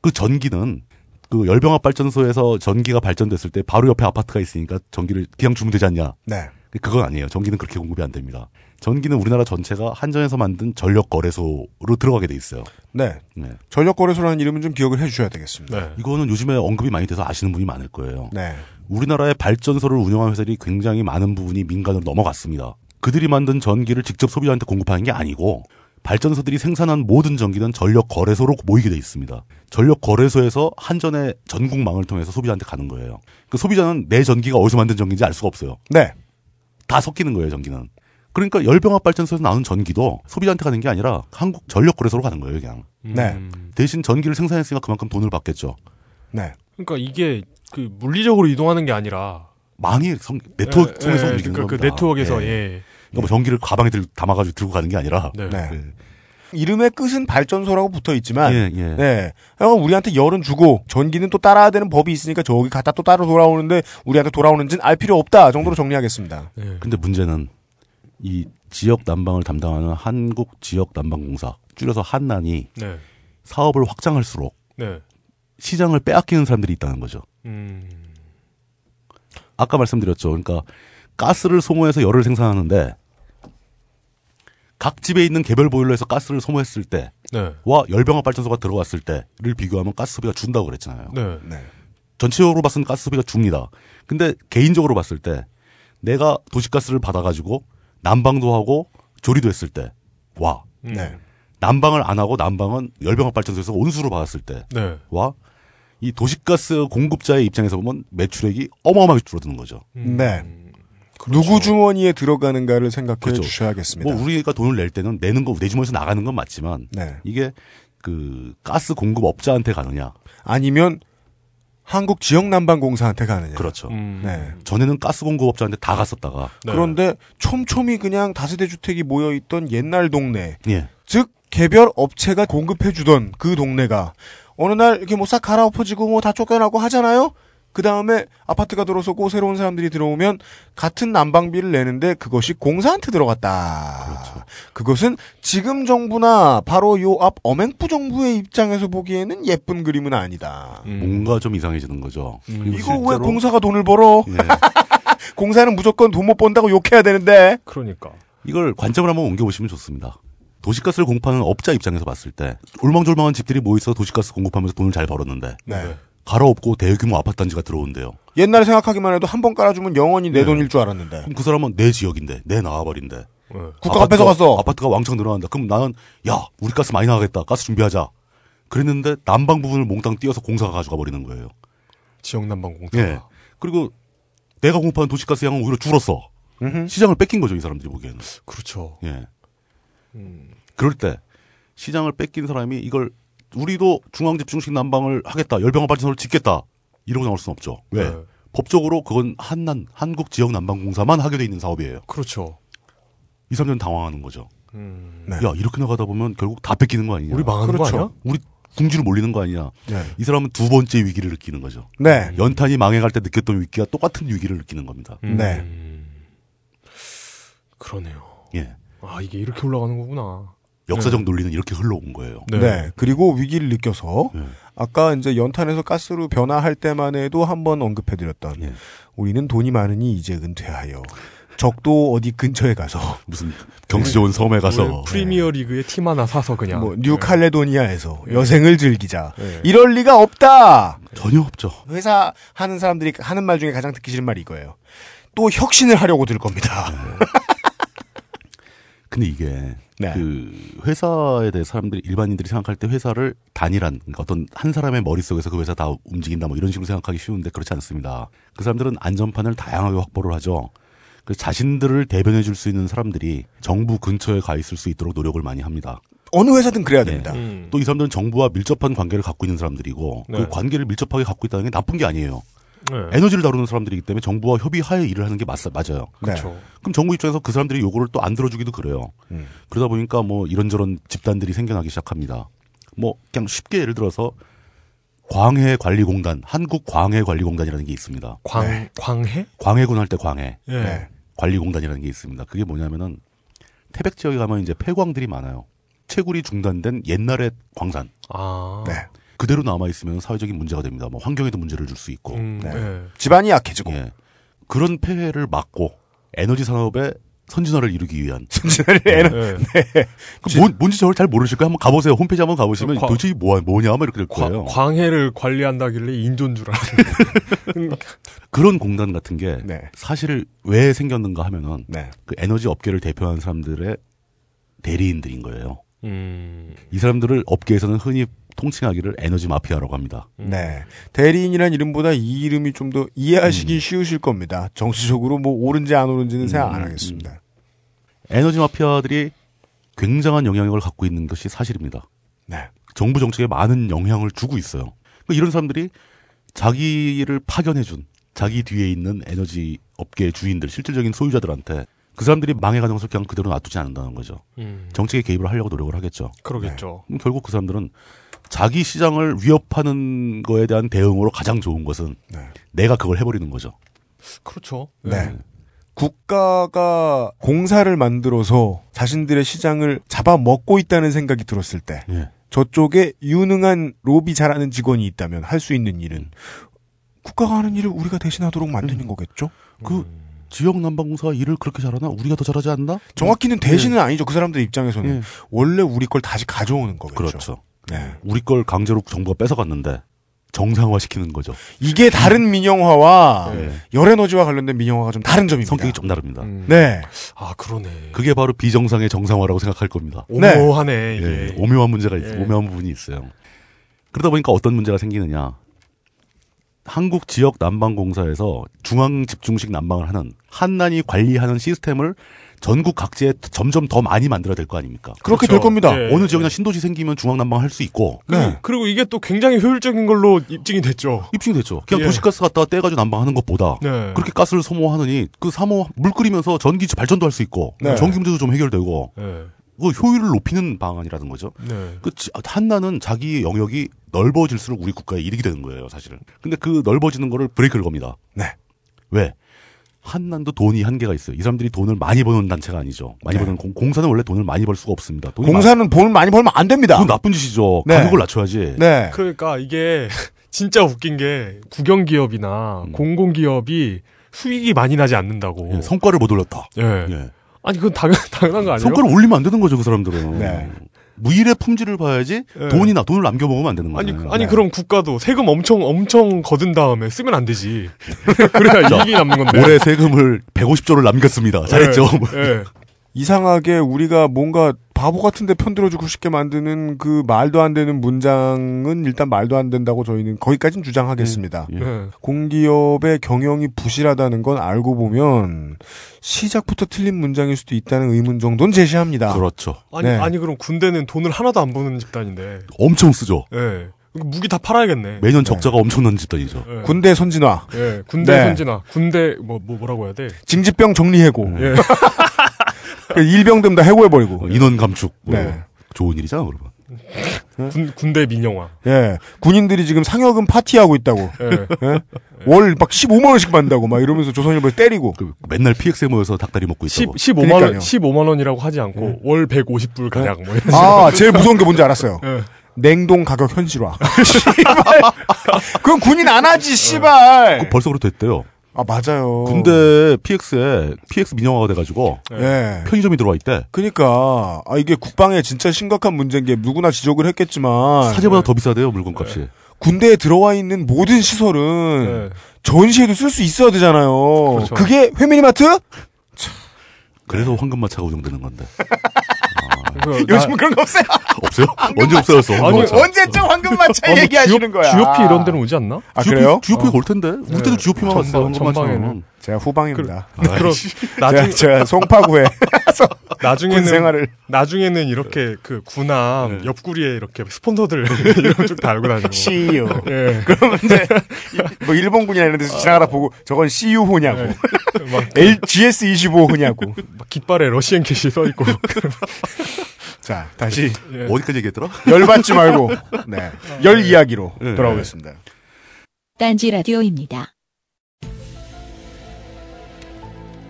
그 전기는 그 열병합 발전소에서 전기가 발전됐을 때 바로 옆에 아파트가 있으니까 전기를 그냥 주면 되지 않냐? 네. 그건 아니에요. 전기는 그렇게 공급이 안 됩니다. 전기는 우리나라 전체가 한전에서 만든 전력 거래소로 들어가게 돼 있어요. 네. 네. 전력 거래소라는 이름은 좀 기억을 해 주셔야 되겠습니다. 네. 이거는 요즘에 언급이 많이 돼서 아시는 분이 많을 거예요. 네. 우리나라의 발전소를 운영하는 회사들이 굉장히 많은 부분이 민간으로 넘어갔습니다. 그들이 만든 전기를 직접 소비자한테 공급하는 게 아니고 발전소들이 생산한 모든 전기는 전력 거래소로 모이게 돼 있습니다. 전력 거래소에서 한전의 전국망을 통해서 소비자한테 가는 거예요. 그 소비자는 내 전기가 어디서 만든 전기인지 알 수가 없어요. 네. 다 섞이는 거예요, 전기는. 그러니까 열병합 발전소에서 나오는 전기도 소비자한테 가는 게 아니라 한국 전력 거래소로 가는 거예요, 그냥. 네. 대신 전기를 생산했으니까 그만큼 돈을 받겠죠. 네. 그러니까 이게 그 물리적으로 이동하는 게 아니라 망이 성, 네트워크 예, 통해서 예, 움직이는 그러니까 그 겁니다. 네트워크에서, 예. 예. 그러니까 뭐 전기를 가방에 들, 담아가지고 들고 가는 게 아니라 네. 네. 예. 이름의 끝은 발전소라고 붙어 있지만, 예, 예. 네. 형 우리한테 열은 주고 전기는 또 따라야 되는 법이 있으니까 저기 갔다 또 따로 돌아오는데 우리한테 돌아오는지는 알 필요 없다 정도로 정리하겠습니다. 네. 근데 문제는 이 지역 난방을 담당하는 한국 지역 난방공사 줄여서 한난이 네. 사업을 확장할수록 네. 시장을 빼앗기는 사람들이 있다는 거죠. 음. 아까 말씀드렸죠. 그러니까 가스를 소모해서 열을 생산하는데 각 집에 있는 개별 보일러에서 가스를 소모했을 때와 네. 열병합 발전소가 들어갔을 때를 비교하면 가스 소비가 준다고 그랬잖아요. 네. 네. 전체적으로 봤을 때 가스 소비가 줍니다. 근데 개인적으로 봤을 때 내가 도시가스를 받아가지고 난방도 하고 조리도 했을 때 와. 음. 네. 난방을 안 하고 난방은 열병합 발전소에서 온수로 받았을 때 네. 와. 이 도시가스 공급자의 입장에서 보면 매출액이 어마어마하게 줄어드는 거죠. 음. 네. 누구 주머니에 들어가는가를 생각해 그렇죠. 주셔야겠습니다. 뭐 우리가 돈을 낼 때는 내는 거 내 주머니에서 나가는 건 맞지만 네. 이게 그 가스 공급 업자한테 가느냐 아니면 한국 지역 난방 공사한테 가느냐. 그렇죠. 음. 네. 전에는 가스 공급업자한테 다 갔었다가 그런데 촘촘히 그냥 다세대 주택이 모여 있던 옛날 동네. 예. 즉 개별 업체가 공급해 주던 그 동네가 어느 날 이렇게 뭐 싹 갈아엎어지고 뭐 다 쫓겨나고 하잖아요. 그 다음에 아파트가 들어서고 새로운 사람들이 들어오면 같은 난방비를 내는데 그것이 공사한테 들어갔다. 그렇죠. 그것은 지금 정부나 바로 요 앞 어맹부 정부의 입장에서 보기에는 예쁜 그림은 아니다. 뭔가 좀 이상해지는 거죠. 그리고 이거 왜 실제로 공사가 돈을 벌어? 예. (laughs) 공사는 무조건 돈 못 번다고 욕해야 되는데. 그러니까. 이걸 관점을 한번 옮겨보시면 좋습니다. 도시가스를 공급하는 업자 입장에서 봤을 때 울망졸망한 집들이 모여서 도시가스 공급하면서 돈을 잘 벌었는데 네. 갈아엎고 대규모 아파트 단지가 들어온대요. 옛날에 생각하기만 해도 한 번 깔아주면 영원히 내 네. 돈일 줄 알았는데. 그럼 그 사람은 내 지역인데 내 나와버린데 국가가 뺏어갔어. 아파트가 왕창 늘어난다. 그럼 나는 야 우리 가스 많이 나가겠다. 가스 준비하자. 그랬는데 난방 부분을 몽땅 띄어서 공사가 가져가 버리는 거예요. 지역 난방 공사. 예. 그리고 내가 공급하는 도시가스 양은 오히려 줄었어. 시장을 뺏긴 거죠 이 사람들이 보기에는. 그렇죠. 예. 음. 그럴 때 시장을 뺏긴 사람이 이걸 우리도 중앙 집중식 난방을 하겠다. 열병합 발전소를 짓겠다. 이러고 나올 수는 없죠. 왜? 네. 법적으로 그건 한난 한국 지역 난방공사만 하게 돼 있는 사업이에요. 그렇죠. 이 사람들은 당황하는 거죠. 음. 네. 야 이렇게 나가다 보면 결국 다 뺏기는 거 아니냐? 우리 망하는 거 아니야? 우리 궁지로 몰리는 거 아니냐? 네. 이 사람은 두 번째 위기를 느끼는 거죠. 네. 연탄이 망해갈 때 느꼈던 위기와 똑같은 위기를 느끼는 겁니다. 음. 네. 그러네요. 예. 아 이게 이렇게 올라가는 거구나. 역사적 논리는 이렇게 흘러온 거예요. 네. 그리고 위기를 느껴서 네. 아까 이제 연탄에서 가스로 변화할 때만 해도 한 번 언급해드렸던 예. 우리는 돈이 많으니 이제 은퇴하여 적도 어디 근처에 가서 (laughs) 무슨 경치 좋은 섬에 가서 프리미어 리그의 팀 하나 사서 그냥 뭐 뉴칼레도니아에서 여생을 즐기자 네. 이럴 리가 없다. 전혀 없죠. 회사 하는 사람들이 하는 말 중에 가장 듣기 싫은 말이 이거예요. 또 혁신을 하려고 들 겁니다. 근데 이게 네. 그 회사에 대해 사람들이 일반인들이 생각할 때 회사를 단일한 그러니까 어떤 한 사람의 머릿속에서 그 회사 다 움직인다 뭐 이런 식으로 생각하기 쉬운데 그렇지 않습니다. 그 사람들은 안전판을 다양하게 확보를 하죠. 그 자신들을 대변해 줄 수 있는 사람들이 정부 근처에 가 있을 수 있도록 노력을 많이 합니다. 어느 회사든 그래야 됩니다. 음. 또이 사람들은 정부와 밀접한 관계를 갖고 있는 사람들이고 네. 그 관계를 밀접하게 갖고 있다는 게 나쁜 게 아니에요. 네. 에너지를 다루는 사람들이기 때문에 정부와 협의하에 일을 하는 게 맞, 맞아요. 네. 그렇죠. 그럼 정부 입장에서 그 사람들이 요구를 또 안 들어주기도 그래요. 음. 그러다 보니까 뭐 이런저런 집단들이 생겨나기 시작합니다. 뭐 그냥 쉽게 예를 들어서 광해 관리공단, 한국 광해 관리공단이라는 게 있습니다. 광 네. 광해? 광해군 할 때 광해 예. 네. 관리공단이라는 게 있습니다. 그게 뭐냐면은 태백 지역에 가면 이제 폐광들이 많아요. 채굴이 중단된 옛날의 광산 아. 네. 그대로 남아 있으면 사회적인 문제가 됩니다. 뭐 환경에도 문제를 줄 수 있고 음, 네. 예. 집안이 약해지고 예. 그런 폐해를 막고 에너지 산업의 선진화를 이루기 위한 진짜를 에너- 예. 그 뭔, 뭔지 저를 잘 모르실 거예요. 한번 가보세요. 홈페이지 한번 가보시면 과- 도대체 뭐, 뭐냐, 뭐 이렇게 될 거예요. 과- 광해를 관리한다길래 인조인 줄 알았는데. (laughs) 그런 공단 같은 게 네. 사실 왜 생겼는가 하면은 네. 그 에너지 업계를 대표하는 사람들의 대리인들인 거예요. 음. 이 사람들을 업계에서는 흔히 통칭하기를 에너지 마피아라고 합니다. 네. 대리인이란 이름보다 이 이름이 좀더 음. 이해하시기 쉬우실 겁니다. 정치적으로 뭐 옳은지 안 옳은지는 생각 안 음, 하겠습니다. 에너지 마피아들이 굉장한 영향력을 갖고 있는 것이 사실입니다. 네. 정부 정책에 많은 영향을 주고 있어요. 그러니까 이런 사람들이 자기를 파견해준 자기 뒤에 있는 에너지 업계 주인들, 실질적인 소유자들한테 그 사람들이 망해가는 것을 그냥 그대로 놔두지 않는다는 거죠. 음. 정책에 개입을 하려고 노력을 하겠죠. 그러겠죠. 그럼 결국 그 사람들은 자기 시장을 위협하는 거에 대한 대응으로 가장 좋은 것은 네. 내가 그걸 해버리는 거죠. 그렇죠. 네. 국가가 공사를 만들어서 자신들의 시장을 잡아먹고 있다는 생각이 들었을 때 예. 저쪽에 유능한 로비 잘하는 직원이 있다면 할 수 있는 일은 국가가 하는 일을 우리가 대신하도록 만드는 거겠죠? 그 지역 난방공사가 일을 그렇게 잘하나? 우리가 더 잘하지 않나? 정확히는 대신은 아니죠. 그 사람들 입장에서는 예. 원래 우리 걸 다시 가져오는 거겠죠. 그렇죠. 네. 우리 걸 강제로 정부가 뺏어갔는데 정상화시키는 거죠. 이게 다른 민영화와 예. 열에너지와 관련된 민영화가 좀 다른 점입니다. 성격이 좀 다릅니다. 음. 네. 아 그러네. 그게 바로 비정상의 정상화라고 생각할 겁니다. 오묘하네 이게. 예, 오묘한 문제가 있, 예. 오묘한 부분이 있어요. 그러다 보니까 어떤 문제가 생기느냐. 한국 지역 난방공사에서 중앙 집중식 난방을 하는 한난이 관리하는 시스템을 전국 각지에 점점 더 많이 만들어야 될 거 아닙니까? 그렇게 될 겁니다. 예, 어느 예. 지역이나 신도시 생기면 중앙 난방 할 수 있고. 그리고, 그리고 이게 또 굉장히 효율적인 걸로 입증이 됐죠. 입증이 됐죠. 그냥 예. 도시가스 갖다가 떼가지고 난방하는 것보다 네. 그렇게 가스를 소모하느니 그 사모 물 끓이면서 전기 발전도 할 수 있고 네. 전기 문제도 좀 해결되고 네. 그 효율을 높이는 방안이라는 거죠. 네. 그 지- 한나는 자기 영역이 넓어질수록 우리 국가에 이득이 되는 거예요, 사실은. 근데 그 넓어지는 거를 브레이크를 겁니다. 네. 왜? 한난도 돈이 한계가 있어요. 이 사람들이 돈을 많이 버는 단체가 아니죠. 많이 네. 버는 공, 공사는 원래 돈을 많이 벌 수가 없습니다. 돈이 공사는 돈을 많이 벌면 안 됩니다. 그건 나쁜 짓이죠. 네. 가격을 낮춰야지. 네. 그러니까 이게 (laughs) 진짜 웃긴 게 국영 기업이나 공공 기업이 수익이 많이 나지 않는다고. 예, 성과를 못 올렸다. 예. 예. 아니 그건 당연, 당연한 거 아니에요? 성과를 올리면 안 되는 거죠, 그 사람들은. 네. 무일의 품질을 봐야지 예. 돈이나 돈을 남겨 먹으면 안 되는 아니 거예요. 아니 그럼 국가도 세금 엄청 엄청 거둔 다음에 쓰면 안 되지. (laughs) 그래야 자, 이익이 남는 건데. 올해 세금을 150조를 남겼습니다. 잘했죠. 예, 예. (laughs) 이상하게 우리가 뭔가 바보 같은데 편들어주고 싶게 만드는 그 말도 안 되는 문장은 일단 말도 안 된다고 저희는 거기까지는 주장하겠습니다. 예. 네. 공기업의 경영이 부실하다는 건 알고 보면 시작부터 틀린 문장일 수도 있다는 의문 정도는 제시합니다. 그렇죠. 아니 네. 아니 그럼 군대는 돈을 하나도 안 버는 집단인데. 엄청 쓰죠. 예. 이거 무기 다 팔아야겠네. 매년 적자가 엄청난 집단이죠. 예. 군대 선진화, 예. 군대 네. 선진화. 군대 뭐, 뭐 뭐라고 해야 돼? 징집병 정리해고, 예. (laughs) 그 일병들 다 해고해버리고. 어, 인원 감축. 뭐 네. 좋은 일이잖아, 그러면. 군, 군대 민영화. 예. 군인들이 지금 상여금 파티하고 있다고. 예. 예? 월막 15만원씩 받는다고 막 이러면서 조선일보에 때리고. 그 맨날 PX에 모여서 닭다리 먹고 10, 있다고. 15만 그러니까요. 원, 15만 원이라고 하지 않고 월 150불 가량 뭐 이런 아. 제일 무서운 게 뭔지 알았어요. 예. 냉동 가격 현실화. (laughs) 씨발. 그건 군인 안 하지, 씨발. 그거 벌써 그렇게 됐대요. 아, 맞아요. 근데 PX에 PX 민영화가 돼가지고 예. 편의점이 들어와 있대. 그니까, 아, 이게 국방에 진짜 심각한 문제인 게 누구나 지적을 했겠지만. 사제보다 더 비싸대요 물건값이. 군대에 들어와 있는 모든 시설은 예. 전시에도 쓸 수 있어야 되잖아요. 그렇죠. 그게 회미니마트? 그래서 황금마차가 운영되는 건데. (laughs) 그 요즘 나- 그런 거 없어요. (laughs) 없어요? 언제 없어졌어? 아니. 언제쯤 황금마차 어, 뭐 얘기하시는 거야. GOP 이런 데는 오지 않나? 아, GOP, 그래요? GOP 어. 올 텐데. 우리 때도 네. GOP만 왔어요. 전방-. 전방에는. 제가 후방입니다. 그, 그럼 제가, 나중 제가 송파구에 나중에는 군 생활을. 나중에는 이렇게 그 군함 네. 옆구리에 이렇게 스폰서들 (laughs) 이런 쭉 달고 다니고. CU. 예. 그러면 이제 이- 뭐 일본군이나 이런 데서 지나가다 보고 저건 CU호냐고. 네. 막, (laughs) L GS25 호냐고. 막 깃발에 러시안 캐시 써 있고. 자, 다시 예. 어디까지 얘기했더라? 열받지 말고 (laughs) 네. 열 이야기로 네. 돌아오겠습니다. 딴지 라디오입니다.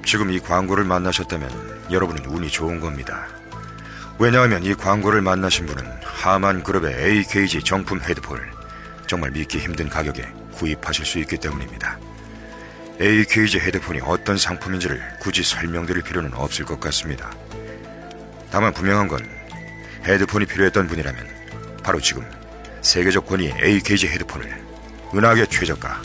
지금 이 광고를 만나셨다면 여러분은 운이 좋은 겁니다. 왜냐하면 이 광고를 만나신 분은 하만 그룹의 AKG 정품 헤드폰을 정말 믿기 힘든 가격에 구입하실 수 있기 때문입니다. AKG 헤드폰이 어떤 상품인지를 굳이 설명드릴 필요는 없을 것 같습니다. 다만 분명한 건 헤드폰이 필요했던 분이라면 바로 지금 세계적 권위의 AKG 헤드폰을 은하계 최저가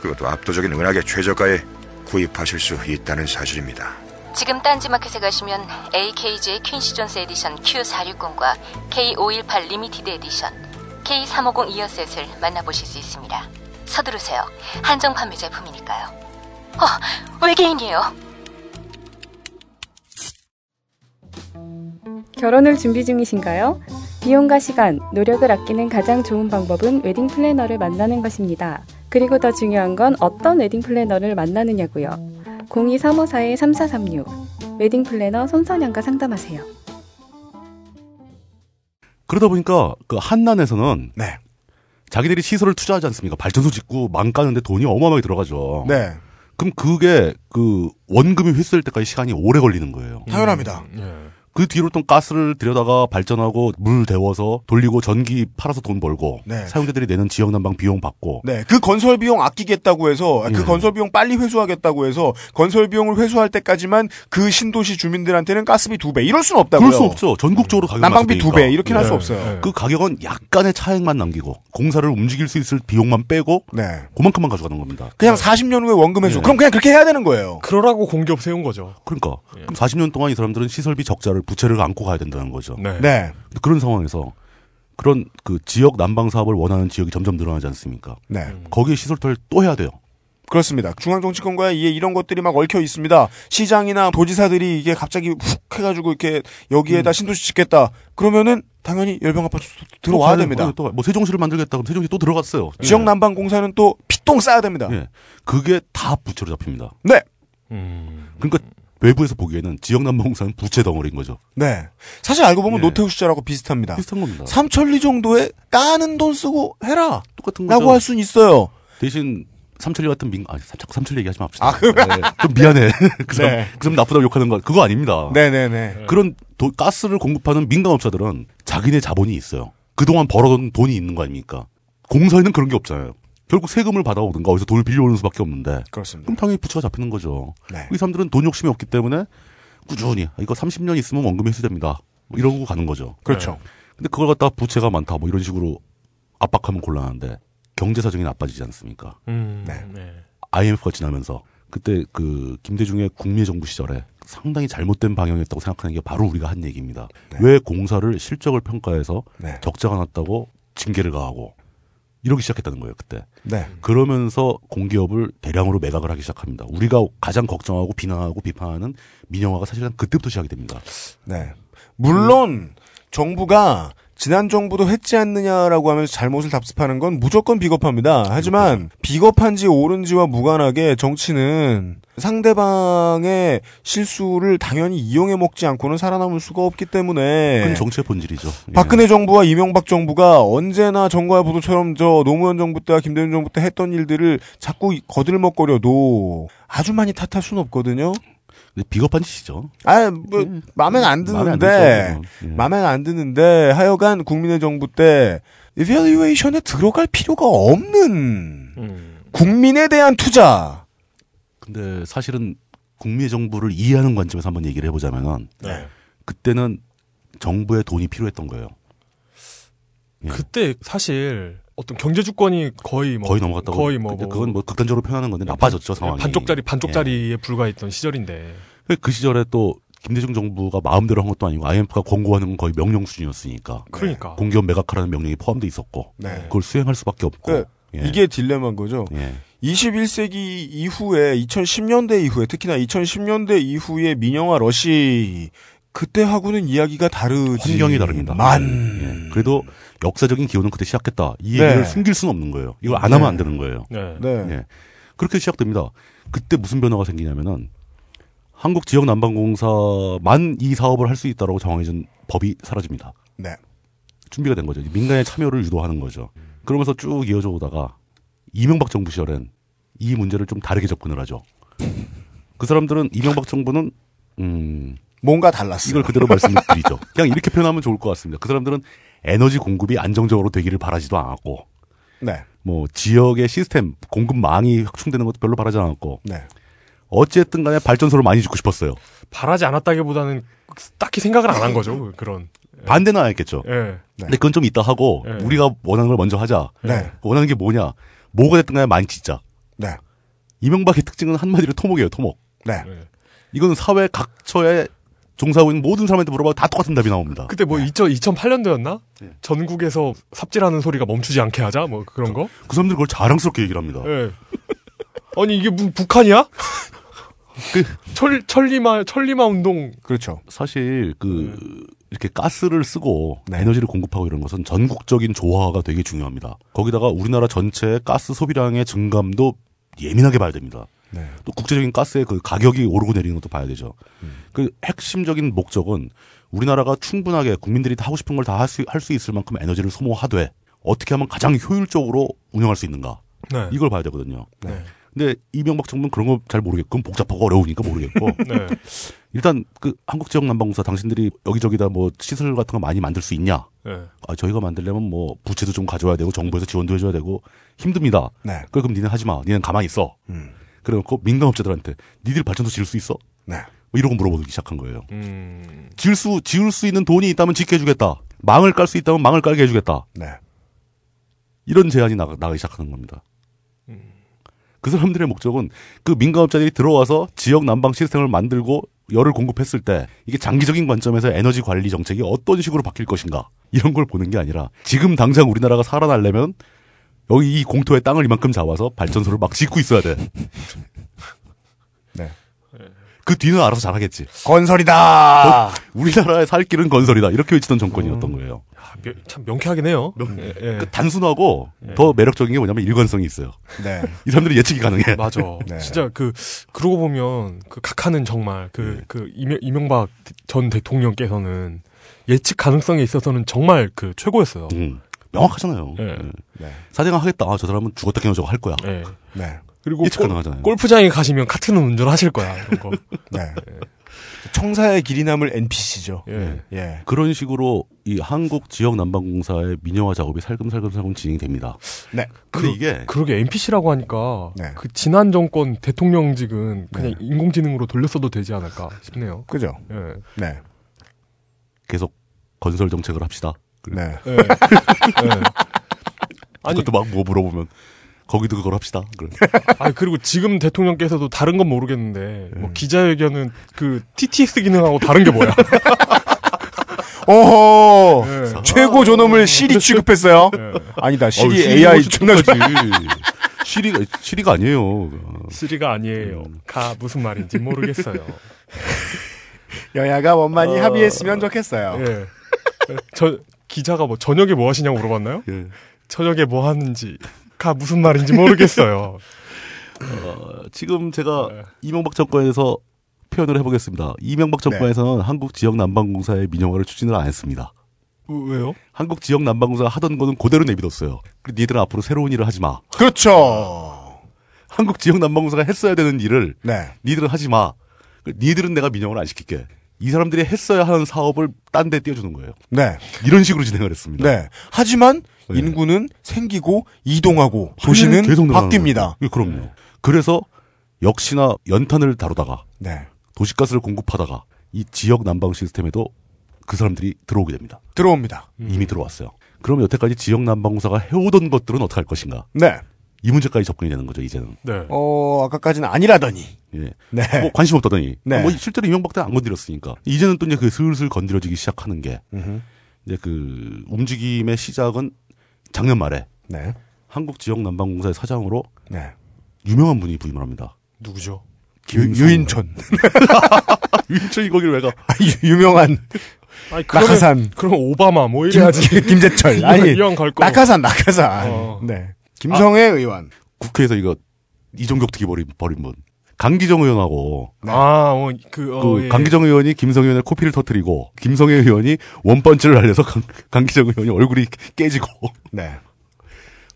그것도 압도적인 은하계 최저가에 구입하실 수 있다는 사실입니다. 지금 딴지마켓에 가시면 AKG의 퀸시 존스 edition Q460과 K518 limited edition K350 이어셋을 만나보실 수 있습니다. 서두르세요. 한정 판매 제품이니까요. 어, 외계인이에요. 결혼을 준비 중이신가요? 비용과 시간, 노력을 아끼는 가장 좋은 방법은 wedding planner를 만나는 것입니다. 그리고 더 중요한 건 어떤 wedding planner를 만나느냐고요. 02-354-3436 wedding planner 손선영과 상담하세요. 그러다 보니까 그 한난에서는 네. 자기들이 시설을 투자하지 않습니까? 발전소 짓고 망 까는데 돈이 어마어마하게 들어가죠. 네. 그럼 그게 그 원금이 회수될 때까지 시간이 오래 걸리는 거예요. 당연합니다. 예. 그 뒤로 또 가스를 들여다가 발전하고 물 데워서 돌리고 전기 팔아서 돈 벌고 네. 사용자들이 내는 지역 난방 비용 받고 네, 그 건설 비용 아끼겠다고 해서 그 예. 건설 비용 빨리 회수하겠다고 해서 건설 비용을 회수할 때까지만 그 신도시 주민들한테는 가스비 두 배 이럴 수는 없다고요. 그럴 수 없죠. 전국적으로 가격 난방비 두 배 이렇게 는 할수 네, 없어요. 네. 그 가격은 약간의 차액만 남기고 공사를 움직일 수 있을 비용만 빼고 네. 그만큼만 가져가는 겁니다. 그냥 40년 후에 원금 회수. 네. 그럼 그냥 그렇게 해야 되는 거예요. 그러라고 공기업 세운 거죠. 그러니까 예. 그럼 40년 동안 이 사람들은 시설비 적자를 부채를 안고 가야 된다는 거죠. 네. 네. 그런 상황에서 그런 그 지역 난방 사업을 원하는 지역이 점점 늘어나지 않습니까? 네. 거기에 시설터를 또 해야 돼요. 그렇습니다. 중앙 정치권과 이에 이런 것들이 막 얽혀 있습니다. 시장이나 도지사들이 이게 갑자기 훅 해가지고 이렇게 여기에다 신도시 짓겠다. 그러면은 당연히 열병 아파트 들어와야 또 됩니다. 또 뭐 세종시를 만들겠다 그럼 세종시 또 들어갔어요. 지역 난방 공사는 또 피똥 싸야 됩니다. 예. 그게 다 부채로 잡힙니다. 네. 그러니까 외부에서 보기에는 지역 난방공사는 부채 덩어리인 거죠. 네. 사실 알고 보면 예. 노태우 시절하고 비슷합니다. 비슷한 겁니다. 삼천리 정도에 까는 돈 쓰고 해라. 똑같은 라고 거죠. 할 수는 있어요. 대신 삼천리 같은 민, 아, 자꾸 삼천리 얘기하지 맙시다. 아, 그래? 네, 좀 미안해. (laughs) 그 사람, 네. 그 사람 나쁘다고 욕하는 거, 그거 아닙니다. 네네네. 그런 도- 가스를 공급하는 민간업자들은 자기네 자본이 있어요. 그동안 벌어둔 돈이 있는 거 아닙니까? 공사에는 그런 게 없잖아요. 결국 세금을 받아오든가 어디서 돈을 빌려오는 수밖에 없는데. 그렇습니다. 그럼 당연히 부채가 잡히는 거죠. 네. 이 사람들은 돈 욕심이 없기 때문에 꾸준히 이거 30년 있으면 원금 회수됩니다. 뭐 이러고 가는 거죠. 그렇죠. 근데 그걸 갖다가 부채가 많다 뭐 이런 식으로 압박하면 곤란한데 경제 사정이 나빠지지 않습니까? 음, 네. IMF가 지나면서 그때 그 김대중의 국민의 정부 시절에 상당히 잘못된 방향이었다고 생각하는 게 바로 우리가 한 얘기입니다. 왜 공사를 실적을 평가해서 네. 적자가 났다고 징계를 가하고 이러기 시작했다는 거예요 그때. 네. 그러면서 공기업을 대량으로 매각을 하기 시작합니다. 우리가 가장 걱정하고 비난하고 비판하는 민영화가 사실은 그때부터 시작이 됩니다. 네. 물론 정부가 지난 정부도 했지 않느냐라고 하면서 잘못을 답습하는 건 무조건 비겁합니다. 하지만 비겁한지 옳은지와 무관하게 정치는 상대방의 실수를 당연히 이용해 먹지 않고는 살아남을 수가 없기 때문에 그건 정치의 본질이죠. 예. 박근혜 정부와 이명박 정부가 언제나 정과 부도처럼 저 노무현 정부 때와 김대중 정부 때 했던 일들을 자꾸 거들먹거려도 아주 많이 탓할 수는 없거든요. 비겁한 짓이죠. 아, 뭐, 안 음. 마음에 안 드는데, 들죠. 예. 마음엔 안 드는데, 하여간 국민의 정부 때, 이밸류에이션에 들어갈 필요가 없는, 음. 국민에 대한 투자. 근데 사실은 국민의 정부를 이해하는 관점에서 한번 얘기를 해보자면은 네. 그때는 정부의 돈이 필요했던 거예요. 예. 그때 사실 어떤 경제 주권이 거의 뭐 거의 넘어갔다고. 거의 뭐, 근데 뭐 그건 뭐 극단적으로 표현하는 건데 나빠졌죠 상황이. 반쪽짜리 예. 반쪽짜리에 불과했던 시절인데. 그 시절에 또 김대중 정부가 마음대로 한 것도 아니고 IMF가 권고하는 건 거의 명령 수준이었으니까. 그러니까. 공기업 매각하라는 명령이 포함돼 있었고 네. 그걸 수행할 수밖에 없고. 그, 예. 이게 딜레마인 거죠. 예. 21세기 이후에, 2010년대 이후에, 특히나 2010년대 이후의 민영화 러시, 그때하고는 이야기가 다르지. 환경이 다릅니다. 만. 예. 그래도 역사적인 기호는 그때 시작했다. 이 얘기를 네. 숨길 수는 없는 거예요. 이걸 안 하면 네. 안 되는 거예요. 네. 네. 예. 그렇게 시작됩니다. 그때 무슨 변화가 생기냐면은 한국 지역 난방공사만 이 사업을 할 수 있다라고 정해진 법이 사라집니다. 네. 준비가 된 거죠. 민간의 참여를 유도하는 거죠. 그러면서 쭉 이어져 오다가 이명박 정부 시절엔 이 문제를 좀 다르게 접근을 하죠. 그 사람들은 이명박 정부는 음 뭔가 달랐어요. 이걸 그대로 말씀드리죠. (laughs) 그냥 이렇게 표현하면 좋을 것 같습니다. 그 사람들은 에너지 공급이 안정적으로 되기를 바라지도 않았고 네. 뭐 지역의 시스템 공급망이 확충되는 것도 별로 바라지 않았고 네. 어쨌든 간에 발전소를 많이 짓고 싶었어요. 바라지 않았다기보다는 딱히 생각을 안 한 거죠. 그런. 반대는 안 했겠죠. 예. 근데 그건 좀 이따 하고 네. 우리가 원하는 걸 먼저 하자. 네. 원하는 게 뭐냐? 뭐가 됐든 간에 많이 짓자. 네. 이명박의 특징은 한마디로 토목이에요. 토목. 네. 이거는 사회 각처에 종사하고 있는 모든 사람한테 물어봐도 다 똑같은 답이 나옵니다. 그때 뭐 2000, 2008년도였나? 네. 전국에서 삽질하는 소리가 멈추지 않게 하자? 뭐 그런 거? 그 사람들 그걸 자랑스럽게 얘기를 합니다. 예. 아니 이게 무슨 북한이야? (laughs) 철 천리마 천리마 운동 그렇죠. 사실 그 이렇게 가스를 쓰고 네. 에너지를 공급하고 이런 것은 전국적인 조화가 되게 중요합니다. 거기다가 우리나라 전체의 가스 소비량의 증감도 예민하게 봐야 됩니다. 네. 또 국제적인 가스의 그 가격이 오르고 내리는 것도 봐야 되죠. 음. 그 핵심적인 목적은 우리나라가 충분하게 국민들이 다 하고 싶은 걸 다 할 수 할 수 있을 만큼 에너지를 소모하되 어떻게 하면 가장 효율적으로 운영할 수 있는가 네. 이걸 봐야 되거든요. 네. 근데 이명박 정부는 그런 거 잘 모르겠고 복잡하고 어려우니까 모르겠고 (laughs) 네. 일단 그 한국 지역 난방공사 당신들이 여기저기다 뭐 시설 같은 거 많이 만들 수 있냐? 네. 아 저희가 만들려면 뭐 부채도 좀 가져와야 되고 정부에서 지원도 해줘야 되고 힘듭니다. 네. 그걸 그럼 니는 하지 마. 니는 가만히 있어. 음. 그래놓고 민간업자들한테 니들 발전소 지을 수 있어? 네. 뭐 이러고 물어보기 시작한 거예요. 음. 지을 수 지을 수 있는 돈이 있다면 짓게 해주겠다. 망을 깔 수 있다면 망을 깔게 해주겠다. 네. 이런 제안이 나가, 나가기 시작하는 겁니다. 음. 그 사람들의 목적은 그 민간업자들이 들어와서 지역 난방 시스템을 만들고 열을 공급했을 때 이게 장기적인 관점에서 에너지 관리 정책이 어떤 식으로 바뀔 것인가 이런 걸 보는 게 아니라 지금 당장 우리나라가 살아나려면 여기 이 공터에 땅을 이만큼 잡아서 발전소를 막 짓고 있어야 돼. 네. 그 뒤는 알아서 잘하겠지. 건설이다. 어, 우리나라의 살 길은 건설이다. 이렇게 외치던 정권이었던 거예요. 명- 참 명쾌하긴 해요. 예, 예. 그 단순하고 더 매력적인 게 뭐냐면 일관성이 있어요. 네. (laughs) 이 사람들이 예측이 가능해. 맞아. (laughs) 네. 진짜 그 그러고 보면 그 각하는 정말 그그 이명, 이명박 전 대통령께서는 예측 가능성에 있어서는 정말 그 최고였어요. 음, 명확하잖아요. 예. 네. 사대강 하겠다. 아, 저 사람은 죽었다 깨어 저거 할 거야. 예. 네. 그리고 예측 골, 가능하잖아요. 골프장에 가시면 카트는 운전하실 거야. 이런 거. (laughs) 네. 청사의 길이 남을 NPC죠. 예. 예. 그런 식으로 이 한국 지역 난방공사의 민영화 작업이 살금살금살금 진행이 됩니다. 네. 근데 그- 이게 그러게 NPC라고 하니까 네. 그 지난 정권 대통령직은 그냥 인공지능으로 돌렸어도 되지 않을까 싶네요. 그죠? 예. 네. 계속 건설 정책을 합시다. 네. 예. 예. (laughs) 아니 그것도 막뭐 물어보면 거기도 그걸 합시다. 그래. (laughs) 아 그리고 지금 대통령께서도 다른 건 모르겠는데 음. 뭐 기자회견은 그 TTS 기능하고 다른 게 뭐야? (laughs) 어허. 예. 최고 존엄을 시리 취급했어요. 아니다. 시리 어우, AI 훨씬 존나 똑같지. 시리가 시리가 아니에요. 시리가 아니에요. 가 무슨 말인지 모르겠어요. 여야가 원만히 어. 합의했으면 좋겠어요. 예. 저 기자가 뭐 저녁에 뭐 하시냐고 물어봤나요? 예. 저녁에 뭐 하는지 가 무슨 말인지 모르겠어요. (laughs) 어, 지금 제가 네. 이명박 정권에서 표현을 해보겠습니다. 이명박 정권에서는 한국 지역 난방공사의 민영화를 추진을 안 했습니다. 왜요? 한국 지역 난방공사가 하던 거는 그대로 내비뒀어요. 니들은 앞으로 새로운 일을 하지 마. 그렇죠. 한국 지역 난방공사가 했어야 되는 일을 네. 니들은 하지 마. 그 니들은 내가 민영을 안 시킬게. 이 사람들이 했어야 하는 사업을 딴 데 띄워주는 거예요. 네. 이런 식으로 진행을 했습니다. 네. 하지만 네. 인구는 생기고 이동하고 도시는 계속 바뀝니다. 예, 그럼요. 그래서 역시나 연탄을 다루다가 네. 도시가스를 공급하다가 이 지역 난방 시스템에도 그 사람들이 들어오게 됩니다. 들어옵니다. 이미 들어왔어요. 그럼 여태까지 지역 난방공사가 해오던 것들은 어떻게 할 것인가? 네. 이 문제까지 접근이 되는 거죠, 이제는. 네. 어, 아까까지는 아니라더니. 예. 네. 뭐 관심 없다더니. 네. 뭐 실제로 이명박 때는 안 건드렸으니까. 이제는 또 이제 그 슬슬 건드려지기 시작하는 게 음흠. 이제 그 움직임의 시작은 작년 말에 네. 한국 지역 난방공사의 사장으로 네. 유명한 분이 부임을 합니다. 누구죠? 유, 유인촌. (laughs) 유인촌이 거길 왜 가? (laughs) 아, 유- 유명한 아니, 그러면- 낙하산. 그러면 오바마 뭐 이래야지. 김, 김재철. (laughs) 아니, 이왕 갈 거. 낙하산, 낙하산. 어. 네. 김성애 의원. 국회에서 이거 이종격 특위 벌인, 벌인 분. 강기정 의원하고 아, 어, 그, 어, 그 예. 강기정 의원이 김성애 의원의 코피를 터뜨리고 김성애 의원이 원펀치를 날려서 강, 강기정 의원이 얼굴이 깨지고 네.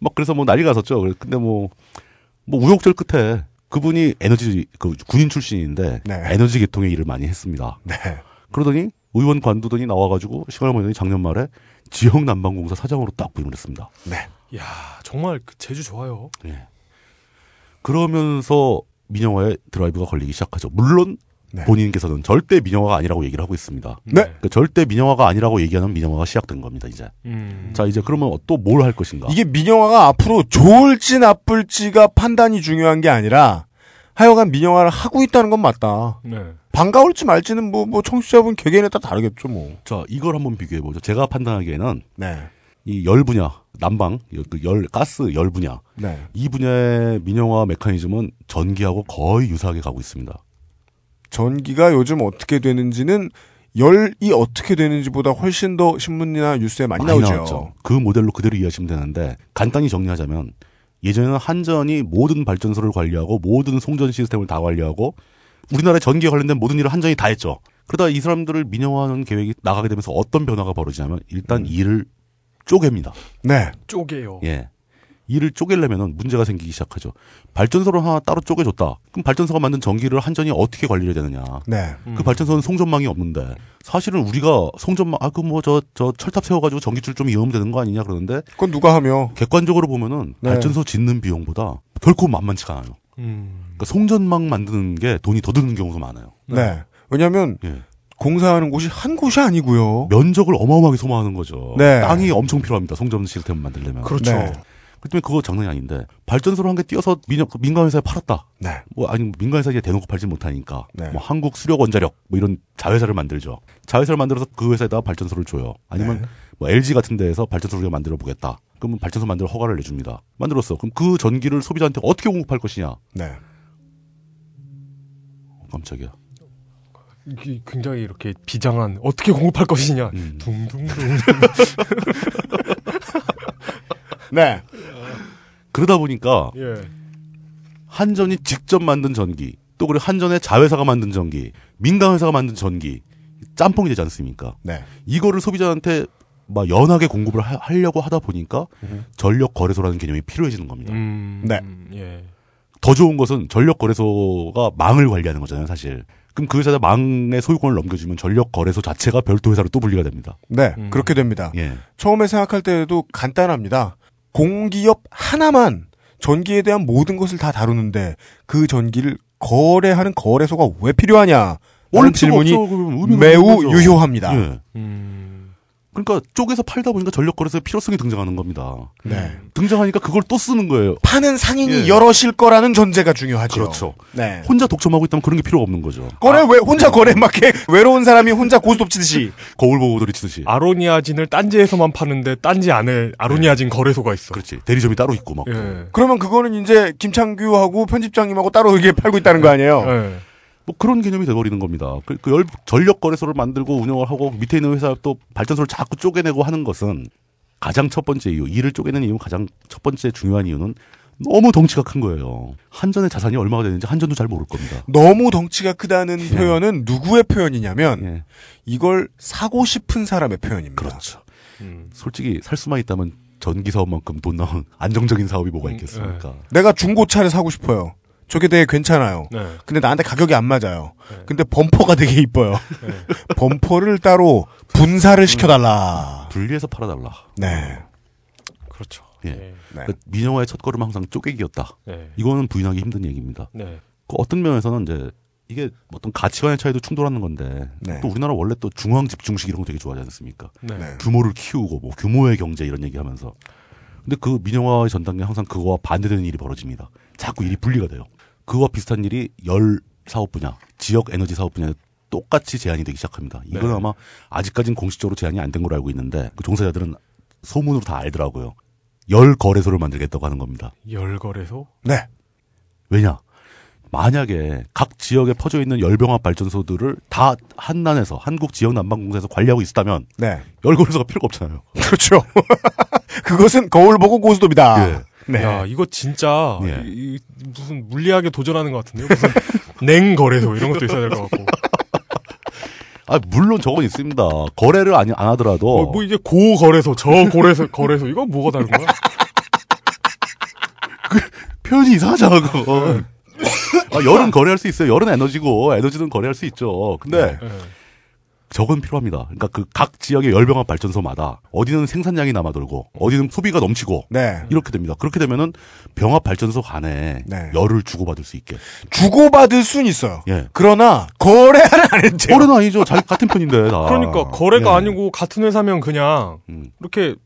막 (laughs) 그래서 뭐 난리가 났었죠. 그래- 근데 뭐, 뭐 우욕절 끝에 그분이 에너지 그 군인 출신인데 네. 에너지 계통의 일을 많이 했습니다. 네. 그러더니 의원 관두더니 나와가지고 시간을 보내더니 작년 말에 지역 난방공사 사장으로 딱 부임을 했습니다. 네. 야, 정말 그 제주 좋아요. 예. 그러면서 민영화의 드라이브가 걸리기 시작하죠. 물론 네. 본인께서는 절대 민영화가 아니라고 얘기를 하고 있습니다. 네. 그러니까 절대 민영화가 아니라고 얘기하는 민영화가 시작된 겁니다. 이제. 음. 자 이제 그러면 또 뭘 할 것인가? 이게 민영화가 앞으로 좋을지 나쁠지가 판단이 중요한 게 아니라 하여간 민영화를 하고 있다는 건 맞다. 네. 반가울지 말지는 뭐, 뭐, 청취자분 개개인에 따라 다르겠죠, 뭐. 자 이걸 한번 비교해 보죠. 제가 판단하기에는 네. 이 열 분야, 난방, 그 열, 가스 열 분야. 네. 이 분야의 민영화 메커니즘은 전기하고 거의 유사하게 가고 있습니다. 전기가 요즘 어떻게 되는지는 열이 어떻게 되는지보다 훨씬 더 신문이나 뉴스에 많이, 나오죠. 나왔죠. 그 모델로 그대로 이해하시면 되는데 간단히 정리하자면 예전에는 한전이 모든 발전소를 관리하고 모든 송전 시스템을 다 관리하고 우리나라의 전기에 관련된 모든 일을 한전이 다 했죠. 그러다 이 사람들을 민영화하는 계획이 나가게 되면서 어떤 변화가 벌어지냐면 일단 일을 쪼갭니다. 네. 쪼개요. 예. 일을 쪼개려면 문제가 생기기 시작하죠. 발전소를 하나 따로 쪼개줬다. 그럼 발전소가 만든 전기를 한전이 어떻게 관리해야 되느냐. 네. 그 발전소는 송전망이 없는데 사실은 우리가 송전망 아 그 뭐 저저 철탑 세워가지고 전기줄 좀 이으면 되는 거 아니냐 그러는데 그건 누가 하며 객관적으로 보면은 네. 발전소 짓는 비용보다 결코 만만치가 않아요. 음. 그러니까 송전망 만드는 게 돈이 더 드는 경우도 많아요. 네. 왜냐면, 예. 공사하는 곳이 한 곳이 아니고요. 면적을 어마어마하게 소모하는 거죠. 네. 땅이 엄청 필요합니다. 송전 시스템 만들려면. 그렇죠. 네. 그때문에 그거 장난이 아닌데 발전소를 한개 띄어서 민영, 그 민간회사에 팔았다. 네. 뭐 아니 민간회사에 대놓고 팔지 못하니까 뭐 한국 수력 원자력 뭐 이런 자회사를 만들죠. 자회사를 만들어서 그 회사에다가 발전소를 줘요. 아니면 뭐 LG 같은 데에서 발전소를 우리가 만들어 보겠다. 그러면 발전소 만들 허가를 내줍니다. 만들었어. 그럼 그 전기를 소비자한테 어떻게 공급할 것이냐? 네. 어, 깜짝이야. 굉장히 이렇게 비장한 어떻게 공급할 것이냐. 음. 둥둥둥. (laughs) 네. 그러다 보니까 예. 한전이 직접 만든 전기, 또 그리고 한전의 자회사가 만든 전기, 민간 회사가 만든 전기 짬뽕이 되지 않습니까? 네. 이거를 소비자한테 막 연하게 공급을 하, 하려고 하다 보니까 전력 거래소라는 개념이 필요해지는 겁니다. 음, 네. 예. 더 좋은 것은 전력 거래소가 망을 관리하는 거잖아요, 사실. 그럼 그 회사에 망의 소유권을 넘겨주면 전력 거래소 자체가 별도 회사로 또 분리가 됩니다. 네, 그렇게 됩니다. 예. 처음에 생각할 때도 간단합니다. 공기업 하나만 전기에 대한 모든 것을 다 다루는데 그 전기를 거래하는 거래소가 왜 필요하냐? 라는 질문이 의미가 매우. 유효합니다. 예. 그러니까 쪼개서 팔다 보니까 전력 거래소의 필요성이 등장하는 겁니다. 네. 등장하니까 그걸 또 쓰는 거예요. 파는 상인이 예. 여럿일 거라는 전제가 중요하죠. 그렇죠. 네. 혼자 독점하고 있다면 그런 게 필요가 없는 거죠. 거래 왜 혼자 거래 막게 (laughs) 외로운 사람이 혼자 고스톱 치듯이 거울 보고 도리 치듯이. 아로니아진을 딴지에서만 파는데 딴지 안에 아로니아진 거래소가 있어. 그렇지. 대리점이 따로 있고 막. 예. 그러면 그거는 이제 김창규하고 편집장님하고 따로 이게 팔고 있다는 거 아니에요? 예. 뭐 그런 개념이 돼버리는 겁니다. 그, 그 열, 전력 거래소를 만들고 운영을 하고 밑에 있는 회사 또 발전소를 자꾸 쪼개내고 하는 것은 가장 첫 번째 이유, 일을 쪼개는 이유 가장 첫 번째 중요한 이유는 너무 덩치가 큰 거예요. 한전의 자산이 얼마가 되는지 한전도 잘 모를 겁니다. 너무 덩치가 크다는 예. 표현은 누구의 표현이냐면 이걸 사고 싶은 사람의 표현입니다. 그렇죠. 솔직히 살 수만 있다면 전기 사업만큼 돈 나온 (laughs) 안정적인 사업이 뭐가 있겠습니까? 내가 중고차를 사고 싶어요. 저게 되게 괜찮아요. 네. 근데 나한테 가격이 안 맞아요. 근데 범퍼가 되게 이뻐요. (laughs) 범퍼를 따로 분사를 시켜달라. 분리해서 팔아달라. 네. 그렇죠. 예. 그 민영화의 첫 걸음은 항상 쪼개기였다. 네. 이거는 부인하기 힘든 얘기입니다. 네. 그 어떤 면에서는 이제 이게 어떤 가치관의 차이도 충돌하는 건데 네. 또 우리나라 원래 또 중앙 집중식 이런 거 되게 좋아하지 않습니까? 네. 규모를 키우고 뭐 규모의 경제 이런 얘기하면서 근데 그 민영화의 전당에 항상 그거와 반대되는 일이 벌어집니다. 자꾸 일이 분리가 돼요. 그와 비슷한 일이 열 사업 분야, 지역 에너지 사업 분야에 똑같이 제한이 되기 시작합니다. 이건 네. 아마 아직까지는 공식적으로 제한이 안 된 걸로 알고 있는데 그 종사자들은 소문으로 다 알더라고요. 열 거래소를 만들겠다고 하는 겁니다. 열 거래소? 네. 왜냐? 만약에 각 지역에 퍼져 있는 열병합 발전소들을 다 한난에서 한국 지역 난방공사에서 관리하고 있었다면 네. 열거래소가 필요가 없잖아요. 그렇죠. (laughs) 그것은 거울 보고 고스톱이다. 예. 네. 야, 이거 진짜 예. 이- 이 무슨 물리학에 도전하는 것 같은데요. 무슨 (laughs) 냉거래소 이런 것도 있어야 될 것 같고. 아 물론 저건 있습니다. 거래를 안, 안 하더라도 뭐, 뭐 이게 고거래소, 저거래소, 거래소 이거 뭐가 다른 거야? 표현이 이상하잖아 그거. 네. 아, 열은 거래할 수 있어요. 열은 에너지고 에너지는 거래할 수 있죠. 근데 네. 저건 필요합니다. 그러니까 그 각 지역의 열병합 발전소마다 어디는 생산량이 남아돌고 어디는 소비가 넘치고 네. 이렇게 됩니다. 그렇게 되면은 병합 발전소 간에 네. 열을 주고받을 수 있게. 주고받을 수는 있어요. 예. 그러나 거래하는 안 했죠. 거래는 아니죠. 자기 같은 편인데 다. 그러니까 거래가 예. 아니고 같은 회사면 그냥 음. 이렇게 뭐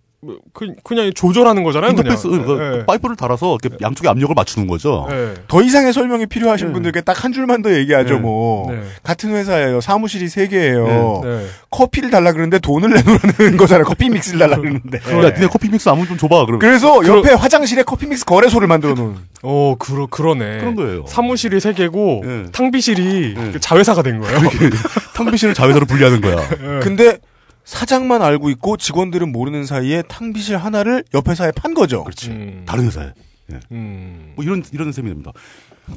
그, 그냥 조절하는 거잖아요. 인터페이스 그냥. 그 예. 파이프를 달아서 이렇게 양쪽에 압력을 맞추는 거죠. 예. 더 이상의 설명이 필요하신 분들께 딱 한 줄만 더 얘기하죠, 네. 뭐. 네. 같은 회사예요. 사무실이 세 개예요. 네. 커피를 달라 그러는데 돈을 내놓으라는 (laughs) 거잖아요. 커피 믹스를 달라 그러는데. 야, 니네 커피 믹스 아무 좀 줘봐. 그럼 그래서 옆에 화장실에 커피 믹스 거래소를 만들어 놓은. 어, 그러, 그러네. 그런 거예요. 사무실이 세 개고, 예. 탕비실이 그 자회사가 된 거예요. (laughs) 탕비실을 자회사로 분리하는 거야. 예. 근데 사장만 알고 있고 직원들은 모르는 사이에 탕비실 하나를 옆 회사에 판 거죠. 그렇지. 음. 다른 회사에. 예. 음. 뭐 이런 이런 셈이 됩니다.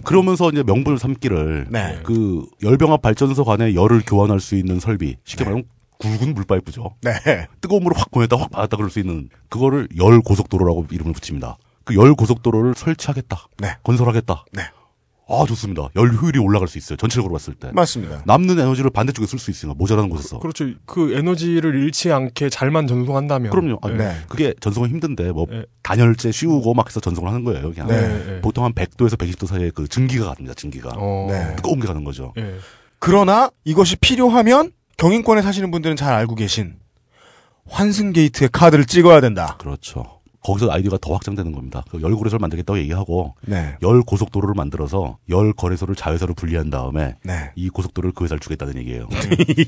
그러면서 이제 명분을 삼기를 네. 그 열병합 발전소 간에 열을 교환할 수 있는 설비 쉽게 말하면 굵은 물파이프죠. 네. 뜨거운 물을 확 보냈다 확 받았다 그럴 수 있는 그거를 열 고속도로라고 이름을 붙입니다. 그 열 고속도로를 설치하겠다. 네. 건설하겠다. 네. 아 좋습니다. 열 효율이 올라갈 수 있어요. 전체적으로 봤을 때. 맞습니다. 남는 에너지를 반대쪽에 쓸 수 있으니까 모자라는 곳에서. 그렇죠. 그 에너지를 잃지 않게 잘만 전송한다면. 그럼요. 아, 예. 그게 전송은 힘든데 뭐 예. 단열재 씌우고 막 해서 전송을 하는 거예요. 그냥 네. 보통 한 100도에서 120도 사이에 그 증기가 갑니다. 증기가 어. 네. 뜨거운 게 가는 거죠. 예. 그러나 이것이 필요하면 경인권에 사시는 분들은 잘 알고 계신 환승 게이트에 카드를 찍어야 된다. 그렇죠. 거기서 아이디어가 더 확장되는 겁니다. 그 열거래소를 만들겠다고 얘기하고 네. 열 고속도로를 만들어서 열 거래소를 자회사로 분리한 다음에 네. 이 고속도로를 그 회사를 주겠다는 얘기예요. (laughs)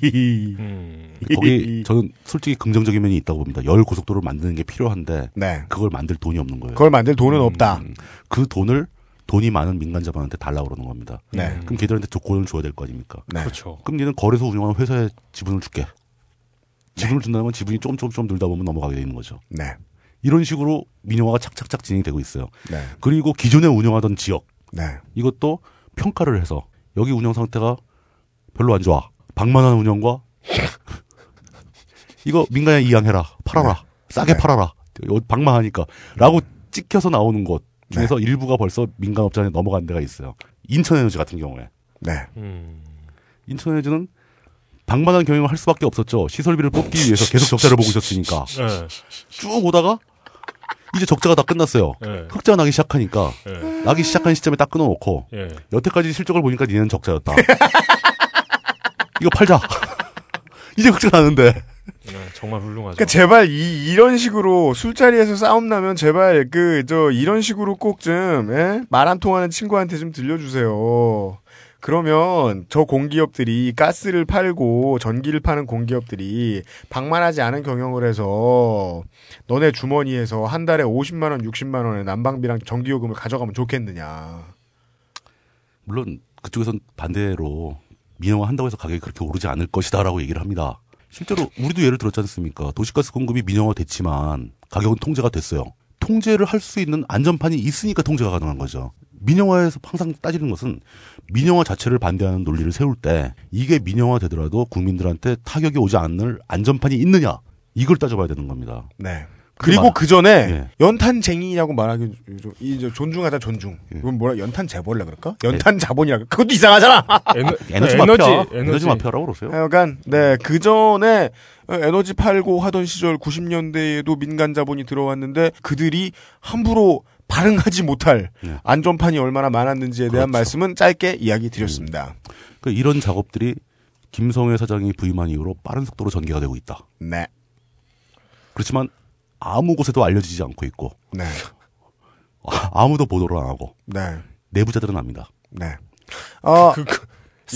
음. 거기 저는 솔직히 긍정적인 면이 있다고 봅니다. 열 고속도로를 만드는 게 필요한데 네. 그걸 만들 돈이 없는 거예요. 그걸 만들 돈은 없다. 그 돈을 돈이 많은 민간 자본한테 달라고 그러는 겁니다. 네. 그럼 걔들한테 조건을 줘야 될 거 아닙니까? 네. 그렇죠. 그럼 니는 거래소 운영하는 회사에 지분을 줄게. 지분을 준다는 건 지분이 조금 조금 좀 늘다 보면 넘어가게 되는 거죠. 네. 이런 식으로 민영화가 착착착 진행이 되고 있어요. 네. 그리고 기존에 운영하던 지역 네. 이것도 평가를 해서 여기 운영 상태가 별로 안 좋아. 방만한 운영과 (laughs) 이거 민간에 이양해라. 팔아라. 싸게 팔아라. 요 방만하니까. 라고 찍혀서 나오는 곳 중에서 일부가 벌써 민간 업자에 넘어간 데가 있어요. 인천에너지 같은 경우에. 네. 인천에너지는 방만한 경영을 할 수밖에 없었죠. 시설비를 뽑기 위해서 계속 적자를 보고 있었으니까. 네. 쭉 오다가 이제 적자가 다 끝났어요. 네. 흑자가 나기 시작하니까 네. 나기 시작한 시점에 딱 끊어놓고 예. 여태까지 실적을 보니까 니네는 적자였다. (laughs) 이거 팔자. (laughs) 이제 흑자 나는데. 네, 정말 훌륭하죠. 그러니까 제발 이 이런 식으로 술자리에서 싸움 나면 제발 그 저 이런 식으로 꼭 좀 말 안 통하는 친구한테 좀 들려주세요. 그러면 저 공기업들이 가스를 팔고 전기를 파는 공기업들이 방만하지 않은 경영을 해서 너네 주머니에서 한 달에 50만 원, 60만 원의 난방비랑 전기요금을 가져가면 좋겠느냐. 물론 그쪽에선 반대로 민영화 한다고 해서 가격이 그렇게 오르지 않을 것이다라고 얘기를 합니다. 실제로 우리도 예를 들었지 않습니까? 도시가스 공급이 민영화 됐지만 가격은 통제가 됐어요. 통제를 할 수 있는 안전판이 있으니까 통제가 가능한 거죠. 민영화에서 항상 따지는 것은 민영화 자체를 반대하는 논리를 세울 때 이게 민영화 되더라도 국민들한테 타격이 오지 않을 안전판이 있느냐 이걸 따져봐야 되는 겁니다. 네. 그리고 그 전에 예. 연탄쟁이라고 말하기 좀- 이저 존중하다 존중. 예. 이건 뭐라 연탄 재벌이라 그럴까? 연탄 자본이라 그럴까? 그것도 이상하잖아. 에너, (laughs) 에너지 마피아, 에너지. 에너지 마피아라고 그러세요? 하여간 네그 전에 에너지 팔고 하던 시절 90년대에도 민간 자본이 들어왔는데 그들이 함부로 발응하지 못할 네. 안전판이 얼마나 많았는지에 그렇죠. 대한 말씀은 짧게 이야기 드렸습니다. 그 이런 작업들이 김성회 사장이 부임한 이후로 빠른 속도로 전개가 되고 있다. 네. 그렇지만 아무 곳에도 알려지지 않고 있고 네. 아, 아무도 보도를 안 하고 네. 내부자들은 압니다. 네. 어, 그, 그,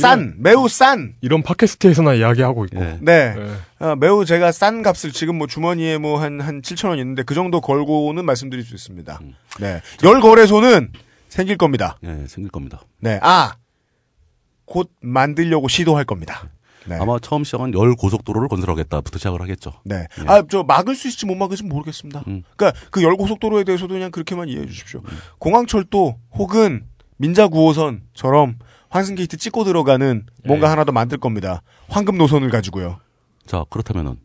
싼, 매우 싼. 이런 팟캐스트에서나 이야기하고 있고. 예. 네. 네. 어, 매우 제가 싼 값을 지금 뭐 주머니에 뭐 한, 한 7천 원 있는데 그 정도 걸고는 말씀드릴 수 있습니다. 음. 네. 열 거래소는 생길 겁니다. 예, 생길 겁니다. 네. 아! 곧 만들려고 시도할 겁니다. 네. 아마 처음 시작은 열 고속도로를 건설하겠다부터 시작을 하겠죠. 네. 예. 아, 저 막을 수 있을지 못 막을지 모르겠습니다. 음. 그러니까 그 열 고속도로에 대해서도 그냥 그렇게만 이해해 주십시오. 공항철도 혹은 민자 9호선처럼 환승 게이트 찍고 들어가는 뭔가 예. 하나 더 만들 겁니다. 황금 노선을 가지고요. 자 그렇다면은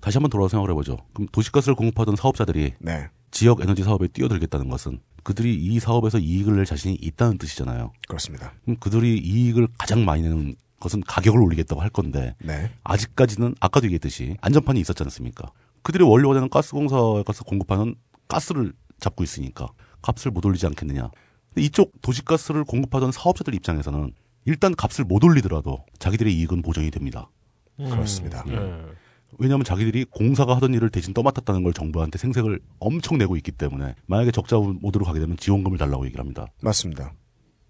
다시 한번 돌아서 생각을 해보죠. 그럼 도시가스를 공급하던 사업자들이 네. 지역 에너지 사업에 뛰어들겠다는 것은 그들이 이 사업에서 이익을 낼 자신이 있다는 뜻이잖아요. 그렇습니다. 그럼 그들이 이익을 가장 많이 내는 것은 가격을 올리겠다고 할 건데 네. 아직까지는 아까도 얘기했듯이 안전판이 있었지 않습니까? 그들의 원료가 되는 가스공사에 가서 공급하는 가스를 잡고 있으니까 값을 못 올리지 않겠느냐. 이쪽 도시가스를 공급하던 사업자들 입장에서는 일단 값을 못 올리더라도 자기들의 이익은 보장이 됩니다. 그렇습니다. 예. 왜냐하면 자기들이 공사가 하던 일을 대신 떠맡았다는 걸 정부한테 생색을 엄청 내고 있기 때문에 만약에 적자 모드로 가게 되면 지원금을 달라고 얘기를 합니다. 맞습니다.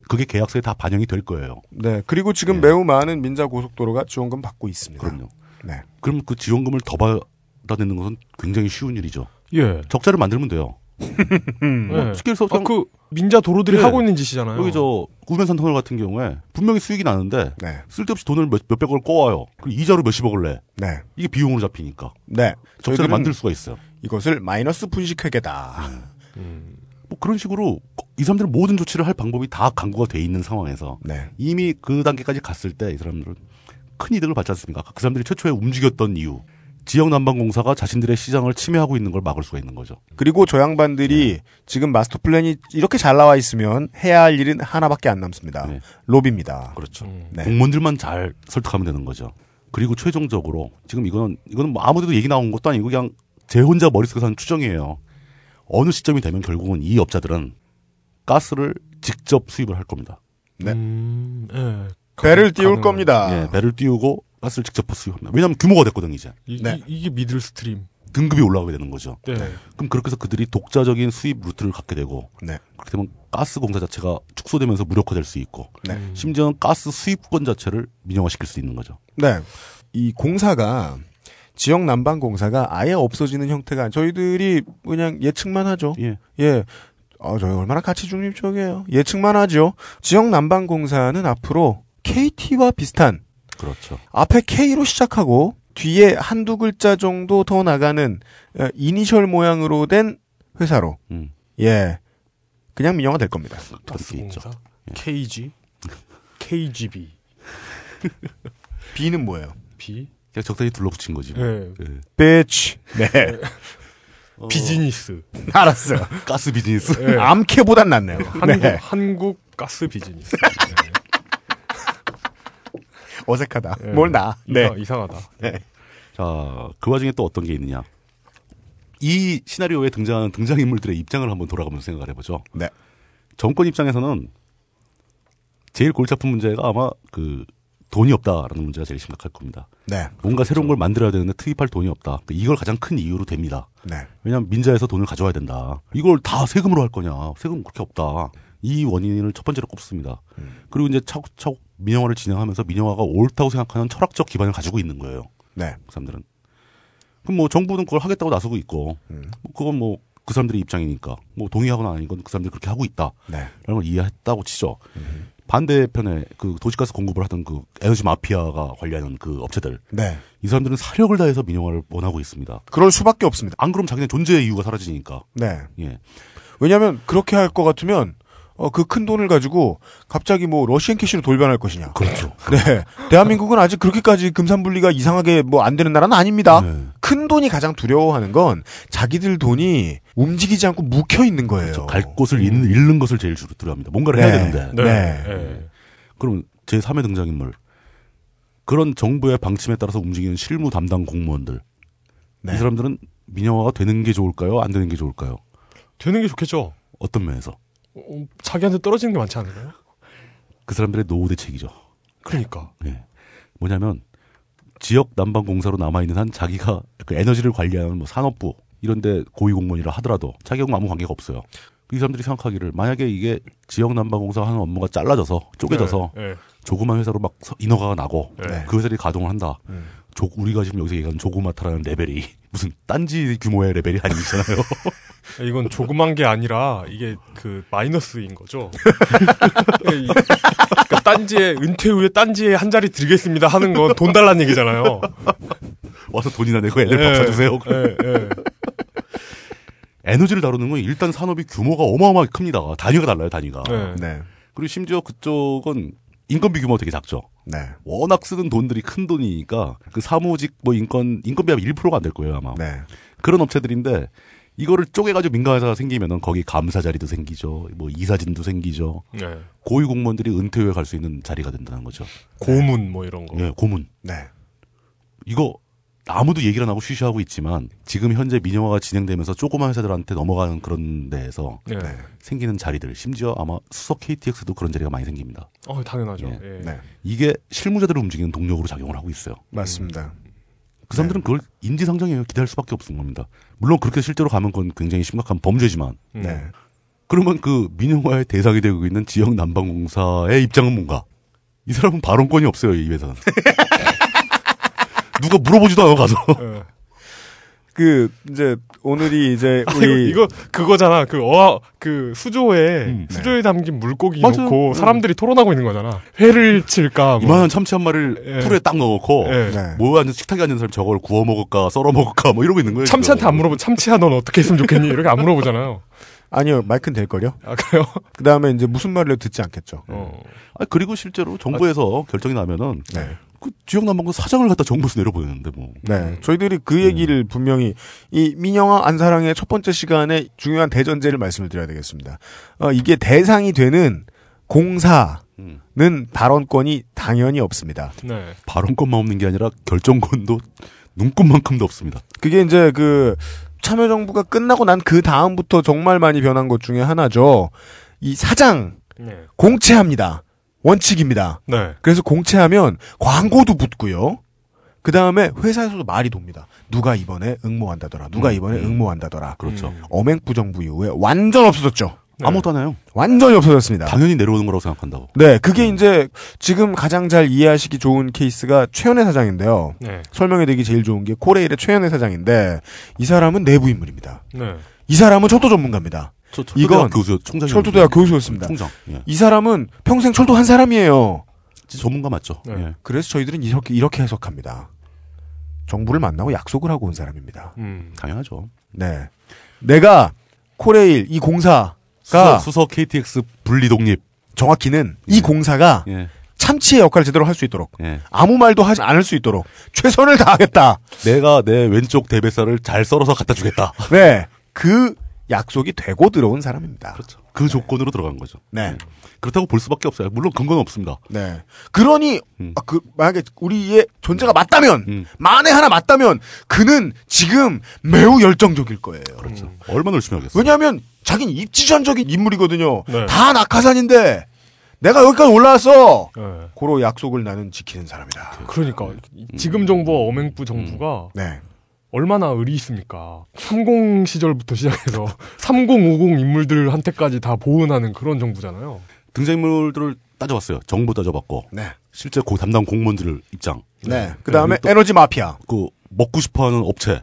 그게 계약서에 다 반영이 될 거예요. 네. 그리고 지금 예. 매우 많은 민자 고속도로가 지원금 받고 있습니다. 그럼요. 네. 그럼 그 지원금을 더 받아내는 것은 굉장히 쉬운 일이죠. 예. 적자를 만들면 돼요. 예. 쉽게 해서 아, 그 민자 도로들이 예. 하고 있는 짓이잖아요. 여기 저 우면산 터널 같은 경우에 분명히 수익이 나는데 네. 쓸데없이 돈을 몇, 몇백억을 꺼와요. 그리고 이자로 몇십억을 내. 네. 이게 비용으로 잡히니까. 네. 적자를 만들 수가 있어요. 이것을 마이너스 분식회계다. 뭐 그런 식으로 이 사람들은 모든 조치를 할 방법이 다 강구가 돼 있는 상황에서 네. 이미 그 단계까지 갔을 때 이 사람들은 큰 이득을 받지 않습니까? 그 사람들이 최초에 움직였던 이유. 지역 난방공사가 자신들의 시장을 침해하고 있는 걸 막을 수가 있는 거죠. 그리고 저 양반들이 지금 마스터 플랜이 이렇게 잘 나와 있으면 해야 할 일은 하나밖에 안 남습니다. 네. 로비입니다. 그렇죠. 네. 공무원들만 잘 설득하면 되는 거죠. 그리고 최종적으로 지금 이거는 이거는 뭐 아무데도 얘기 나온 것도 아니고 그냥 제 혼자 머릿속에서 하는 추정이에요. 어느 시점이 되면 결국은 이 업자들은 가스를 직접 수입을 할 겁니다. 네. 음, 예. 배를 띄울 가능한- 겁니다. 예, 배를 띄우고 가스를 직접 수입합니다. 왜냐하면 규모가 됐거든 이제. 이, 네. 이, 이게 middle stream. 등급이 올라가게 되는 거죠. 네. 그럼 그렇게 해서 그들이 독자적인 수입 루트를 갖게 되고 네. 그렇게 되면 가스 공사 자체가 축소되면서 무력화될 수 있고 네. 심지어는 가스 수입권 자체를 민영화시킬 수 있는 거죠. 네. 이 공사가 지역 난방 공사가 아예 없어지는 형태가 저희들이 그냥 예측만 하죠. 예. 예. 어, 저희 얼마나 가치 중립적이에요. 예측만 하죠. 지역 난방 공사는 앞으로 KT와 비슷한 그렇죠. 앞에 K로 시작하고 뒤에 한두 글자 정도 더 나가는 어, 이니셜 모양으로 된 회사로 음. 예 그냥 민영화 될 겁니다. 가스공사 KG KGB B는 뭐예요? B 그냥 적당히 둘러붙인 거지. 뭐. 네. 예. bitch. 네. 어, 비즈니스 알았어요. 가스 비즈니스. 네. 암캐보단 낫네요. 한국, 네. 한국 가스 비즈니스 (laughs) 어색하다. 네. 뭘 나? 네. 이상, 이상 하다 네. 자, 그 와중에 또 어떤 게 있느냐. 이 시나리오에 등장하는 등장인물들의 입장을 한번 돌아가면서 생각을 해보죠. 네. 정권 입장에서는 제일 골치 아픈 문제가 아마 그 돈이 없다라는 문제가 제일 심각할 겁니다. 네. 뭔가 새로운 걸 만들어야 되는데 투입할 돈이 없다. 이걸 가장 큰 이유로 됩니다. 네. 왜냐하면 민자에서 돈을 가져와야 된다. 이걸 다 세금으로 할 거냐. 세금 그렇게 없다. 이 원인을 첫 번째로 꼽습니다. 그리고 이제 차곡차곡 민영화를 진행하면서 민영화가 옳다고 생각하는 철학적 기반을 가지고 있는 거예요. 네. 그 사람들은. 그럼 뭐 정부는 그걸 하겠다고 나서고 있고, 뭐 그건 뭐 그 사람들의 입장이니까, 뭐 동의하거나 아닌 건 그 사람들이 그렇게 하고 있다. 네. 라는 걸 이해했다고 치죠. 반대편에 그 도시가스 공급을 하던 그 에너지 마피아가 관리하는 그 업체들. 네. 이 사람들은 사력을 다해서 민영화를 원하고 있습니다. 그럴 수밖에 없습니다. 안 그러면 자기네 존재의 이유가 사라지니까. 네. 예. 왜냐하면 그렇게 할 것 같으면 어, 그 큰 돈을 가지고 갑자기 뭐 러시안 캐시로 돌변할 것이냐. 그렇죠. (laughs) 네. 대한민국은 아직 그렇게까지 금산 분리가 이상하게 뭐 안 되는 나라는 아닙니다. 네. 큰 돈이 가장 두려워하는 건 자기들 돈이 움직이지 않고 묵혀 있는 거예요. 갈 곳을 잃, 잃는 것을 제일 주로 두려워합니다. 뭔가를 해야 네. 되는데. 네. 네. 그럼 제 3의 등장인물. 그런 정부의 방침에 따라서 움직이는 실무 담당 공무원들. 네. 이 사람들은 민영화가 되는 게 좋을까요? 안 되는 게 좋을까요? 되는 게 좋겠죠 어떤 면에서? 어, 자기한테 떨어지는 게 많지 않을까요? 그 사람들의 노후 대책이죠. 그러니까 네. 뭐냐면 지역 난방 공사로 남아 있는 한 자기가 그 에너지를 관리하는 뭐 산업부 이런데 고위 공무원이라 하더라도 자기하고 아무 관계가 없어요. 이 사람들이 생각하기를 만약에 이게 지역 난방 공사 하는 업무가 잘라져서 쪼개져서 네, 네. 조그만 회사로 막 서- 인허가가 나고 네. 그 회사들이 가동을 한다. 음. 조- 우리가 지금 여기서 얘기하는 조그마타라는 레벨이 (laughs) 무슨 딴지 규모의 레벨이 아니잖아요. (laughs) 이건 조그만 게 아니라 이게 그 마이너스인 거죠. (laughs) 이- 그러니까 딴지에 은퇴 후에 딴지에 한 자리 드리겠습니다 하는 건 돈 달라는 얘기잖아요. 와서 돈이나 내고 애들 예, 밥 사주세요. 예, 예. 에너지를 다루는 건 일단 산업이 규모가 어마어마하게 큽니다. 단위가 달라요, 단위가. 네. 네. 그리고 심지어 그쪽은 인건비 규모가 되게 작죠. 네. 워낙 쓰는 돈들이 큰 돈이니까 그 사무직 뭐 인건 인건비 하면 1%가 안 될 거예요 아마. 네. 그런 업체들인데 이거를 쪼개가지고 민간회사가 생기면은 거기 감사 자리도 생기죠. 뭐 이사진도 생기죠. 네. 고위 공무원들이 은퇴 후에 갈 수 있는 자리가 된다는 거죠. 고문 뭐 이런 거. 예, 고문. 네. 이거 아무도 얘기를 안 하고 쉬쉬하고 있지만 지금 현재 민영화가 진행되면서 조그만 회사들한테 넘어가는 그런 데에서 네. 생기는 자리들 심지어 아마 수석 KTX도 그런 자리가 많이 생깁니다. 어, 당연하죠. 예. 예. 네. 이게 실무자들을 움직이는 동력으로 작용을 하고 있어요. 맞습니다. 그 사람들은 그걸 인지상정이에요. 기다릴 수밖에 없는 겁니다. 물론 그렇게 실제로 가면 그건 굉장히 심각한 범죄지만. 네. 그러면 그 민영화의 대상이 되고 있는 지역 난방공사의 입장은 뭔가? 이 사람은 발언권이 없어요, 이 회사는. (laughs) 누가 물어보지도 않아, 가서. 그 이제 오늘이 이제 (laughs) 우리 이거 그거잖아. 그 어아 그 수조에 수조에 담긴 물고기 맞아요. 놓고 음. 사람들이 토론하고 있는 거잖아. 회를 칠까? 뭐. 이만한 참치 한 마리를 예. 풀에 딱 넣어놓고, 예. 네. 뭐 앉은 식탁에 앉은 사람 저걸 구워 먹을까, 썰어 먹을까, 뭐 이러고 있는 거예요. 참치한테 안 물어보. 참치야, 넌 어떻게 했으면 좋겠니? 이렇게 안 물어보잖아요. 아니요 마이크는 될 걸요. 아 그래요? 그 다음에 이제 무슨 말을 해도 듣지 않겠죠. 어. 아, 그리고 실제로 정부에서 결정이 나면은, 네. 그 지역 난방공사 사장을 갖다 정부에서 내려보내는데 뭐. 네. 저희들이 그 얘기를 분명히 이 민영화 안사랑의 첫 번째 시간에 중요한 대전제를 말씀을 드려야 되겠습니다. 어, 이게 대상이 되는 공사는 발언권이 당연히 없습니다. 네. 발언권만 없는 게 아니라 결정권도 눈꼽만큼도 없습니다. 그게 이제 그 참여정부가 끝나고 난 그 다음부터 정말 많이 변한 것 중에 하나죠. 이 사장 네. 공채합니다. 원칙입니다. 네. 그래서 공채하면 광고도 붙고요. 그 다음에 회사에서도 말이 돕니다. 누가 이번에 응모한다더라. 누가 음, 이번에 음. 응모한다더라. 그렇죠. 어맹부 정부 이후에 완전 없어졌죠. 아무것도 안 해요. 완전히 없어졌습니다. 당연히 내려오는 거라고 생각한다고. 네, 그게 이제 지금 가장 잘 이해하시기 좋은 케이스가 최현애 사장인데요. 네. 설명해 드리기 제일 좋은 게 코레일의 최현애 사장인데 이 사람은 내부 인물입니다. 네. 이 사람은 철도 전문가입니다. 철도대학 이건 교수, 총장이 철도대학 교수였습니다. 총장. 예. 이 사람은 평생 철도 한 사람이에요. 전문가 맞죠. 네. 예. 그래서 저희들은 이렇게 이렇게 해석합니다. 정부를 만나고 약속을 하고 온 사람입니다. 음. 당연하죠. 네, 내가 코레일 이 공사가 수석, 수석 KTX 분리 독립. 정확히는 이 공사가 예. 참치의 역할을 제대로 할 수 있도록 예. 아무 말도 하지 않을 수 있도록 최선을 다하겠다. 내가 내 왼쪽 대뱃살을 잘 썰어서 갖다 주겠다. 네, 그 약속이 되고 들어온 사람입니다. 그렇죠. 그 조건으로 들어간 거죠. 네. 그렇다고 볼 수밖에 없어요. 물론 근거는 없습니다. 네. 그러니 음. 아, 그 만약에 우리의 존재가 맞다면 만에 하나 맞다면 그는 지금 매우 열정적일 거예요. 그렇죠. 얼마나 열심히 하겠어요. 왜냐하면 자기는 입지전적인 인물이거든요. 네. 다 낙하산인데 내가 여기까지 올라왔어. 네. 고로 약속을 나는 지키는 사람이다. 그러니까 이- 지금 정부와 어맹부 정부가 네. 얼마나 의리 있습니까? 30 시절부터 시작해서 (laughs) 3050 인물들한테까지 다 보은하는 그런 정부잖아요. 등장인물들을 따져봤어요. 정보 따져봤고. 네. 실제 고 담당 공무원들 입장. 네. 그 다음에 또 에너지 마피아. 그 먹고 싶어하는 업체.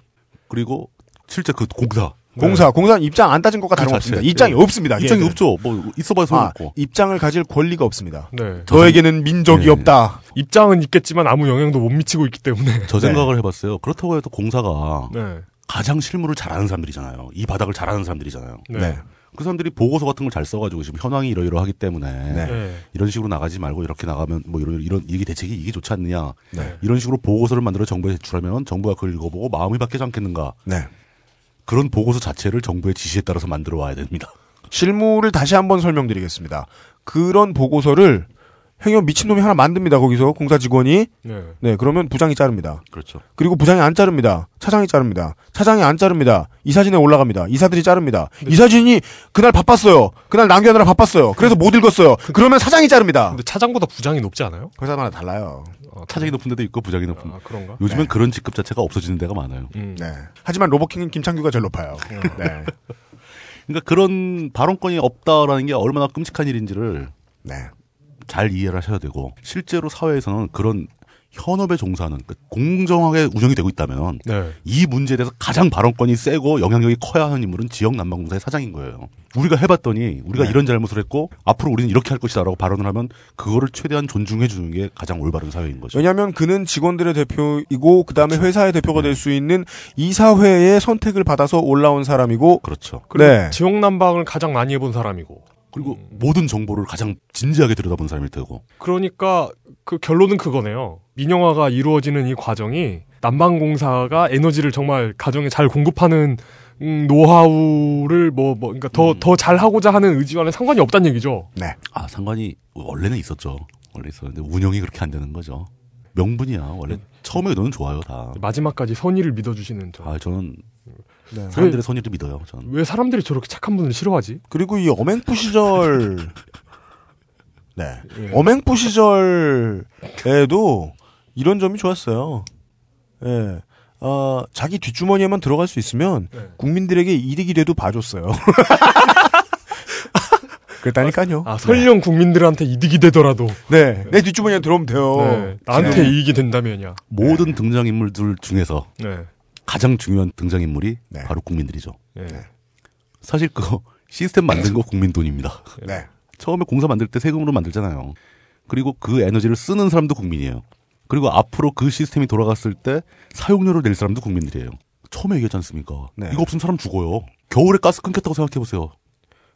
그리고 실제 그 공사. 공사, 공사는 입장 안 따진 것과 그 다름없습니다. 자체. 입장이 예. 없습니다. 입장이. 없죠. 뭐 있어봐야 아, 소용없고. 입장을 가질 권리가 없습니다. 네. 너에게는 민족이 네. 없다. 입장은 있겠지만 아무 영향도 못 미치고 있기 때문에. 저 생각을 해봤어요. 그렇다고 해도 공사가 네. 가장 실무를 잘하는 사람들이잖아요. 이 바닥을 잘하는 사람들이잖아요. 네. 그 사람들이 보고서 같은 걸 잘 써가지고 지금 현황이 이러이러하기 때문에 네. 이런 식으로 나가지 말고 이렇게 나가면 뭐 이런 이런 이게 대책이 이게 좋지 않느냐 네. 이런 식으로 보고서를 만들어 정부에 제출하면 정부가 그걸 읽어보고 마음이 바뀌지 않겠는가 네. 그런 보고서 자체를 정부의 지시에 따라서 만들어 와야 됩니다. 실무를 다시 한번 설명드리겠습니다. 그런 보고서를 행여 미친놈이 하나 만듭니다. 거기서 공사 직원이 네. 네 그러면 부장이 자릅니다. 그렇죠. 그리고 부장이 안 자릅니다. 차장이 자릅니다. 차장이 안 자릅니다. 이사진에 올라갑니다. 이사들이 자릅니다. 이사진이 그날 바빴어요. 그날 남겨느라 바빴어요. 그래서 못 읽었어요. 그러면 사장이 자릅니다. 근데 차장보다 부장이 높지 않아요? 회사마다 달라요. 차장이 높은 데도 있고 부장이 높은. 아, 그런가? 요즘엔 네. 그런 직급 자체가 없어지는 데가 많아요. 음. 네. 하지만 로버킹은 김창규가 제일 높아요. 네. (laughs) 그러니까 그런 발언권이 없다라는 게 얼마나 끔찍한 일인지를 네. 잘 이해를 하셔야 되고 실제로 사회에서는 그런 현업에 종사하는 그러니까 공정하게 운영이 되고 있다면 네. 이 문제에 대해서 가장 발언권이 세고 영향력이 커야 하는 인물은 지역 난방공사의 사장인 거예요. 우리가 해봤더니 우리가 네. 이런 잘못을 했고 앞으로 우리는 이렇게 할 것이다라고 발언을 하면 그거를 최대한 존중해 주는 게 가장 올바른 사회인 거죠. 왜냐하면 그는 직원들의 대표이고 그 다음에 회사의 대표가 될수 있는 이사회의 선택을 받아서 올라온 사람이고 그렇죠. 그리고 네. 지역 난방을 가장 많이 해본 사람이고. 그리고 모든 정보를 가장 진지하게 들여다본 사람일 테고. 그러니까 그 결론은 그거네요. 민영화가 이루어지는 이 과정이 난방공사가 에너지를 정말 가정에 잘 공급하는 음, 노하우를 뭐, 뭐, 그러니까 더, 더 잘 하고자 하는 의지와는 상관이 없다는 얘기죠. 네. 아 상관이 원래는 있었죠. 원래 있었는데 운영이 그렇게 안 되는 거죠. 명분이야 원래 처음에 너는 좋아요 다. 마지막까지 선의를 믿어주시는 저. 아 저는 네. 사람들의 선의를 믿어요. 저는. 왜 사람들이 저렇게 착한 분을 싫어하지? 그리고 이 어맹부 시절 (laughs) 네. 예. 어맹부 시절에도 이런 점이 좋았어요. 예. 어, 자기 뒷주머니에만 들어갈 수 있으면 네. 국민들에게 이득이 돼도 봐줬어요. (laughs) 그랬다니까요. 아, 설령 국민들한테 이득이 되더라도. 네. 내 뒷주머니에 들어오면 돼요. 네. 나한테 네. 이익이 된다면야. 모든 등장인물들 중에서 네. 가장 중요한 등장인물이 네. 바로 국민들이죠. 네. 사실 그거 (laughs) 시스템 만든 거 국민 돈입니다. 네. 처음에 공사 만들 때 세금으로 만들잖아요. 그리고 그 에너지를 쓰는 사람도 국민이에요. 그리고 앞으로 그 시스템이 돌아갔을 때 사용료를 낼 사람도 국민들이에요. 처음에 얘기했지 않습니까? 네. 이거 없으면 사람 죽어요. 겨울에 가스 끊겼다고 생각해보세요.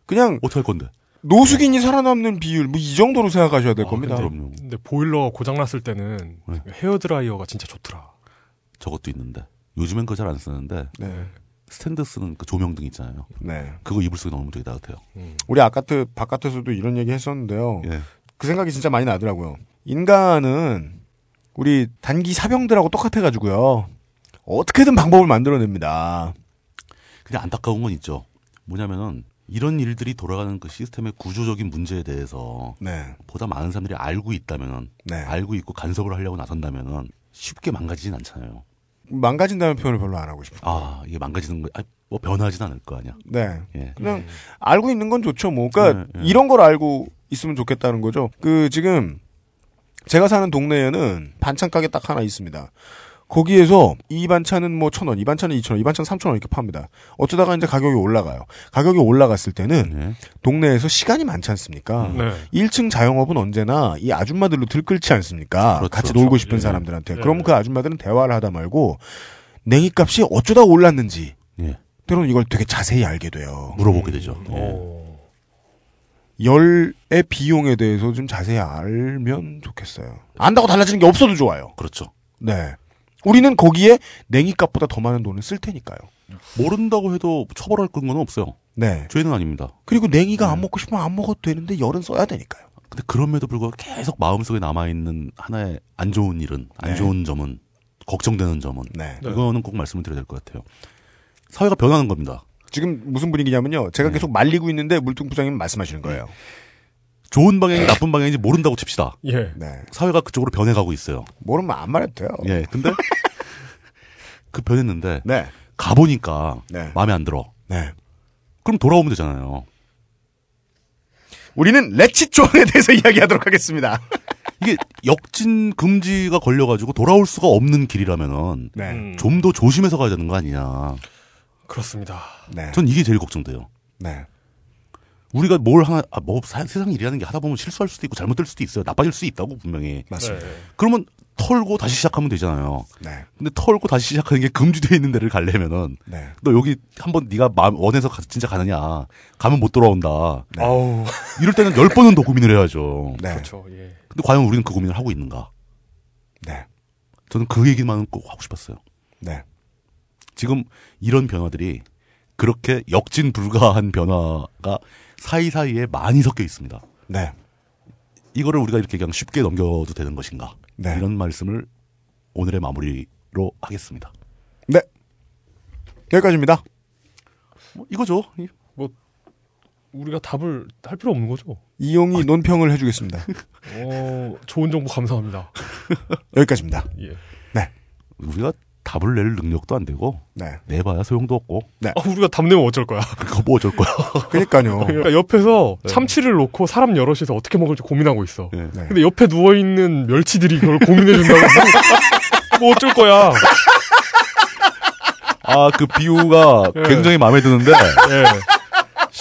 그냥 어떻게 할 건데? 노숙인이 살아남는 비율 뭐 이 정도로 생각하셔야 될 아, 겁니다. 근데, 그럼요. 근데 보일러 고장 났을 때는 네. 헤어 드라이어가 진짜 좋더라. 저것도 있는데. 요즘엔 그거 잘 안 쓰는데 네. 스탠드 쓰는 그 조명등 있잖아요. 네. 그거 이불 속에 넣으면 되게 따뜻해요. 우리 아까트 바깥에서도 이런 얘기 했었는데요. 예. 그 생각이 진짜 많이 나더라고요. 인간은 우리 단기 사병들하고 똑같아가지고요. 어떻게든 방법을 만들어냅니다. 근데 안타까운 건 있죠. 뭐냐면은 이런 일들이 돌아가는 그 시스템의 구조적인 문제에 대해서 네. 보다 많은 사람들이 알고 있다면은 네. 알고 있고 간섭을 하려고 나선다면은 쉽게 망가지진 않잖아요. 망가진다는 표현을 별로 안 하고 싶어요. 아, 이게 망가지는 거, 아, 뭐 변하진 않을 거 아니야. 네. 예. 그냥 알고 있는 건 좋죠. 뭐, 그러니까 네, 네. 이런 걸 알고 있으면 좋겠다는 거죠. 그 지금 제가 사는 동네에는 반찬 가게 딱 하나 있습니다. 거기에서 이 반찬은 뭐 천 원, 이 반찬은 이천 원, 이 반찬 삼천 원 이렇게 팝니다. 어쩌다가 이제 가격이 올라가요. 가격이 올라갔을 때는 네. 동네에서 시간이 많지 않습니까? 네. 1층 자영업은 언제나 이 아줌마들로 들끓지 않습니까? 그렇죠. 같이 놀고 싶은 예. 사람들한테. 예. 그럼 그 아줌마들은 대화를 하다 말고 냉이값이 어쩌다 올랐는지 예. 때로는 이걸 되게 자세히 알게 돼요. 물어보게 되죠. 음. 예. 어. 열의 비용에 대해서 좀 자세히 알면 좋겠어요. 안다고 달라지는 게 없어도 좋아요. 그렇죠. 네. 우리는 거기에 냉이값보다 더 많은 돈을 쓸 테니까요. 모른다고 해도 처벌할 근거는 없어요. 네. 죄는 아닙니다. 그리고 냉이가 안 먹고 싶으면 안 먹어도 되는데 열은 써야 되니까요. 근데 그럼에도 불구하고 계속 마음속에 남아있는 하나의 안 좋은 일은, 안 네. 좋은 점은, 걱정되는 점은, 네. 이거는 꼭 말씀을 드려야 될 것 같아요. 사회가 변하는 겁니다. 지금 무슨 분위기냐면요. 제가 계속 말리고 있는데 물뚱 부장님 말씀하시는 거예요. 좋은 방향이 나쁜 방향인지 모른다고 칩시다. 예. 네. 사회가 그쪽으로 변해가고 있어요. 모르면 안 말해도 돼요. 예, 근데 (laughs) 그 변했는데 네. 가보니까 네. 마음에 안 들어. 네. 그럼 돌아오면 되잖아요. 우리는 레치 조항에 대해서 (laughs) 이야기하도록 하겠습니다. 이게 역진 금지가 걸려가지고 돌아올 수가 없는 길이라면은 네. 음. 좀더 조심해서 가야 되는 거 아니냐. 그렇습니다. 네. 전 이게 제일 걱정돼요. 네. 우리가 뭘 하나, 아, 뭐, 사- 세상 일이라는 게 하다 보면 실수할 수도 있고 잘못될 수도 있어요. 나빠질 수 있다고, 분명히. 맞습니다. 네. 그러면 털고 다시 시작하면 되잖아요. 네. 근데 털고 다시 시작하는 게 금지되어 있는 데를 가려면은, 네. 너 여기 한번 네가 마음, 원해서 가- 진짜 가느냐. 가면 못 돌아온다. 아우. 이럴 때는 열 번은 더 고민을 해야죠. 네. 그렇죠. 예. 근데 과연 우리는 그 고민을 하고 있는가? 네. 저는 그 얘기만 꼭 하고 싶었어요. 네. 지금 이런 변화들이 그렇게 역진 불가한 변화가 사이사이에 많이 섞여 있습니다. 네. 이거를 우리가 이렇게 그냥 쉽게 넘겨도 되는 것인가? 네. 이런 말씀을 오늘의 마무리로 하겠습니다. 네. 여기까지입니다. 뭐 이거죠. 이- 우리가 답을 할 필요 없는 거죠. 이용이 논평을 해주겠습니다. (laughs) 어, 좋은 정보 감사합니다. 여기까지입니다. 예. 우리가 답을 낼 능력도 안 되고 네. 내봐야 소용도 없고 네. 아, 우리가 답 내면 어쩔 거야. (laughs) 그거 뭐 어쩔 거야. (laughs) 그러니까요. 그러니까 옆에서 네. 참치를 놓고 사람 여럿이서 어떻게 먹을지 고민하고 있어. 네. 네. 근데 옆에 누워 있는 멸치들이 그걸 고민해 준다고 (laughs) 뭐 어쩔 거야. 아 그 비유가 예. 굉장히 마음에 드는데 예.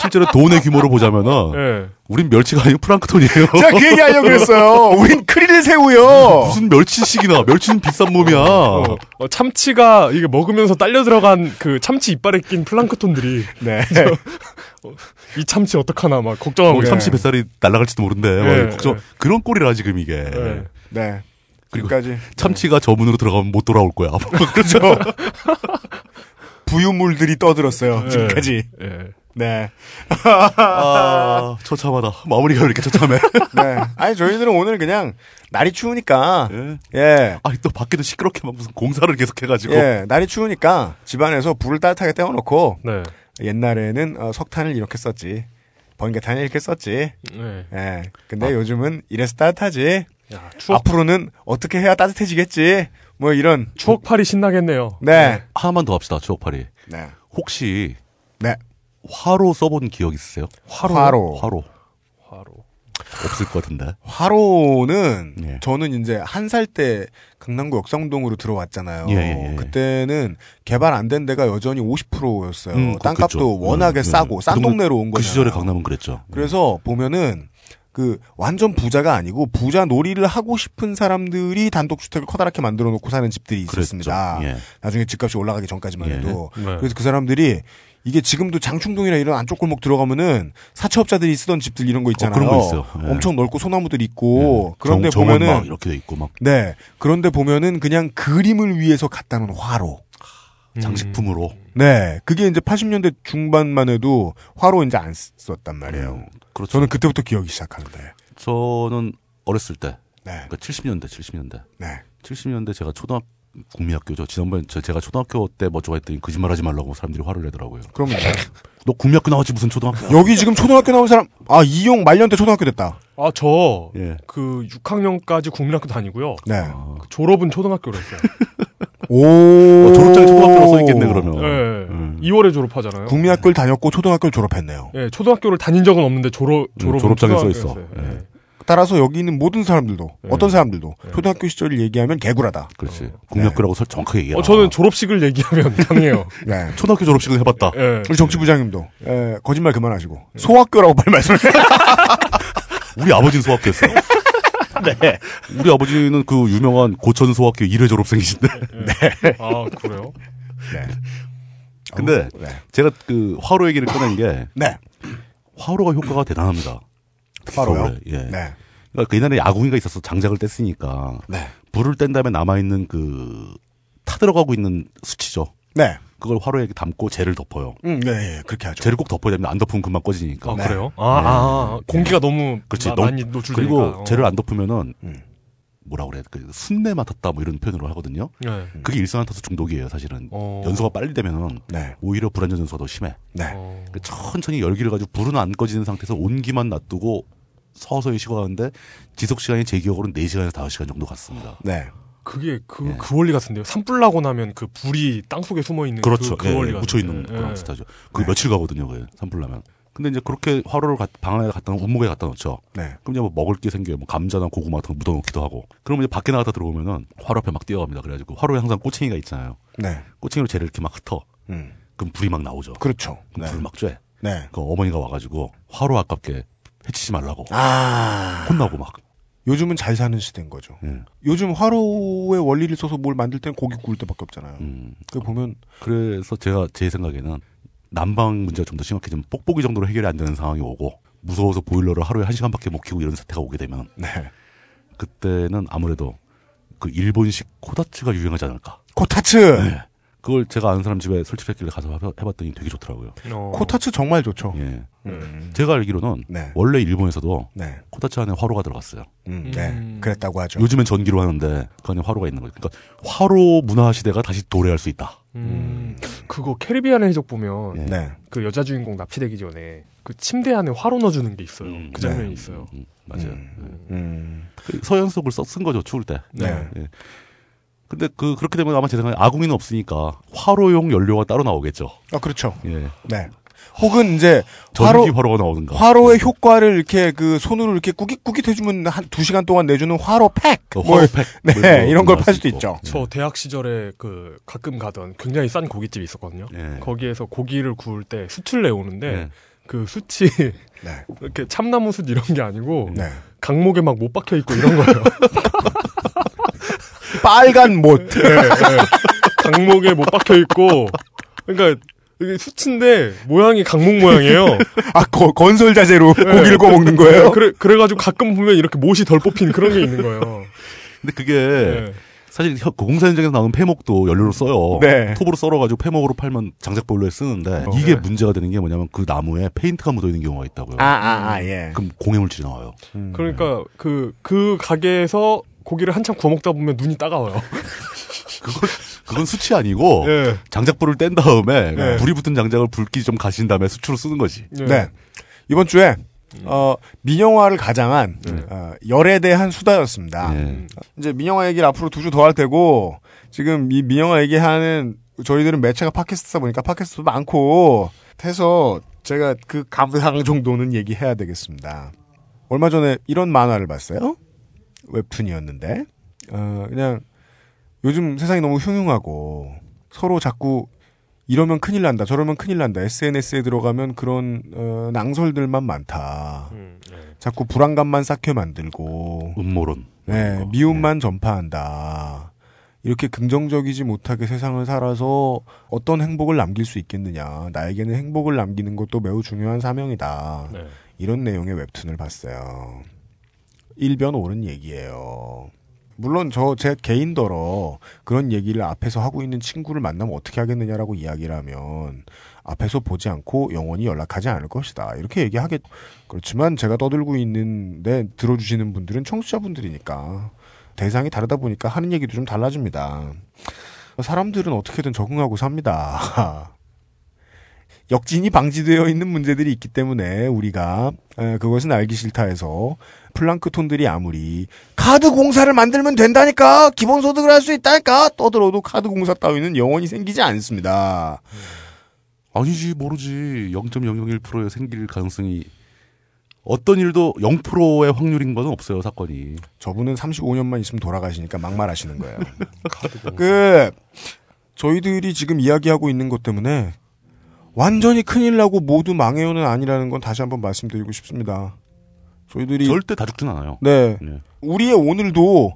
실제로 돈의 규모를 보자면은 예. 우린 멸치가 아니고 프랑크톤이에요. 제가 그 얘기 하려고 그랬어요. 우린 크릴 새우요. 무슨 멸치식이나 멸치는 비싼 몸이야. 어, 어, 참치가 이게 먹으면서 딸려 들어간 그 참치 이빨에 낀 플랑크톤들이 네. (laughs) 이 참치 어떡하나 막 걱정하고 뭐 있어요. 참치 뱃살이 날아갈지도 모른대. 예, 막 걱정 예. 그런 꼴이라 지금 이게. 예. 네. 그리고 지금까지 참치가 저 문으로 들어가면 못 돌아올 거야. (laughs) 그렇죠. (laughs) 부유물들이 떠들었어요. 예. 지금까지. 예. 네. 아, 처참하다. 마무리가 왜 이렇게 처참해? (laughs) 네. 아니 저희들은 오늘 그냥 날이 추우니까 예. 예. 아, 또 밖에도 시끄럽게 막 무슨 공사를 계속 해가지고. 예, 날이 추우니까 집안에서 불을 따뜻하게 떼어놓고 네. 옛날에는 어, 석탄을 이렇게 썼지 번개탄을 이렇게 썼지 네. 예 근데 요즘은 이래서 따뜻하지 야, 추억 앞으로는 어떻게 해야 따뜻해지겠지 뭐 이런 추억팔이 신나겠네요. 네 하나만 더 합시다, 추억팔이. 네. 혹시 네. 화로 써본 기억 있으세요? 화로. 화로. 화로. 화로. 없을 것 같은데. 화로는 예. 저는 이제 한 살 때 강남구 역삼동으로 들어왔잖아요. 예, 예, 예. 그때는 개발 안 된 데가 여전히 50%였어요. 음, 땅값도 그렇겠죠. 워낙에 음, 싸고 음. 싼그 동네- 동네로 온그 거죠. 시절에 강남은 그랬죠. 그래서 보면은 그 완전 부자가 아니고 부자 놀이를 하고 싶은 사람들이 단독주택을 커다랗게 만들어 놓고 사는 집들이. 있었습니다. 예. 나중에 집값이 올라가기 전까지만 예. 해도. 네. 그래서 그 사람들이 이게 지금도 장충동이나 이런 안쪽 골목 들어가면은 사채업자들이 쓰던 집들 이런 거 있잖아요. 그런 거 있어요. 예. 엄청 넓고 소나무들 있고 예. 그런데 정- 보면은 막 이렇게 돼 있고 막 네 그런데 보면은 그냥 그림을 위해서 갖다 놓은 화로. 장식품으로. 네 그게 이제 80년대 중반만 해도 화로 이제 안 썼단 말이에요. 음, 그렇죠. 저는 그때부터 기억이 시작하는데. 저는 어렸을 때, 네. 그러니까 70년대, 70년대. 네. 70년대 제가 초등학교 국민학교죠. 지난번에 저- 제가 초등학교 때 뭐 좋아했더니 거짓말하지 말라고 사람들이 화를 내더라고요. 그러면 너 국민학교 나왔지 무슨 초등학교? 여기 지금 초등학교 나온 사람 아 이용 말년 때 초등학교 됐다. 아, 저, 예. 그, 6학년까지 국민학교 다니고요. 네. 그 졸업은 초등학교로 했어요. 오. 어, 졸업장에 초등학교로 써 있겠네 그러면. 예. 2월에 졸업하잖아요. 국민학교를 다녔고 초등학교를 졸업했네요. 예, 초등학교를 다닌 적은 없는데 졸업, 졸업은 졸업장에 써 초등학교였어요. 예. 따라서 여기 있는 모든 사람들도 어떤 사람들도 초등학교 시절을 얘기하면 개구라다. 그렇지. 국민학교라고 설 정확하게 얘기해. 어, 저는 졸업식을 얘기하면 (laughs) 강해요. 네. 초등학교 졸업식을 해봤다. 예. 우리 정치부장님도 예, 거짓말 그만하시고 소학교라고 빨리 말씀을 해. (laughs) 우리 아버지는 소학교였어요. (laughs) 네. 우리 아버지는 그 유명한 고천 소학교 1회 졸업생이신데. 네. 아, 그래요? 네. 근데 네. 제가 그 화로 얘기를 꺼낸 게 네. 화로가 효과가 대단합니다. 서울에. 예. 네. 그러니까 그 옛날에 야구기가 있어서 장작을 뗐으니까 네. 불을 뗀 다음에 남아 있는 그 타들어가고 있는 수치죠. 네. 그걸 화로에 담고 재를 덮어요. 음, 네, 네, 그렇게 하죠. 재를 꼭 덮어야 됩니다. 안 덮으면 금방 꺼지니까. 아, 그래요? 아, 아, 공기가 너무 그렇지. 마- 너무- 많이 노출되니까. 그리고 어. 재를 안 덮으면은 음. 뭐라 그래? 그 순내 맡았다 뭐 이런 표현으로 하거든요. 네. 그게 일산화탄소 중독이에요, 사실은. 어. 연소가 빨리 되면은 네. 오히려 불안전 연소가 더 심해. 네. 어. 그 천천히 열기를 가지고 불은 안 꺼지는 상태에서 온기만 놔두고 서서히 식어가는데 지속 시간이 제 기억으로는 4시간에서 5시간 정도 갔습니다. 네. 그게 그, 예. 그 원리 같은데요. 산불 나고 나면 그 불이 땅 속에 숨어 있는 그렇죠. 그, 그 예, 원리 묻혀 있는. 거랑 예. 비슷하죠. 그게 며칠 가거든요, 그게 산불 나면. 근데 이제 그렇게 화로를 가- 방 안에 갖다 놓- 온목에 갖다 놓죠. 네. 그럼 이제 뭐 먹을 게 생겨요. 뭐 감자나 고구마 같은 거 묻어놓기도 하고. 그러면 이제 밖에 나갔다 들어오면은 화로 앞에 막 뛰어갑니다. 그래가지고 화로에 항상 꼬챙이가 있잖아요. 네. 꼬챙이로 쟤를 이렇게 막 흩어. 음. 그럼 불이 막 나오죠. 그렇죠. 그럼 네. 불을 막 쬐. 네. 그 어머니가 와가지고 화로 아깝게 해치지 말라고. 아. 혼나고 막. 요즘은 잘 사는 시대인 거죠. 예. 요즘 화로의 원리를 써서 뭘 만들 때는 고기 구울 때밖에 없잖아요. 음. 그 보면 그래서 제가 제 생각에는 난방 문제가 좀 더 심각해지면 뽁뽁이 정도로 해결이 안 되는 상황이 오고 무서워서 보일러를 하루에 한 시간밖에 못 키고 이런 사태가 오게 되면 네. 그때는 아무래도 그 일본식 코다츠가 유행하지 않을까. 코타츠. 네. 그걸 제가 아는 사람 집에 설치했길래 가서 해봤더니 되게 좋더라고요. 어. 코타츠 정말 좋죠. 예. 음. 제가 알기로는 네. 원래 일본에서도 네. 코다츠 안에 화로가 들어갔어요. 음, 네. 음. 그랬다고 하죠. 요즘엔 전기로 하는데 그 안에 화로가 있는 거죠. 그러니까 화로 문화 시대가 다시 도래할 수 있다. 음, 그거 캐리비안의 해적 보면 예. 네. 그 여자 주인공 납치되기 전에 그 침대 안에 화로 넣어주는 게 있어요. 그 장면이 네. 있어요. 음, 맞아요. 음. 그 서연석을 써- 쓴 거죠 추울 때. 네. 예. 근데 그 그렇게 되면 아마 제 생각에 아궁이는 없으니까 화로용 연료가 따로 나오겠죠. 아, 그렇죠. 예. 네. 혹은 이제 화로 화로가 나오든가. 화로의 효과를 이렇게 그 손으로 이렇게 꾸깃꾸깃 해주면 한 두 시간 동안 내주는 화로 팩. 어, 뭐, 화로팩. 네, 뭐 이런 거 이런 걸팔수 수도 있고. 있죠. 저 대학 시절에 그 가끔 가던 굉장히 싼 고깃집이 있었거든요. 예. 거기에서 고기를 구울 때 숯을 내오는데 예. 그 숯이 네. (laughs) 이렇게 참나무 숯 이런 게 아니고 네. 강목에 막 못 박혀 있고 이런 거예요. (laughs) 빨간 못. 네, 네. 강목에 못 박혀 있고 그러니까 이게 숯인데 모양이 강목 모양이에요. (laughs) 아, 거- 건설 자재로 고기를 구워 먹는 거예요? (laughs) 그래 그래가지고 가끔 보면 이렇게 못이 덜 뽑힌 그런 게 있는 거예요. 근데 그게 네. 사실 혀- 그 공사 현장에서 나오는 폐목도 연료로 써요. 네. 톱으로 썰어가지고 폐목으로 팔면 장작 보일러에 쓰는데 이게 문제가 되는 게 뭐냐면 그 나무에 페인트가 묻어 있는 경우가 있다고요. 아, 아, 아, 예. 그럼 공해 물질이 나와요. 그러니까 그그 가게에서 고기를 한참 구워 먹다 보면 눈이 따가워요. (laughs) 그건 그건 수치 아니고 예. 장작불을 뗀 다음에 네. 불이 붙은 장작을 불기 좀 가신 다음에 수치로 쓰는 거지. 네. 이번 주에 어, 민영화를 가장한 어, 열에 대한 수다였습니다. 예. 이제 민영화 얘기를 앞으로 두 주 더 할 테고 지금 이 민영화 얘기하는 저희들은 매체가 팟캐스트다 보니까 팟캐스트도 많고 해서 제가 그 감상 정도는 얘기해야 되겠습니다. 얼마 전에 이런 만화를 봤어요. 웹툰이었는데 어, 그냥 요즘 세상이 너무 흉흉하고 서로 자꾸 이러면 큰일 난다 저러면 큰일 난다 SNS에 들어가면 그런 어, 낭설들만 많다. 음, 네. 자꾸 불안감만 쌓게 만들고 음모론. 네, 미움만 전파한다. 이렇게 긍정적이지 못하게 세상을 살아서 어떤 행복을 남길 수 있겠느냐. 나에게는 행복을 남기는 것도 매우 중요한 사명이다. 네. 이런 내용의 웹툰을 봤어요. 일변 옳은 얘기예요. 물론 저 제 개인더러 그런 얘기를 앞에서 하고 있는 친구를 만나면 어떻게 하겠느냐라고 이야기를 하면 앞에서 보지 않고 영원히 연락하지 않을 것이다. 이렇게 얘기하겠. 그렇지만 제가 떠들고 있는데 들어주시는 분들은 청취자분들이니까 대상이 다르다 보니까 하는 얘기도 좀 달라집니다. 사람들은 어떻게든 적응하고 삽니다. (laughs) 역진이 방지되어 있는 문제들이 있기 때문에 우리가 에, 그것은 알기 싫다 해서 플랑크톤들이 아무리 카드 공사를 만들면 된다니까 기본소득을 할 수 있다니까 떠들어도 카드 공사 따위는 영원히 생기지 않습니다. 아니지 모르지 0.001%의 생길 가능성이 어떤 일도 0%의 확률인 건 없어요 사건이. 저분은 35년만 있으면 돌아가시니까 막말하시는 거예요. (laughs) 그 저희들이 지금 이야기하고 있는 것 때문에 완전히 큰일 나고 모두 망해요는 아니라는 건 다시 한번 말씀드리고 싶습니다. 저희들이 절대 다 죽진 않아요. 네. 예. 우리의 오늘도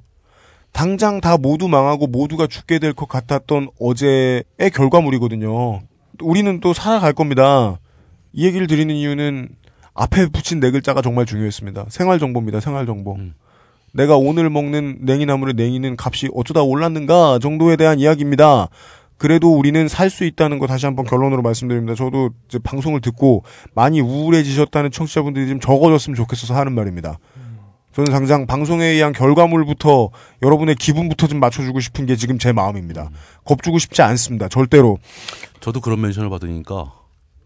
당장 다 모두 망하고 모두가 죽게 될 것 같았던 어제의 결과물이거든요. 우리는 또 살아갈 겁니다. 이 얘기를 드리는 이유는 앞에 붙인 네 글자가 정말 중요했습니다. 생활정보입니다. 생활정보. 음. 내가 오늘 먹는 냉이나물의 냉이는 값이 어쩌다 올랐는가 정도에 대한 이야기입니다. 그래도 우리는 살 수 있다는 거 다시 한번 결론으로 말씀드립니다. 저도 이제 방송을 듣고 많이 우울해지셨다는 청취자분들이 좀 적어졌으면 좋겠어서 하는 말입니다. 저는 당장 방송에 의한 결과물부터 여러분의 기분부터 좀 맞춰주고 싶은 게 지금 제 마음입니다. 겁주고 싶지 않습니다. 절대로. 저도 그런 멘션을 받으니까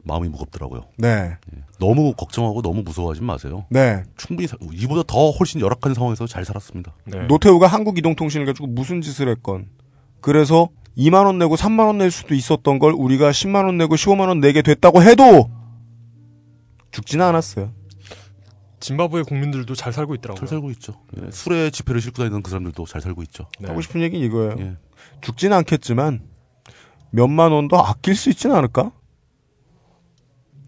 마음이 무겁더라고요. 네. 너무 걱정하고 너무 무서워하지 마세요. 네. 충분히 사- 이보다 더 훨씬 열악한 상황에서 잘 살았습니다. 노태우가 한국 이동통신을 가지고 무슨 짓을 했건 그래서 2만 원 내고 3만 원 낼 수도 있었던 걸 우리가 10만 원 내고 15만 원 내게 됐다고 해도 죽지는 않았어요. 짐바브웨 국민들도 잘 살고 있더라고요. 잘 살고 있죠. 예, 술에 지폐를 싣고 다니는 그 사람들도 잘 살고 있죠. 하고 싶은 얘기는 이거예요. 예. 죽지는 않겠지만 몇만 원 더 아낄 수 있지는 않을까?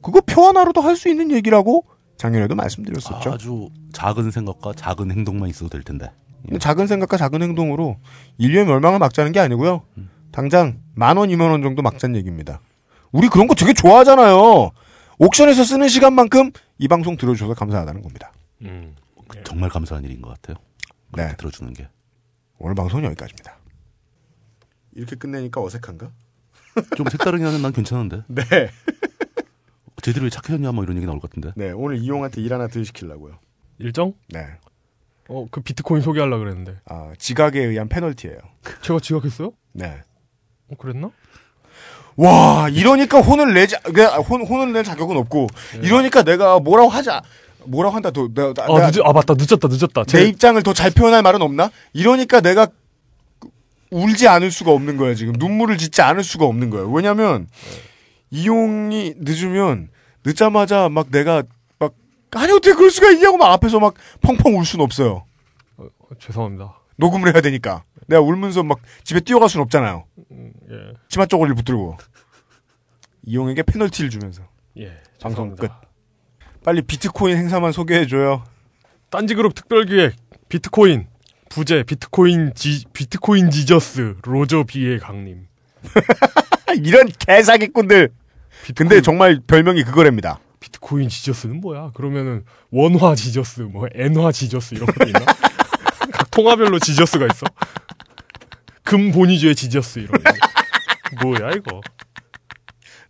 그거 표 하나로도 할 수 있는 얘기라고 작년에도 말씀드렸었죠. 아주 작은 생각과 작은 행동만 있어도 될 텐데. 근데 작은 생각과 작은 행동으로 인류의 멸망을 막자는 게 아니고요. 당장 만 원, 이만 원 정도 막자는 얘기입니다. 우리 그런 거 되게 좋아하잖아요. 옥션에서 쓰는 시간만큼 이 방송 들어주셔서 감사하다는 겁니다. 음. 정말 감사한 일인 것 같아요. 네. 들어주는 게. 오늘 방송은 여기까지입니다. 이렇게 끝내니까 어색한가? 좀 색다르긴 하면 난 괜찮은데. (laughs) 네. 왜 착해졌냐 뭐 이런 얘기 나올 것 같은데. 네, 오늘 이용한테 일 하나 더 시키려고요. 일정? 네. 어, 그 비트코인 소개하려고 그랬는데. 아, 지각에 의한 페널티예요. 제가 지각했어요? 네. 어, 그랬나? 와, 이러니까 혼을 내자, 그냥 혼, 혼을 낼 자격은 없고, 이러니까 내가 뭐라고 하자. 뭐라고 한다, 더, 내가, 나- 아, 내가 늦, 아 맞다. 늦었다. 늦었다. 내 입장을 더 잘 표현할 말은 없나? 이러니까 내가 울지 않을 수가 없는 거야, 지금. 눈물을 짓지 않을 수가 없는 거야. 왜냐면, 이용이 늦으면, 늦자마자 막 내가, 막, 아니, 어떻게 그럴 수가 있냐고 막 앞에서 막 펑펑 울 수는 없어요. 어, 죄송합니다. 녹음을 해야 되니까. 내가 울면서 막 집에 뛰어갈 수는 없잖아요. 예. 치마 쪼가리를 붙들고. 이용에게 페널티를 주면서. 예. 방송 끝. 빨리 비트코인 행사만 소개해줘요. 딴지그룹 특별기획 비트코인 부재 비트코인 지 비트코인 지저스 로저 비의 강림. (laughs) 이런 개사기꾼들. 근데 정말 별명이 그거랍니다. 비트코인 지저스는 뭐야? 그러면은 원화 지저스, 뭐 엔화 지저스 이런 거 있나? (laughs) 각 통화별로 지저스가 있어. 금 본위주의 지저스 이런 거. 뭐야 이거?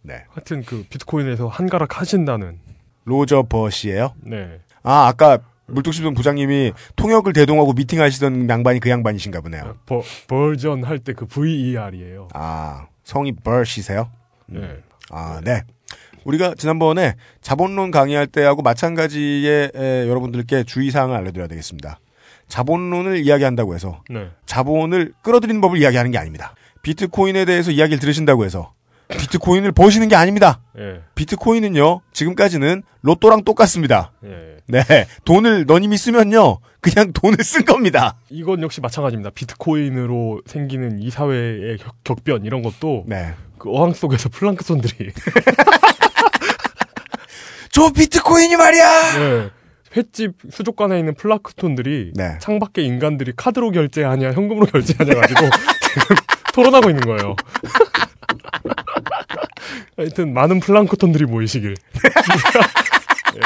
네. 하여튼 그 비트코인에서 한가락 하신다는. 로저 버시예요 네. 아, 아까 물뚝심송 부장님이 통역을 대동하고 미팅하시던 양반이 그 양반이신가 보네요. 버, 버전 할 때 그 VER이에요. 아, 성이 버시세요? 네. 아, 네. 우리가 지난번에 자본론 강의할 때하고 마찬가지의 에, 여러분들께 주의사항을 알려드려야 되겠습니다. 자본론을 이야기한다고 해서 네. 자본을 끌어들이는 법을 이야기하는 게 아닙니다. 비트코인에 대해서 이야기를 들으신다고 해서 비트코인을 버시는 게 아닙니다. 예. 비트코인은요, 지금까지는 로또랑 똑같습니다. 예. 네. 돈을 너님이 쓰면요, 그냥 돈을 쓴 겁니다. 이건 역시 마찬가지입니다. 비트코인으로 생기는 이 사회의 격, 격변 이런 것도 네. 그 어항 속에서 플랑크톤들이 (laughs) 저 비트코인이 말이야. 네. 횟집 수족관에 있는 플랑크톤들이 네. 창밖에 인간들이 카드로 결제하냐 현금으로 결제하냐 가지고 (laughs) 토론하고 있는 거예요. (laughs) 하여튼 많은 플랑크톤들이 모이시길. (laughs) 예.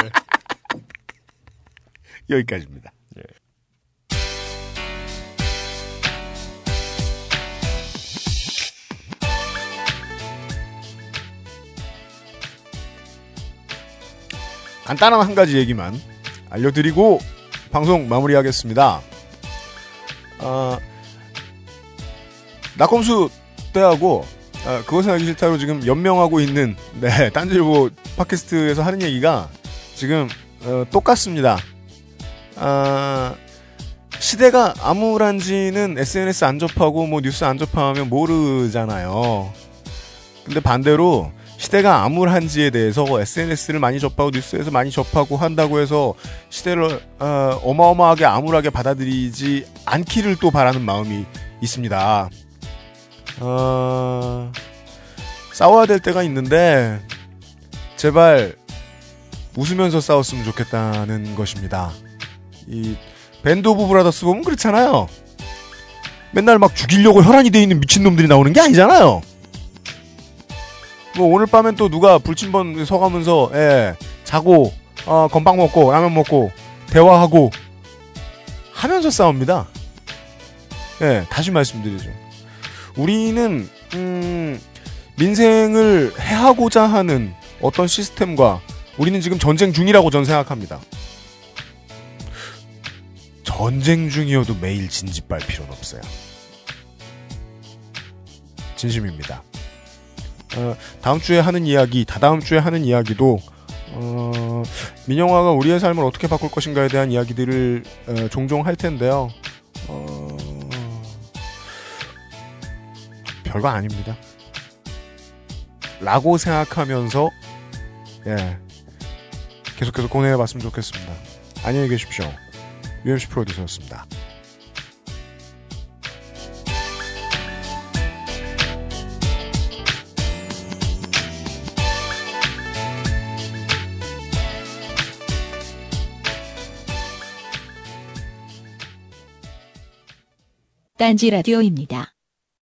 여기까지입니다. 간단한 한 가지 얘기만 알려드리고 방송 마무리하겠습니다. 아, 낙검수 때하고 아, 그것은 알기 싫다로 지금 연명하고 있는 네 (laughs) 딴지일보 팟캐스트에서 하는 얘기가 지금 어, 똑같습니다. 아, 시대가 암울한지는 SNS 안 접하고 뭐 뉴스 안 접하면 모르잖아요. 근데 반대로 시대가 암울한지에 대해서 SNS를 많이 접하고 뉴스에서 많이 접하고 한다고 해서 시대를 어, 어마어마하게 암울하게 받아들이지 않기를 또 바라는 마음이 있습니다. 어, 싸워야 될 때가 있는데 제발 웃으면서 싸웠으면 좋겠다는 것입니다. 이 Band of Brothers 보면 그렇잖아요. 맨날 막 죽이려고 혈안이 돼 있는 미친놈들이 나오는 게 아니잖아요. 뭐 오늘 밤엔 또 누가 불침번 서가면서 예, 자고 어, 건빵 먹고 라면 먹고 대화하고 하면서 싸웁니다. 예, 다시 말씀드리죠. 우리는 음, 민생을 해하고자 하는 어떤 시스템과 우리는 지금 전쟁 중이라고 전 생각합니다. 전쟁 중이어도 매일 진지빨 필요는 없어요. 진심입니다. 어, 다음 주에 하는 이야기, 다다음 주에 하는 이야기도 어, 민영화가 우리의 삶을 어떻게 바꿀 것인가에 대한 이야기들을 어, 종종 할 텐데요. 어, 별거 아닙니다. 라고 생각하면서 예 계속해서 고뇌해봤으면 좋겠습니다. 안녕히 계십시오. UMC 프로듀서였습니다. 딴지 라디오입니다.